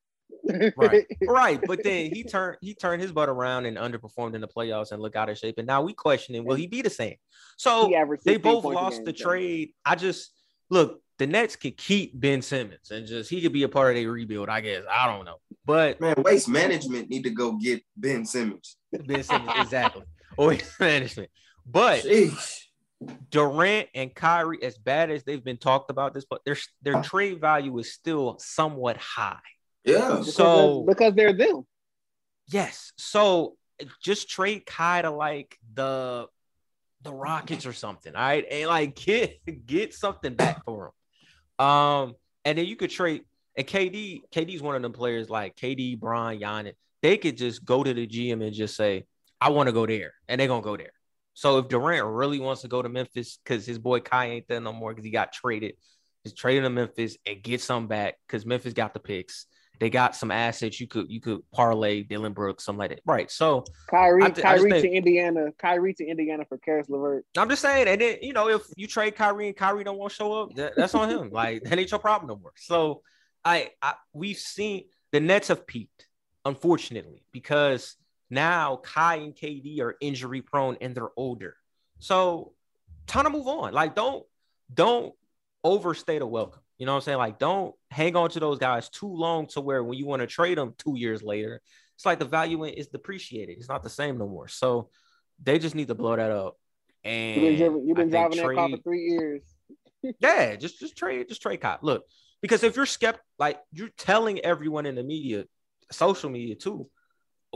Right. right. But then he turned he turned his butt around and underperformed in the playoffs and look out of shape. And now we questioning will he be the same? So they both lost game, the so. trade. I just look, the Nets could keep Ben Simmons and just he could be a part of their rebuild, I guess. I don't know. But Man, waste management need to go get Ben Simmons. Ben Simmons, exactly. Or management. But Sheesh. Durant and Kyrie, as bad as they've been talked about this, but their their trade value is still somewhat high. Yeah. Because So because they're them. Yes. So just trade Kai to like the the Rockets or something. All right. And like get get something back for him. Um, and then you could trade and KD, KD's one of them players like KD, Bron, Giannis. They could just go to the GM and just say, I want to go there, and they're gonna go there. So if Durant really wants to go to Memphis because his boy Kai ain't there no more because he got traded, trade him to Memphis and get some back because Memphis got the picks. They got some assets you could you could parlay Dillon Brooks, something like that. Right. So Kyrie, I ju- I just Kyrie to Indiana, Kyrie to Indiana for Caris LeVert. I'm just saying, and then you know, if you trade Kyrie and Kyrie don't want to show up, that, that's on him. Like that ain't your problem no more. So I, I we've seen the Nets have peaked, unfortunately, because now Kai and KD are injury prone and they're older. So time to move on. Like don't don't overstay the welcome. You know what I'm saying? Like don't hang on to those guys too long to where when you want to trade them two years later, it's like the value is depreciated. It's not the same no more. So they just need to blow that up. And You've been, driving- you've been driving that car for three years. yeah, just just trade, just trade Kai. Look, because if you're skept like you're telling everyone in the media, social media too,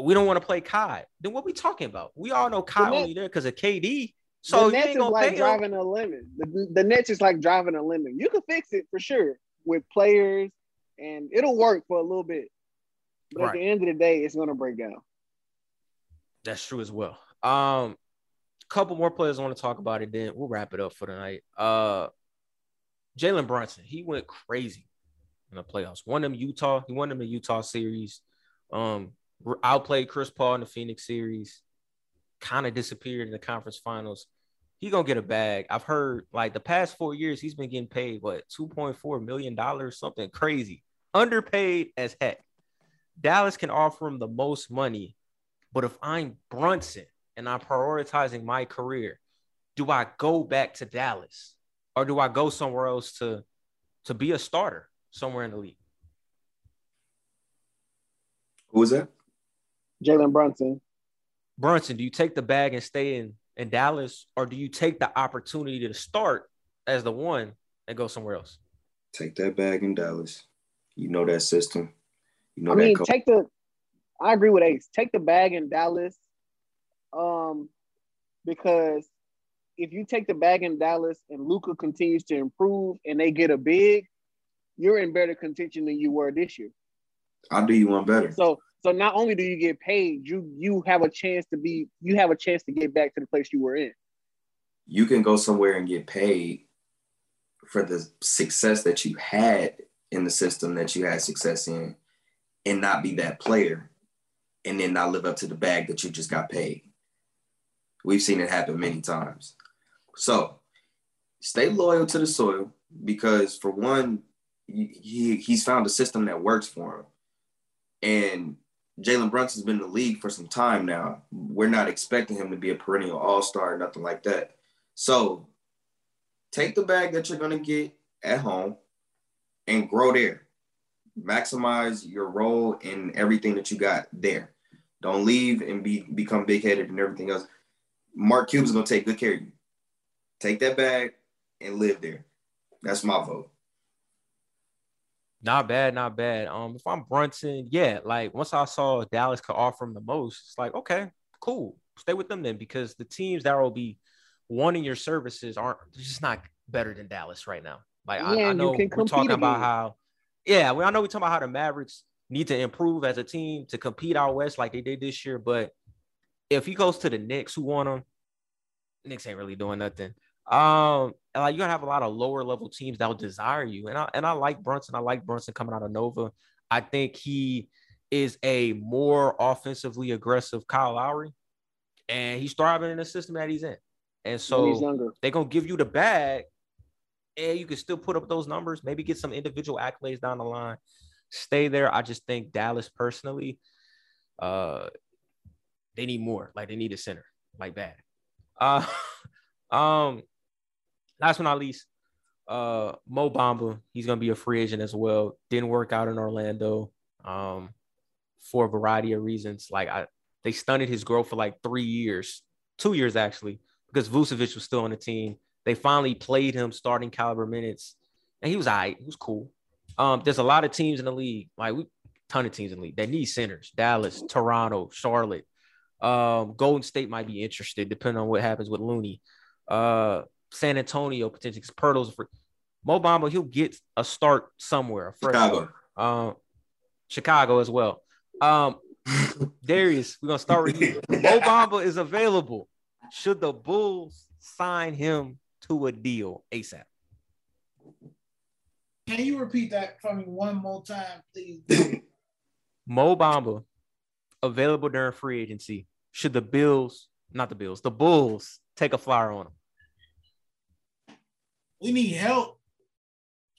we don't want to play Kai. Then what we talking about? We all know Kai only there because of KD. So the Nets is like driving a lemon. The, the Nets is like driving a lemon. You can fix it for sure with players, and it'll work for a little bit. But at the end of the day, it's gonna break down. That's true as well. Um, a couple more players I want to talk about it. Then we'll wrap it up for tonight. Uh, Jalen Brunson, he went crazy in the playoffs. Won them Utah. He won them the Utah series. Um, outplayed Chris Paul in the Phoenix series. Kind of disappeared in the conference finals. He gonna get a bag. I've heard like the past four years he's been getting paid what two point four million dollars, something crazy, underpaid as heck. Dallas can offer him the most money, but if I'm Brunson and I'm prioritizing my career, do I go back to Dallas or do I go somewhere else to to be a starter somewhere in the league? Who was that? Jalen Brunson. Brunson, do you take the bag and stay in in Dallas, or do you take the opportunity to start as the one and go somewhere else? Take that bag in Dallas. You know that system. You know I that mean, coach. take the. I agree with Ace. Take the bag in Dallas, um, because if you take the bag in Dallas and Luka continues to improve and they get a big, you're in better contention than you were this year. I'll do you one better. So so not only do you get paid, you you have a chance to be you have a chance to get back to the place you were in. You can go somewhere and get paid for the success that you had in the system that you had success in and not be that player and then not live up to the bag that you just got paid. We've seen it happen many times. So stay loyal to the soil because for one, he, he's found a system that works for him. And Jalen Brunson's been in the league for some time now. We're not expecting him to be a perennial all-star or nothing like that. So take the bag that you're gonna get at home and grow there. Maximize your role in everything that you got there. Don't leave and be become big headed and everything else. Mark Cuban's gonna take good care of you. Take that bag and live there. That's my vote. Not bad, not bad. Um, if I'm Brunson, yeah, like once I saw Dallas could offer him the most, it's like okay, cool, stay with them then because the teams that will be wanting your services aren't just not better than Dallas right now. Like yeah, I, I, know we're talking about how, yeah, we I know we talking about how the Mavericks need to improve as a team to compete out west like they did this year, but if he goes to the Knicks, who want him, Knicks ain't really doing nothing. Um, and like you're gonna have a lot of lower level teams that will desire you. And I and I like Brunson. I like Brunson coming out of Nova. I think he is a more offensively aggressive Kyle Lowry, and he's thriving in the system that he's in. And so they're gonna give you the bag, and you can still put up those numbers, maybe get some individual accolades down the line. Stay there. I just think Dallas personally, uh, they need more. Like they need a center, like that. Uh, um, last but not least, uh, Mo Bamba. He's gonna be a free agent as well. Didn't work out in Orlando, um, for a variety of reasons. Like I, they stunted his growth for like three years, two years actually, because Vucevic was still on the team. They finally played him starting caliber minutes, and he was all right. He was cool. Um, there's a lot of teams in the league, like we ton of teams in the league that need centers. Dallas, Toronto, Charlotte, um, Golden State might be interested, depending on what happens with Looney. Uh, San Antonio potentially because Poeltl's free. Mo Bamba, he'll get a start somewhere. Chicago. Um, Chicago as well. Um, Darius, we're gonna start with you. Mo Bamba is available. Should the Bulls sign him to a deal ASAP? Can you repeat that for me one more time, please? Mo Bamba available during free agency. Should the Bills, not the Bills, the Bulls take a flyer on him? We need help.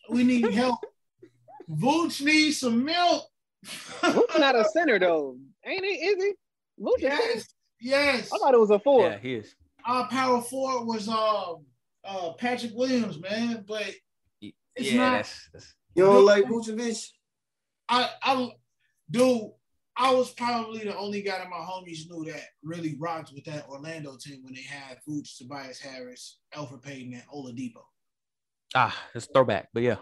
We need help. Vooch needs some milk. Vooch not a center though, ain't he? Is he? Vooch yes, yes. I thought it was a four. Yeah, he is. Our power forward was uh, uh Patrick Williams, man, but it's yeah, not. That's, that's... You don't like Vucevic? I I do. I was probably the only guy that my homies knew that really rocked with that Orlando team when they had Vooch, Tobias Harris, Elfrid Payton, and Oladipo. Ah, it's throwback, but yeah.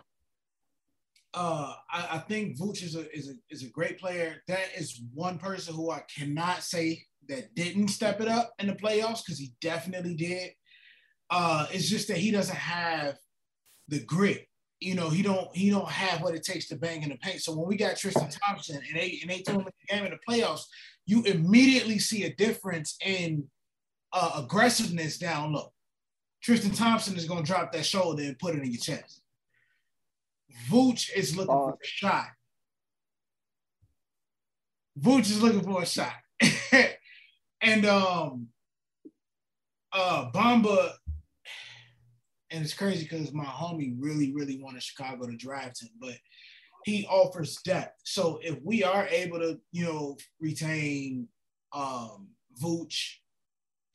Uh, I, I think Vooch is a is a is a great player. That is one person who I cannot say that didn't step it up in the playoffs because he definitely did. Uh, it's just that he doesn't have the grit you know, he don't he don't have what it takes to bang in the paint. So when we got Tristan Thompson and they and they threw him in the game in the playoffs, you immediately see a difference in uh, aggressiveness down low. Tristan Thompson is going to drop that shoulder and put it in your chest. Vooch is looking for a shot. Vooch is looking for a shot. and um uh Bamba and it's crazy because my homie really, really wanted Chicago to draft him, but he offers depth. So if we are able to, you know, retain um Vooch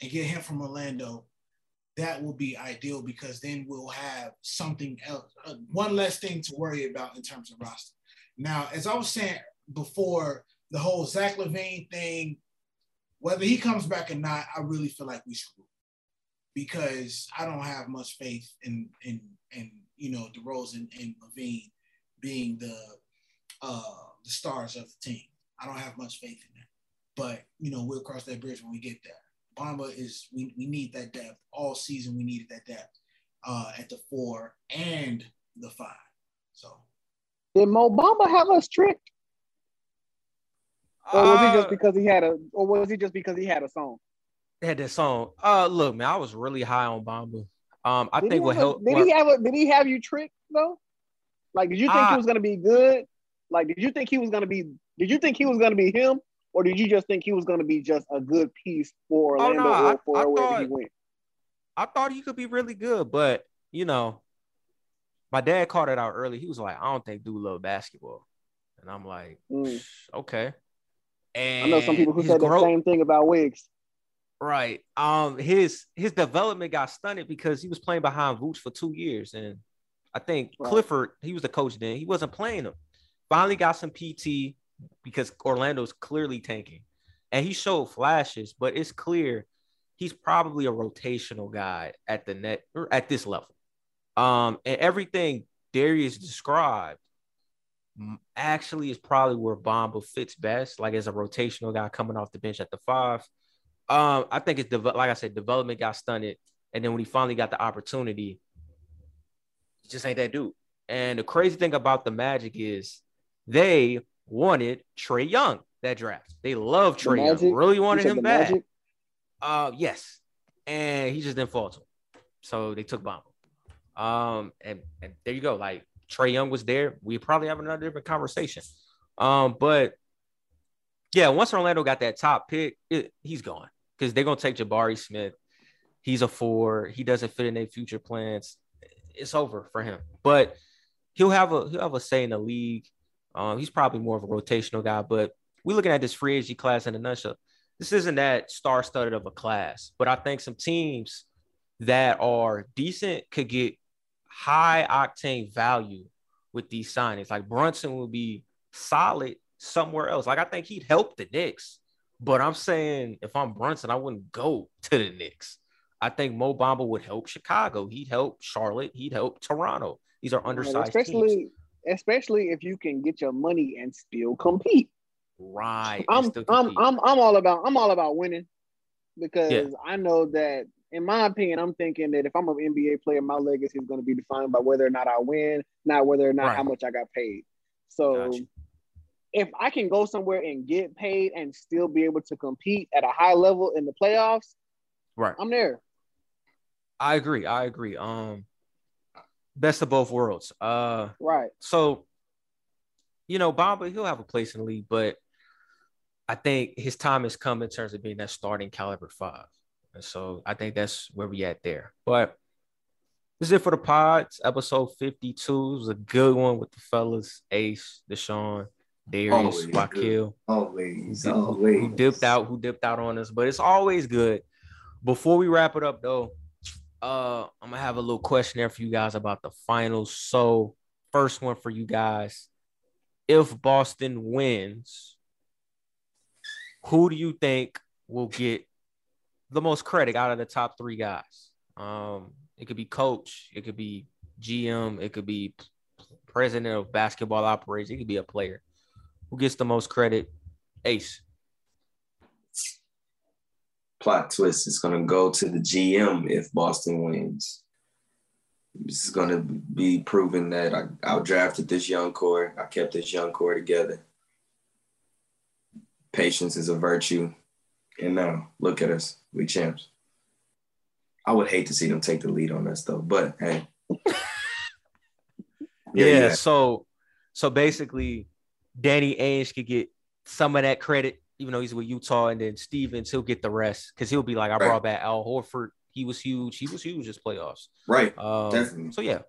and get him from Orlando, that will be ideal because then we'll have something else, uh, one less thing to worry about in terms of roster. Now, as I was saying before, the whole Zach LaVine thing, whether he comes back or not, I really feel like we screwed because I don't have much faith in in in you know DeRozan and LaVine being the uh the stars of the team. I don't have much faith in that. But you know, we'll cross that bridge when we get there. Bamba is we, we need that depth all season. We needed that depth uh, at the four and the five. So Did Mo Bamba have us tricked, or was he just Uh, because he had a, or was he just because he had a song? He had that song. Uh, look, man, I was really high on Bamba. Um, I Did think he what helped. Did what- he have a? Did he have you tricked though? Like, did you think I- he was gonna be good? Like, did you think he was gonna be? Did you think he was gonna be him, or did you just think he was gonna be just a good piece for Oh, Orlando no, or for I wherever he thought- went? I thought he could be really good, but you know, my dad called it out early. He was like, "I don't think dude love basketball," and I'm like, Mm. "Okay." And I know some people who said the same thing about Wiggs. Right. Um, his his development got stunted because he was playing behind Vooch for two years, and I think Right. Clifford, he was the coach then. He wasn't playing him. Finally got some PT because Orlando's clearly tanking, and he showed flashes, but it's clear he's probably a rotational guy at the net or at this level. Um, and everything Darius described actually is probably where Bamba fits best, like as a rotational guy coming off the bench at the five. Um, I think it's deve- like I said, development got stunted, and then when he finally got the opportunity, he just ain't that dude. And the crazy thing about the Magic is they wanted Trae Young that draft. They love The Trae Young, really wanted him back. Magic? Uh, yes, and he just didn't fall to him, so they took Bamba. Um, and and there you go. Like Trae Young was there, we probably have another different conversation. Um, but yeah, once Orlando got that top pick, it, he's gone because they're gonna take Jabari Smith. He's a four. He doesn't fit in their future plans. It's over for him. But he'll have a he'll have a say in the league. Um, he's probably more of a rotational guy. But we're looking at this free agency class in a nutshell. This isn't that star-studded of a class, but I think some teams that are decent could get high octane value with these signings. Like Brunson would be solid somewhere else. Like I think he'd help the Knicks, but I'm saying if I'm Brunson, I wouldn't go to the Knicks. I think Mo Bamba would help Chicago. He'd help Charlotte. He'd help Toronto. These are undersized teams. especially especially if you can get your money and still compete. Right. I'm I'm. I'm I'm all about I'm all about winning because Yeah. I know that in my opinion, I'm thinking that if I'm an NBA player, my legacy is going to be defined by whether or not I win, not whether or not Right. how much I got paid. So Gotcha. if I can go somewhere and get paid and still be able to compete at a high level in the playoffs, right. I'm there. I agree. I agree. Um, best of both worlds. Uh, Right. so you know, Bamba, he'll have a place in the league, but I think his time has come in terms of being that starting caliber five. And so I think that's where we at there. But this is it for the pods. Episode 52 It was a good one with the fellas, Ace, Deshaun, Darius, Always. Wakil. Always, who, always. who dipped out, who dipped out on us, but it's always good. Before we wrap it up, though, uh, I'm gonna have a little questionnaire for you guys about the finals. So, first one for you guys: If Boston wins, who do you think will get the most credit out of the top three guys? Um, it could be coach, it could be GM, it could be president of basketball operations, it could be a player. Who gets the most credit? Ace. Plot twist is going to go to the GM if Boston wins. This is going to be proven that I, I drafted this young core. I kept this young core together. Patience is a virtue. And now look at us. We champs. I would hate to see them take the lead on us though, but hey. Yeah, so so basically Danny Ainge could get some of that credit, even though he's with Utah, and then Stevens, he'll get the rest because he'll be like, I Right. brought back Al Horford. He was huge. He was huge this playoffs. Right. Um, Definitely. So yeah.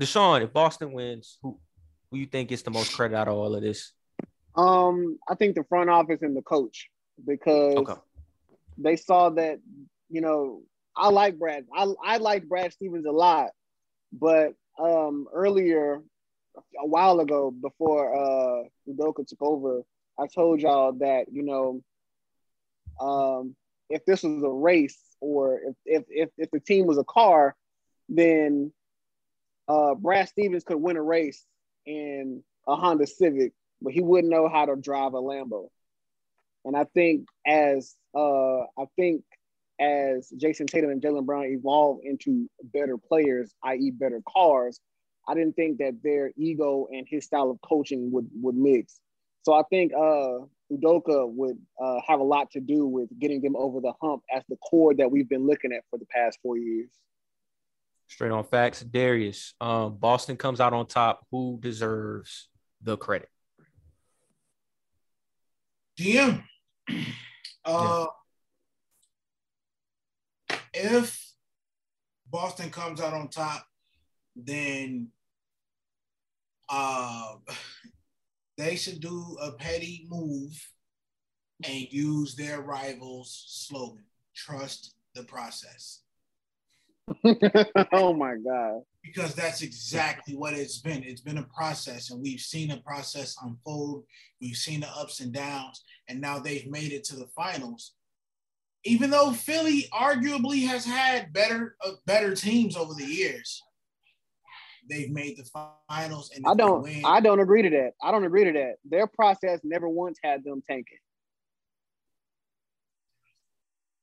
Deshaun, if Boston wins, who who you think gets the most credit out of all of this? Um, I think the front office and the coach because Okay. they saw that you know I like Brad. I I like Brad Stevens a lot, but um earlier a while ago before uh Udoka took over, I told y'all that you know um if this was a race or if if if, if the team was a car, then uh Brad Stevens could win a race in a Honda Civic, but he wouldn't know how to drive a Lambo. And I think as uh, I think as Jayson Tatum and Jaylen Brown evolve into better players, i.e., better cars, I didn't think that their ego and his style of coaching would would mix. So I think uh, Udoka would uh, have a lot to do with getting them over the hump as the core that we've been looking at for the past four years. Straight on facts, Darius. Um, Boston comes out on top. Who deserves the credit? GM. Uh, if Boston comes out on top, then uh, they should do a petty move and use their rivals' slogan trust the process. oh my God. Because that's exactly what it's been. It's been a process, and we've seen the process unfold. We've seen the ups and downs, and now they've made it to the finals. Even though Philly arguably has had better uh, better teams over the years, they've made the finals. And I don't. I don't agree to that. I don't agree to that. Their process never once had them tanking.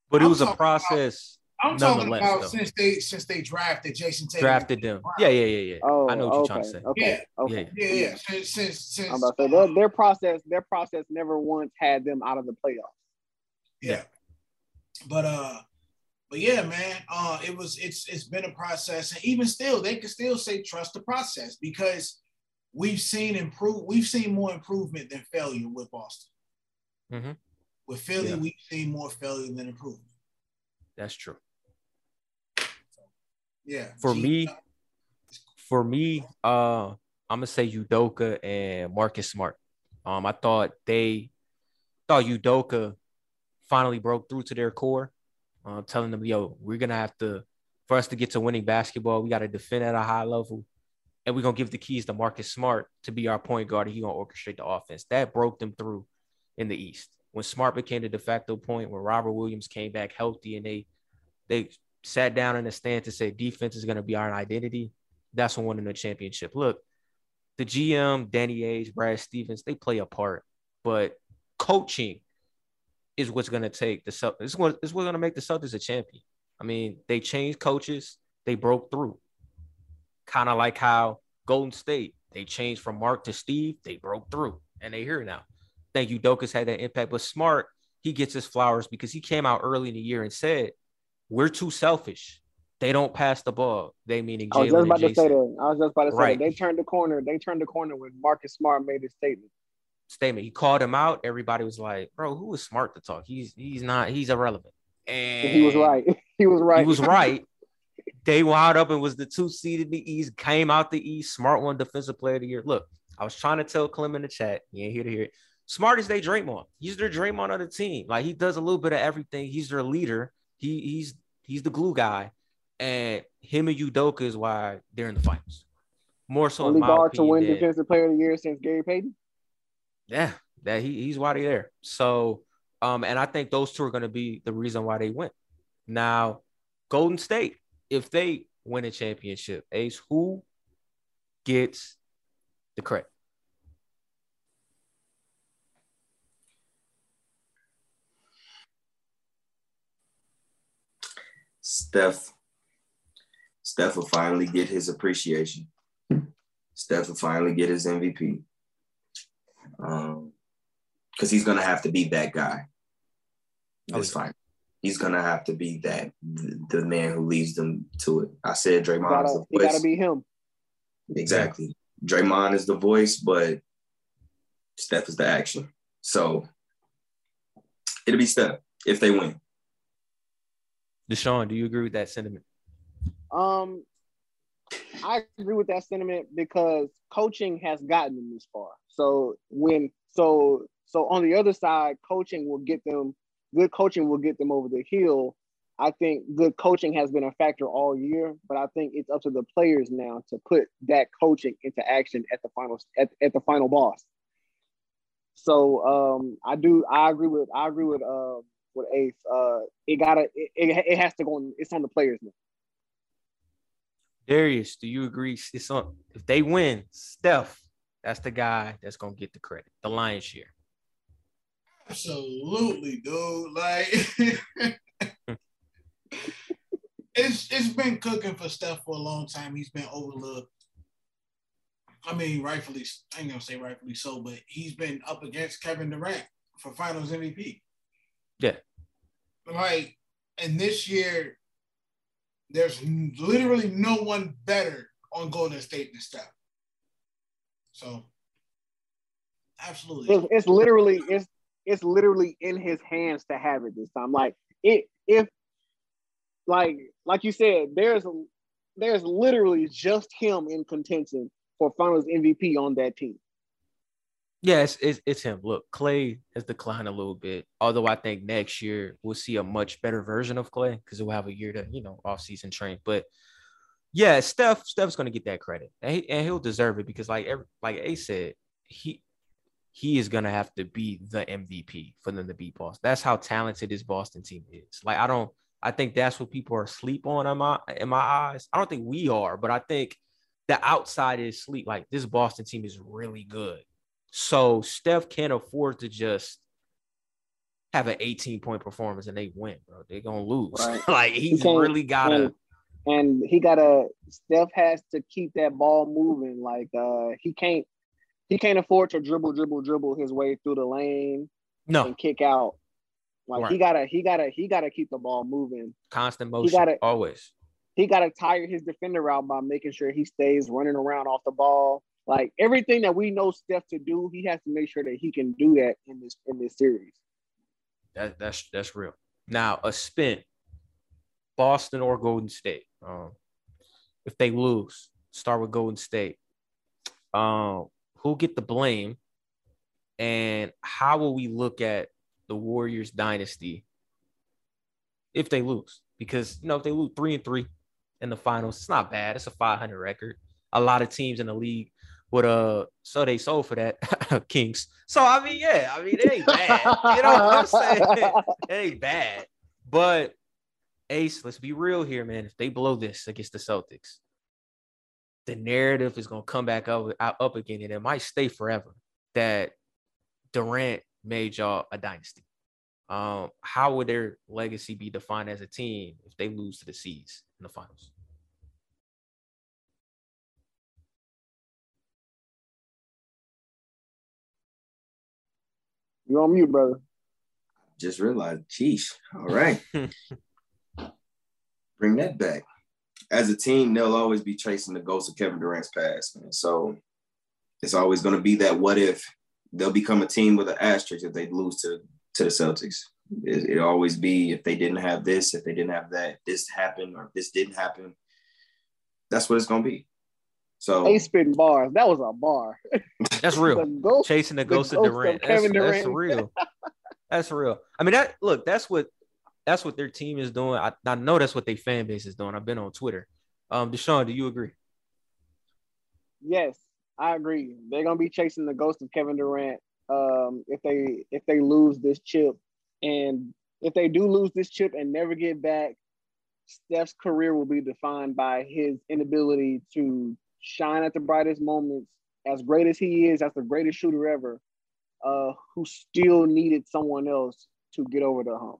But it was a process. I'm talking about though. since they since they drafted Jayson Tatum. Drafted them. Yeah, yeah, yeah, yeah. Oh, I know what okay, you're trying to say. Okay, yeah, okay. yeah, yeah, yeah. Since, since, since I'm about to say their, their process, their process never once had them out of the playoffs. Yeah. yeah. But uh but yeah, man, uh it was it's it's been a process. And even still, they can still say trust the process because we've seen improve we've seen more improvement than failure with Boston. Mm-hmm. With Philly, yeah. we've seen more failure than improvement. That's true. Yeah. For me, for me, uh, I'm gonna say Udoka and Marcus Smart. Um, I thought they thought Udoka finally broke through to their core, uh, telling them, "Yo, we're gonna have to for us to get to winning basketball, we got to defend at a high level, and we're gonna give the keys to Marcus Smart to be our point guard. And he gonna orchestrate the offense." That broke them through in the East when Smart became the de facto point. When Robert Williams came back healthy, and they they sat down in the stand to say defense is going to be our identity, that's when winning the championship. Look, the GM, Danny Ainge, Brad Stevens, they play a part, but coaching is what's going to take the Celtics. It's what, it's what's going to make the Celtics a champion. I mean, they changed coaches, they broke through. Kind of like how Golden State, they changed from Mark to Steve, they broke through, and they here now. Thank you, Dokas had that impact, but Smart, he gets his flowers because he came out early in the year and said we're too selfish. They don't pass the ball. They meaning Jaylen I was just about to say that. I was just about to say right. that. They turned the corner. They turned the corner when Marcus Smart made his statement. Statement. He called him out. Everybody was like, "Bro, who is smart to talk? He's he's not. He's irrelevant." And he was right. He was right. He was right. they wound up and was the two seed in the East. Came out the East. Smart one defensive player of the year. Look, I was trying to tell Clem in the chat. He ain't here to hear it. Smart as they Draymond. He's their Draymond of the team. Like he does a little bit of everything. He's their leader. He he's He's the glue guy, and him and Udoka is why they're in the finals. More so, only guard to win Defensive Player of the Year since Gary Payton. Yeah, that he, he's why they're there. So, um, and I think those two are going to be the reason why they win. Now, Golden State, if they win a championship, Ace, who gets the credit? Steph, Steph will finally get his appreciation. Steph will finally get his MVP. Um, because he's gonna have to be that guy. This oh, fine. He's gonna have to be that the, the, man who leads them to it. I said Draymond gotta, is the voice. gotta be him. Exactly. Draymond is the voice, but Steph is the action. So it'll be Steph if they win. Deshaun, do you agree with that sentiment? Um, I agree with that sentiment because coaching has gotten them this far. So when so so on the other side, coaching will get them good coaching will get them over the hill. I think good coaching has been a factor all year, but I think it's up to the players now to put that coaching into action at the final at, at the final boss. So um, I do I agree with I agree with uh, with Ace. Uh, it gotta it, it, it has to go on. It's on the players now. Darius, do you agree? It's on if they win, Steph, that's the guy that's gonna get the credit, the lion's share. Absolutely, dude. Like it's it's been cooking for Steph for a long time. He's been overlooked. I mean, rightfully, I ain't gonna say rightfully so, but he's been up against Kevin Durant for Finals MVP. Yeah. Like, and this year, there's literally no one better on Golden State than Steph. So, absolutely, It's, it's literally it's it's literally in his hands to have it this time. Like it if like like you said, there's there's literally just him in contention for Finals MVP on that team. Yeah, it's, it's, it's him. Look, Klay has declined a little bit. Although I think next year we'll see a much better version of Klay because we'll have a year to, you know, off-season train. But yeah, Steph, Steph's gonna get that credit. And, he, and he'll deserve it because like every, like A said, he he is gonna have to be the MVP for them to beat Boston. That's how talented this Boston team is. Like I don't I think that's what people are asleep on in my in my eyes. I don't think we are, but I think the outside is sleep. Like this Boston team is really good. So Steph can't afford to just have an 18 point performance and they win, bro. They're gonna lose. Right. like he's can't- really gotta and, and he gotta Steph has to keep that ball moving. Like uh he can't he can't afford to dribble, dribble, dribble his way through the lane no and kick out. Like he gotta he gotta he gotta keep the ball moving. constant motion he gotta- always. He gotta tire his defender out by making sure he stays running around off the ball. Like everything that we know Steph to do, he has to make sure that he can do that in this in this series. That, that's that's real. Now a spin, Boston or Golden State. Um, if they lose, start with Golden State. Um, who'll get the blame, and how will we look at the Warriors dynasty if they lose? Because you know if they lose three and three in the finals, it's not bad. It's a 500 record. A lot of teams in the league would uh so they sold for that Kings. So I mean, yeah, I mean it ain't bad. You know what I'm saying? it ain't bad. But Ace, let's be real here, man. If they blow this against the Celtics, the narrative is gonna come back up, up again, and it might stay forever that Durant made y'all a dynasty. Um, how would their legacy be defined as a team if they lose to the Seas in the finals? You on mute, brother. Just realized, sheesh. All right. Bring that back. As a team, they'll always be chasing the ghost of Kevin Durant's past, man. So it's always going to be that what if they'll become a team with an asterisk if they lose to, to the Celtics. It, it'll always be if they didn't have this, if they didn't have that, this happened or this didn't happen. That's what it's going to be. So Ace spitting bars. That was a bar. That's The real. ghost- Chasing the the ghost of ghost of Durant. That's, Kevin that's Durant. real. That's real. I mean, that look, that's what that's what their team is doing. I, I know that's what their fan base is doing. I've been on Twitter. Um, Deshaun, do you agree? Yes, I agree. They're gonna be chasing the ghost of Kevin Durant. Um, if they if they lose this chip, and if they do lose this chip and never get back, Steph's career will be defined by his inability to shine at the brightest moments. As great as he is, as the greatest shooter ever, uh, who still needed someone else to get over the hump.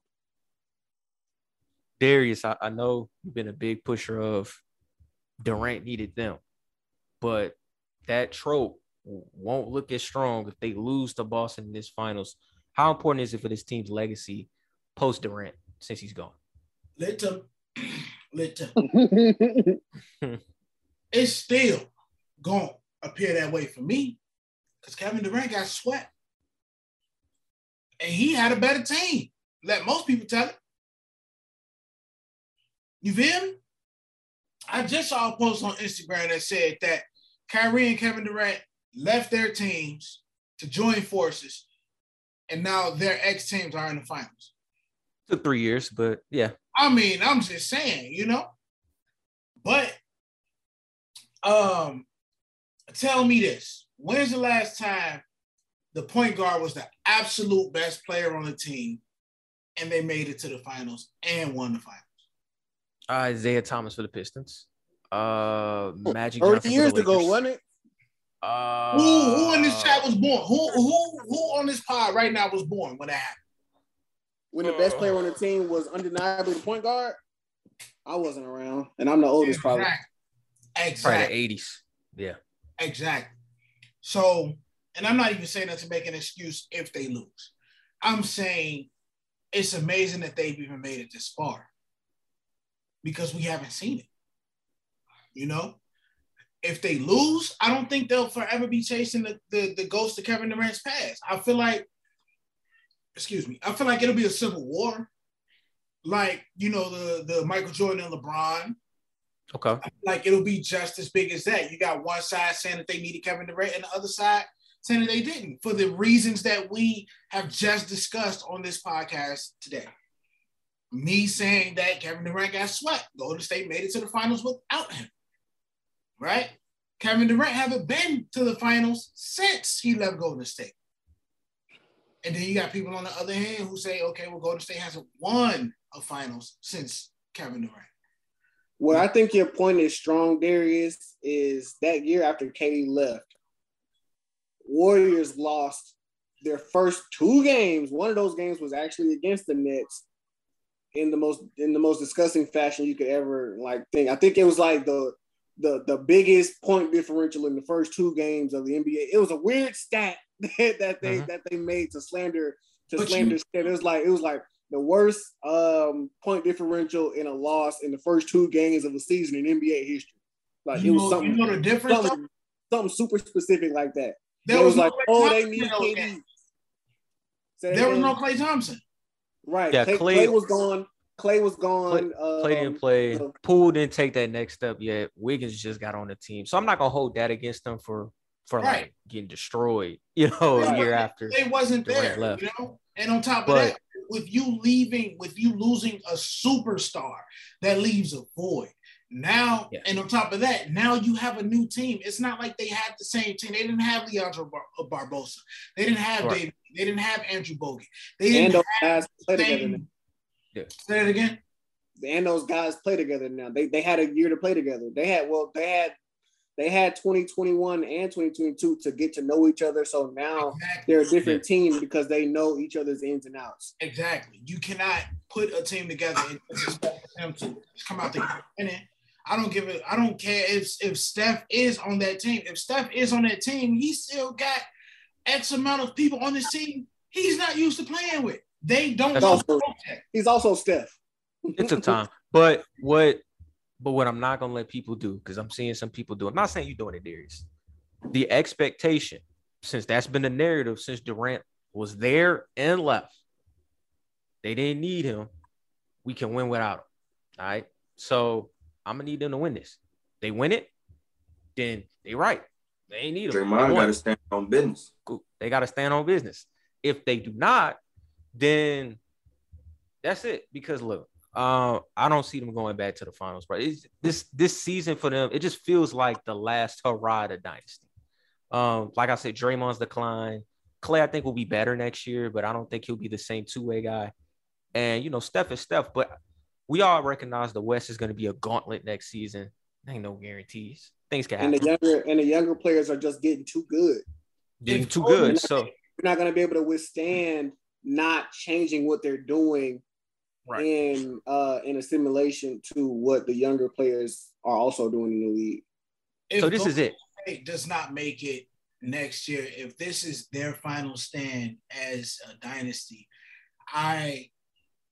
Darius, I, I know you've been a big pusher of Durant needed them, but that trope won't look as strong if they lose to Boston in this finals. How important is it for this team's legacy post Durant since he's gone? Little, little. It's still going to appear that way for me because Kevin Durant got swept. And he had a better team. Let most people tell it. You feel me? I just saw a post on Instagram that said that Kyrie and Kevin Durant left their teams to join forces, and now their ex teams are in the finals. Took three years, but yeah, I mean, I'm just saying, you know. But um tell me this. When's the last time the point guard was the absolute best player on the team and they made it to the finals and won the finals? Uh, Isiah Thomas for the Pistons. Uh, Magic Thirty years ago, Lakers. wasn't it? Uh, Who who in this chat was born? Who who who on this pod right now was born when that happened? When the best player on the team was undeniably the point guard, I wasn't around, and I'm the oldest probably. Exactly. Probably the 80s. Yeah. Exactly. So, and I'm not even saying that to make an excuse if they lose. I'm saying it's amazing that they've even made it this far because we haven't seen it. You know, if they lose, I don't think they'll forever be chasing the, the, the ghost of Kevin Durant's past. I feel like, excuse me, I feel like it'll be a civil war. Like, you know, the, the Michael Jordan and LeBron, Okay. like it'll be just as big as that. You got one side saying that they needed Kevin Durant, and the other side saying that they didn't for the reasons that we have just discussed on this podcast today. Me saying that Kevin Durant got swept. Golden State made it to the finals without him. Right? Kevin Durant haven't been to the finals since he left Golden State. And then you got people on the other hand who say, okay, well, Golden State hasn't won a finals since Kevin Durant. What I think your point is strong, Darius, is that year after KD left, Warriors lost their first two games. One of those games was actually against the Nets in the most in the most disgusting fashion you could ever like think. I think it was like the the the biggest point differential in the first two games of the NBA. It was a weird stat that, that they Mhm. that they made to slander to But slander. you- It was like it was like the worst um, point differential in a loss in the first two games of a season in NBA history. Like you, it was know, something, you know the difference. something, something super specific like that. There it was, no like, Klay oh, they need in those KD. games. Say that There was no Klay Thompson. right. Yeah, Klay, Klay- Klay was gone. Klay was gone. Klay didn't um, play. uh, Poole didn't take that next step yet. Wiggins just got on the team, so I'm not gonna hold that against them for for Right. like getting destroyed. You know, a year after. They wasn't Durant there, left. you know. And on top of But- that, with you leaving, with you losing a superstar, that leaves a void. Now, Yeah. and on top of that, now you have a new team. It's not like they had the same team. They didn't have Leandro Bar- uh, Barbosa. They didn't have Right. David. They didn't have Andrew Bogut. They didn't those have guys play the together now. same. Yeah. Say it again. and those guys play together now. They they had a year to play together. They had well, they had they had 2021 and 2022 to get to know each other. So now Exactly. they're a different team because they know each other's ins and outs. Exactly. You cannot put a team together and expect them to come out there. And I don't give it. I don't care if if Steph is on that team. If Steph is on that team, he still got X amount of people on this team he's not used to playing with. They don't know also- He's also Steph. it's a time. But what but what I'm not gonna let people do, because I'm seeing some people do. I'm not saying you're doing it, Darius. The expectation, since that's been the narrative since Durant was there and left, they didn't need him. We can win without him. All right. So I'm gonna need them to win this. They win it, then they right. They ain't need him. They Draymond got to stand on business. Cool. They got to stand on business. If they do not, then that's it. Because look, uh, I don't see them going back to the finals, but this this season for them, it just feels like the last hurrah of the dynasty. Um, like I said, Draymond's decline. Klay, I think will be better next year, but I don't think he'll be the same two way guy. And you know, Steph is Steph, but we all recognize the West is going to be a gauntlet next season. There ain't no guarantees. Things can happen. And the younger and the younger players are just getting too good. Getting too good. So You're not going to be able to withstand not changing what they're doing Right. in uh in assimilation to what the younger players are also doing in the league. If so this is Golden it. State does not make it next year, if this is their final stand as a dynasty, I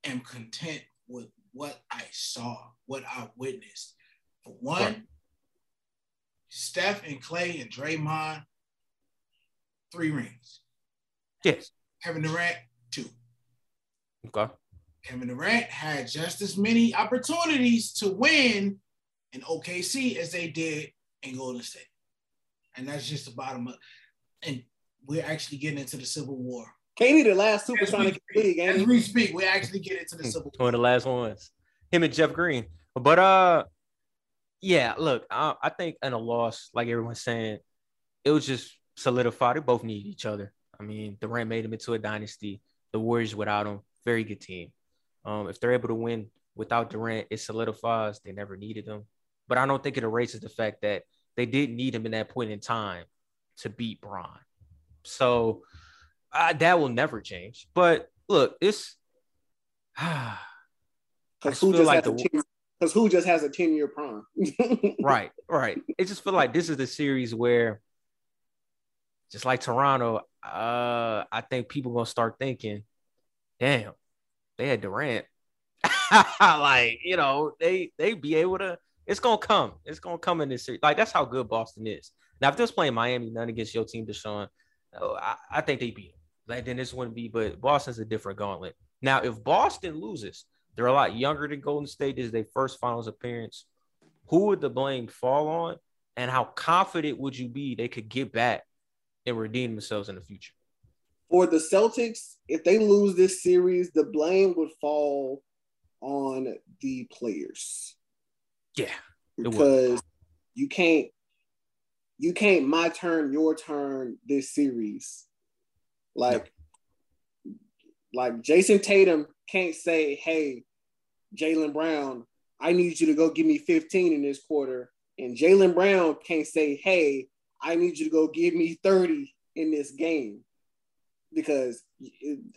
am content with what I saw, what I witnessed. For one, Right. Steph and Klay and Draymond, three rings. Yes. Kevin Durant, two. Okay. Kevin Durant had just as many opportunities to win in OKC as they did in Golden State. And that's just the bottom of and we're actually getting into the Civil War. KD, the last As we supersonic speak, league, ain't as we speak, we actually get into the Civil One War. of the last ones. Him and Jeff Green. But uh yeah, look, I, I think in a loss, like everyone's saying, it was just solidified. They both need each other. I mean, Durant made him into a dynasty. The Warriors without him, very good team. Um, if they're able to win without Durant, it solidifies they never needed him. But I don't think it erases the fact that they didn't need him in that point in time to beat Bron. So uh, that will never change. But look, it's because who just like has the, a because who just has a 10 year prime. right, right. It just feel like this is the series where just like Toronto, uh, I think people gonna start thinking, damn, they had Durant. like, you know, they they be able to, it's gonna come. It's gonna come in this series. Like, that's how good Boston is. Now, if this playing Miami, none against your team, Deshaun, oh, I, I think they beat. Like, then this wouldn't be, but Boston's a different gauntlet. Now, if Boston loses, they're a lot younger than Golden State. This is their first finals appearance. Who would the blame fall on? And how confident would you be they could get back and redeem themselves in the future? For the Celtics, if they lose this series, the blame would fall on the players. Yeah. Because you can't you can't my turn, your turn this series. Like like Jayson Tatum can't say, hey, Jaylen Brown, I need you to go give me 15 in this quarter. And Jaylen Brown can't say, hey, I need you to go give me 30 in this game. Because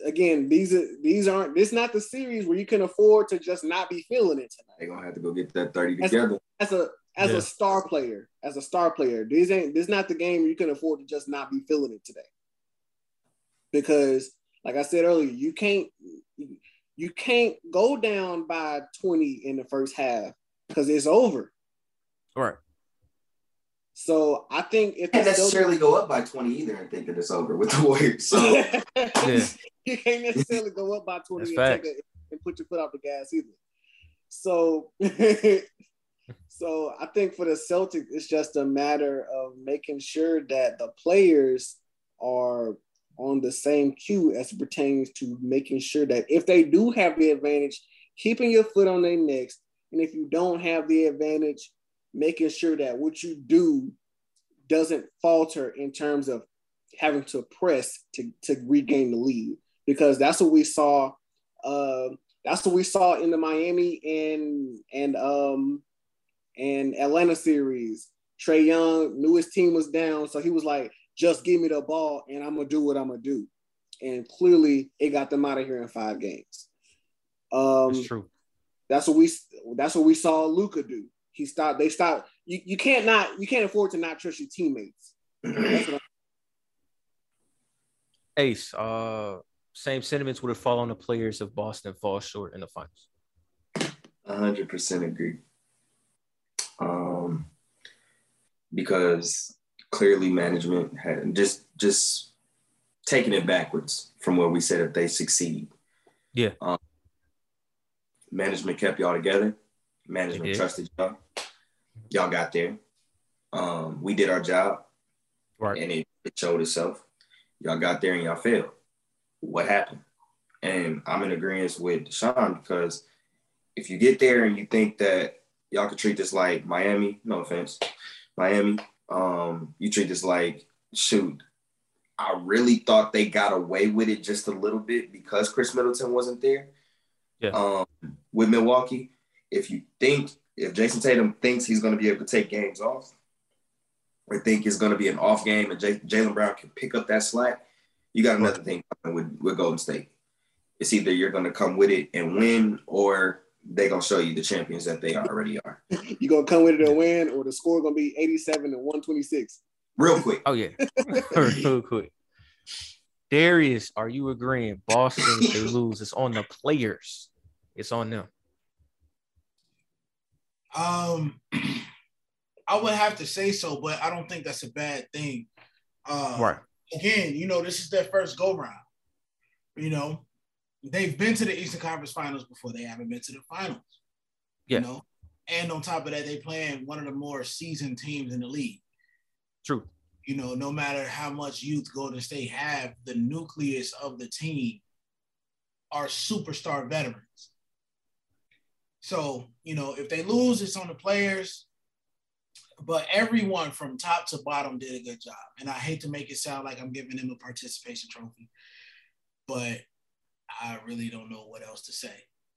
again, these are these aren't this not the series where you can afford to just not be feeling it tonight. They're gonna have to go get that 30 together. As a as yeah. a star player, as a star player, this ain't this not the game where you can afford to just not be feeling it today. Because like I said earlier, you can't you can't go down by 20 in the first half because it's over. Right. So I think if can't necessarily go up by 20 either and think that it's over with the Warriors. So yeah. you can't necessarily go up by 20 and, a, and, put your foot off the gas either. So so I think for the Celtics, it's just a matter of making sure that the players are on the same cue as it pertains to making sure that if they do have the advantage, keeping your foot on their necks, and if you don't have the advantage, making sure that what you do doesn't falter in terms of having to press to, to regain the lead because that's what we saw uh, that's what we saw in the Miami and and um and Atlanta series. Trae Young knew his team was down, so he was like, just give me the ball and I'm gonna do what I'm gonna do. And clearly it got them out of here in five games. Um, that's true. That's what we that's what we saw Luka do. He stopped, they stopped. You, you can't not you can't afford to not trust your teammates. Ace, uh same sentiments would have fallen on the players if Boston falls short in the finals. hundred percent agree. Um because clearly management had just just taking it backwards from where we said if they succeed. Yeah. Um, management kept y'all together. Management trusted y'all. Y'all got there. Um, we did our job. Right. And it, it showed itself. Y'all got there and y'all failed. What happened? And I'm in agreement with Sean because if you get there and you think that y'all could treat this like Miami, no offense, Miami, um, you treat this like, shoot, I really thought they got away with it just a little bit because Khris Middleton wasn't there. Yeah. Um, with Milwaukee, if you think if Jayson Tatum thinks he's going to be able to take games off, or think it's going to be an off game and J- Jaylen Brown can pick up that slack, you got another thing with with Golden State. It's either you're going to come with it and win, or they're gonna show you the champions that they already are. you gonna come with it and win, or the score gonna be 87 and 126. Real quick. Oh yeah. Real quick. Darius, are you agreeing? Boston, they lose. It's on the players. It's on them. Um, I would have to say so, but I don't think that's a bad thing. Uh, right. Again, you know, this is their first go round. You know, they've been to the Eastern Conference Finals before. They haven't been to the finals. Yeah. You know, and on top of that, they playing one of the more seasoned teams in the league. True. You know, no matter how much youth Golden State have, the nucleus of the team are superstar veterans. So, you know, if they lose, it's on the players. But everyone from top to bottom did a good job. And I hate to make it sound like I'm giving them a participation trophy, but I really don't know what else to say.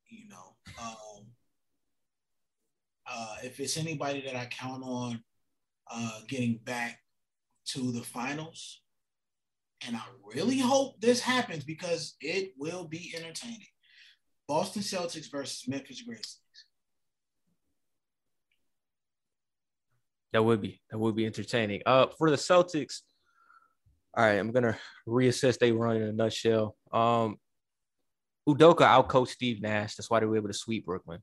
You know, um, uh, if it's anybody that I count on uh, getting back to the finals. And I really hope this happens because it will be entertaining. Boston Celtics versus Memphis Grizzlies. That would be that would be entertaining. Uh, for the Celtics, all right, I'm gonna reassess they run in a nutshell. Um, Udoka outcoached Steve Nash. That's why they were able to sweep Brooklyn.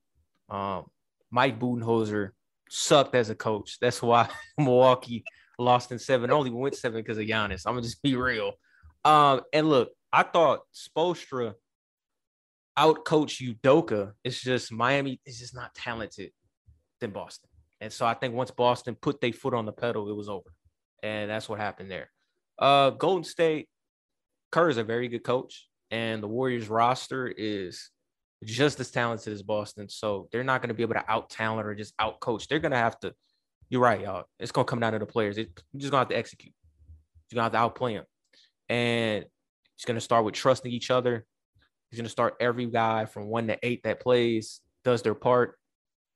Um, Mike Budenholzer sucked as a coach. That's why Milwaukee lost in seven. Only went seven because of Giannis. I'm gonna just be real. Um, and look, I thought Spoelstra outcoached Udoka. It's just Miami is just not talented than Boston. And so I think once Boston put their foot on the pedal, it was over. And that's what happened there. Uh, Golden State, Kerr is a very good coach, and the Warriors roster is just as talented as Boston. So they're not going to be able to out talent or just out coach. They're going to have to. You're right, y'all. It's going to come down to the players. You're just going to have to execute. You're going to have to outplay them. And it's going to start with trusting each other. He's going to start every guy from one to eight that plays, does their part.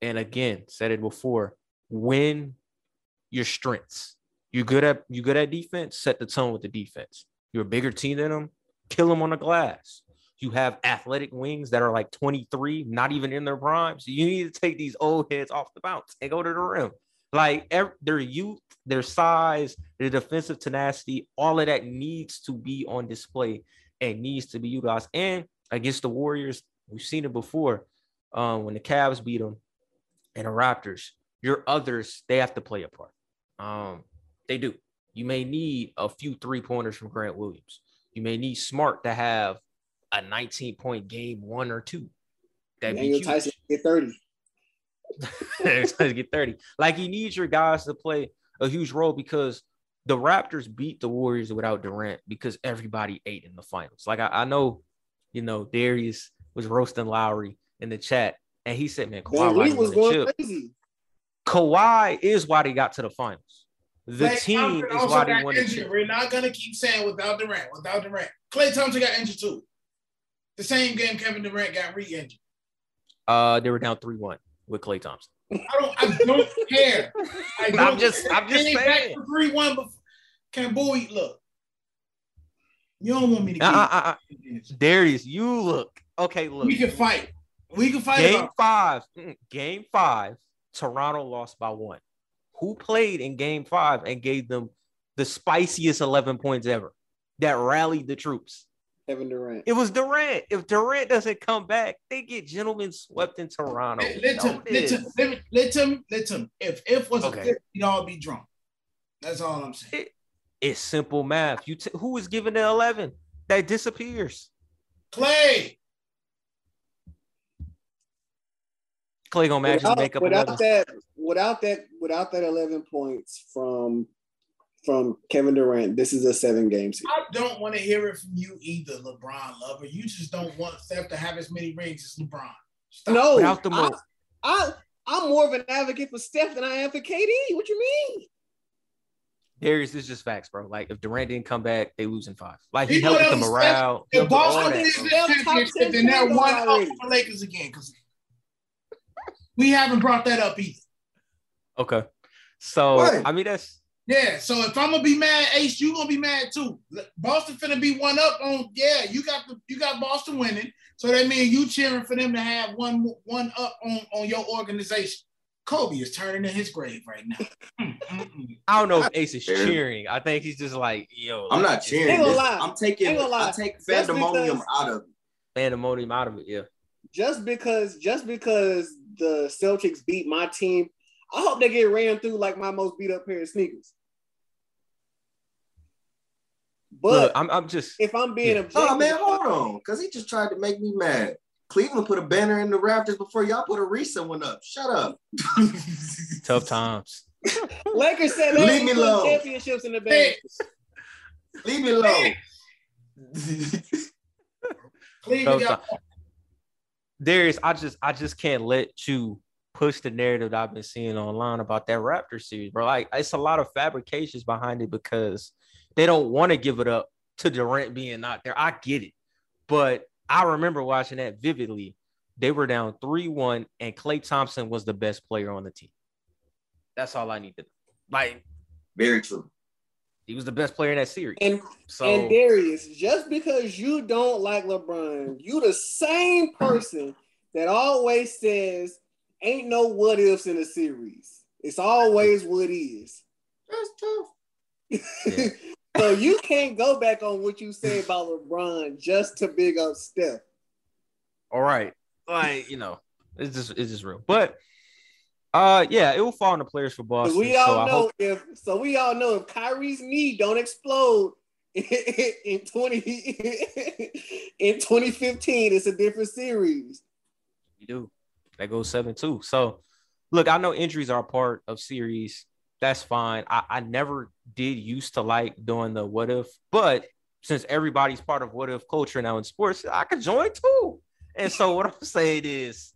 And again, said it before, win your strengths. You're good at you good at defense, set the tone with the defense. You're a bigger team than them, kill them on the glass. You have athletic wings that are like 23, not even in their prime. So you need to take these old heads off the bounce and go to the rim. Like every, their youth, their size, their defensive tenacity, all of that needs to be on display and needs to be utilized. And against the Warriors, we've seen it before. Um, when the Cavs beat them and the Raptors, your others they have to play a part. Um, they do. You may need a few three pointers from Grant Williams. You may need Smart to have a 19 point game, one or two. That Daniel Tyson get 30. Tyson get 30. Like he needs your guys to play a huge role because the Raptors beat the Warriors without Durant because everybody ate in the finals. Like I, I know, you know, Darius was roasting Lowry in the chat, and he said, "Man, Kawhi was going chip. crazy." Kawhi is why they got to the finals. The Klay team Thompson is why they won injured. We're not gonna keep saying without Durant, without Durant. Klay Thompson got injured too. The same game Kevin Durant got re-injured. Uh, they were down three one with Klay Thompson. I don't. I don't care. I am just. I'm just saying. Three one. Can boy look? You don't want me to. Uh, uh, uh, Darius, you look okay. Look, we can fight. We can fight. Game about- five. Mm, game five. Toronto lost by one. Who played in game five and gave them the spiciest 11 points ever that rallied the troops? Kevin Durant. It was Durant. If Durant doesn't come back, they get gentlemen swept in Toronto. Let, him, let, him, let, him, let him. If if was okay. a fifth, we'd all be drunk. That's all I'm saying. It, it's simple math. You t- who is giving the 11 that disappears? Klay. Klay gonna magically make up without 11. that without that without that 11 points from from Kevin Durant, this is a seven game season. I don't want to hear it from you either, LeBron lover. You just don't want Steph to have as many rings as LeBron. Stop. No, without the I, I, I'm more of an advocate for Steph than I am for KD. What you mean? Darius, this is just facts, bro. Like if Durant didn't come back, they lose in five. Like he helped with the morale. If Boston is championship, then they're one up for Lakers again because we haven't brought that up either. Okay. So what? I mean that's yeah. So if I'm gonna be mad, Ace, you gonna be mad too. Boston finna be one up on yeah. You got the you got Boston winning, so that means you cheering for them to have one one up on on your organization. Kobe is turning in his grave right now. Mm, mm, mm. I don't know if Ace is cheering. I think he's just like, yo. I'm not cheering. This, I'm taking. I take pandemonium out of it. Pandemonium out of it. Yeah. Just because, just because the Celtics beat my team I hope they get ran through like my most beat up pair of sneakers. But Look, I'm, I'm just if I'm being yeah. objective. Oh man, hold on, because he just tried to make me mad. Cleveland put a banner in the Raptors before y'all put a recent one up. Shut up. Tough times. Lakers said they leave me alone. Championships in the bag. leave me alone. Cleveland. Darius, I just I just can't let you push the narrative that I've been seeing online about that Raptor series, bro. Like it's a lot of fabrications behind it because they don't want to give it up to Durant being not there. I get it, but I remember watching that vividly. They were down 3-1, and Klay Thompson was the best player on the team. That's all I need to know. Like very true. he was the best player in that series. And so and Darius, just because you don't like LeBron, you the same person that always says ain't no what ifs in a series. It's always what is. That's tough. Yeah. So you can't go back on what you say about LeBron just to big up Steph. all right, like you know, it's just it's just real. But uh, yeah, it will fall on the players for Boston. we all so know hope, if so we all know if Kyrie's knee don't explode in 20 in 2015, it's a different series. we do. That goes seven two. So look, I know injuries are a part of series. That's fine. I, I never did used to like doing the what if, but since everybody's part of what if culture now in sports, I could join too. And so what I'm saying is,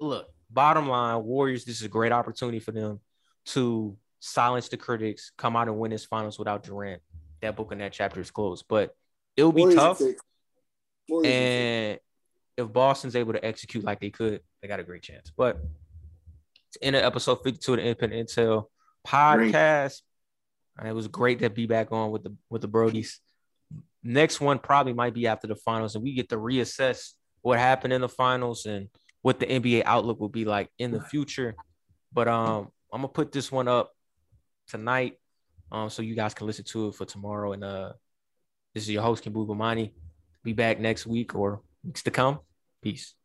look, bottom line, Warriors, this is a great opportunity for them to silence the critics, come out and win this finals without Durant. That book and that chapter is closed, but it'll be Warriors tough. are six. Warriors are six. And if Boston's able to execute like they could, they got a great chance. But in episode 52 of the Independent Intel podcast. And it was great to be back on with the with the Brodies. Next one probably might be after the finals, and we get to reassess what happened in the finals and what the NBA outlook will be like in the future. But um, I'm gonna put this one up tonight, um, so you guys can listen to it for tomorrow. And uh, this is your host Kimbu Bamani. Be back next week or weeks to come. Peace.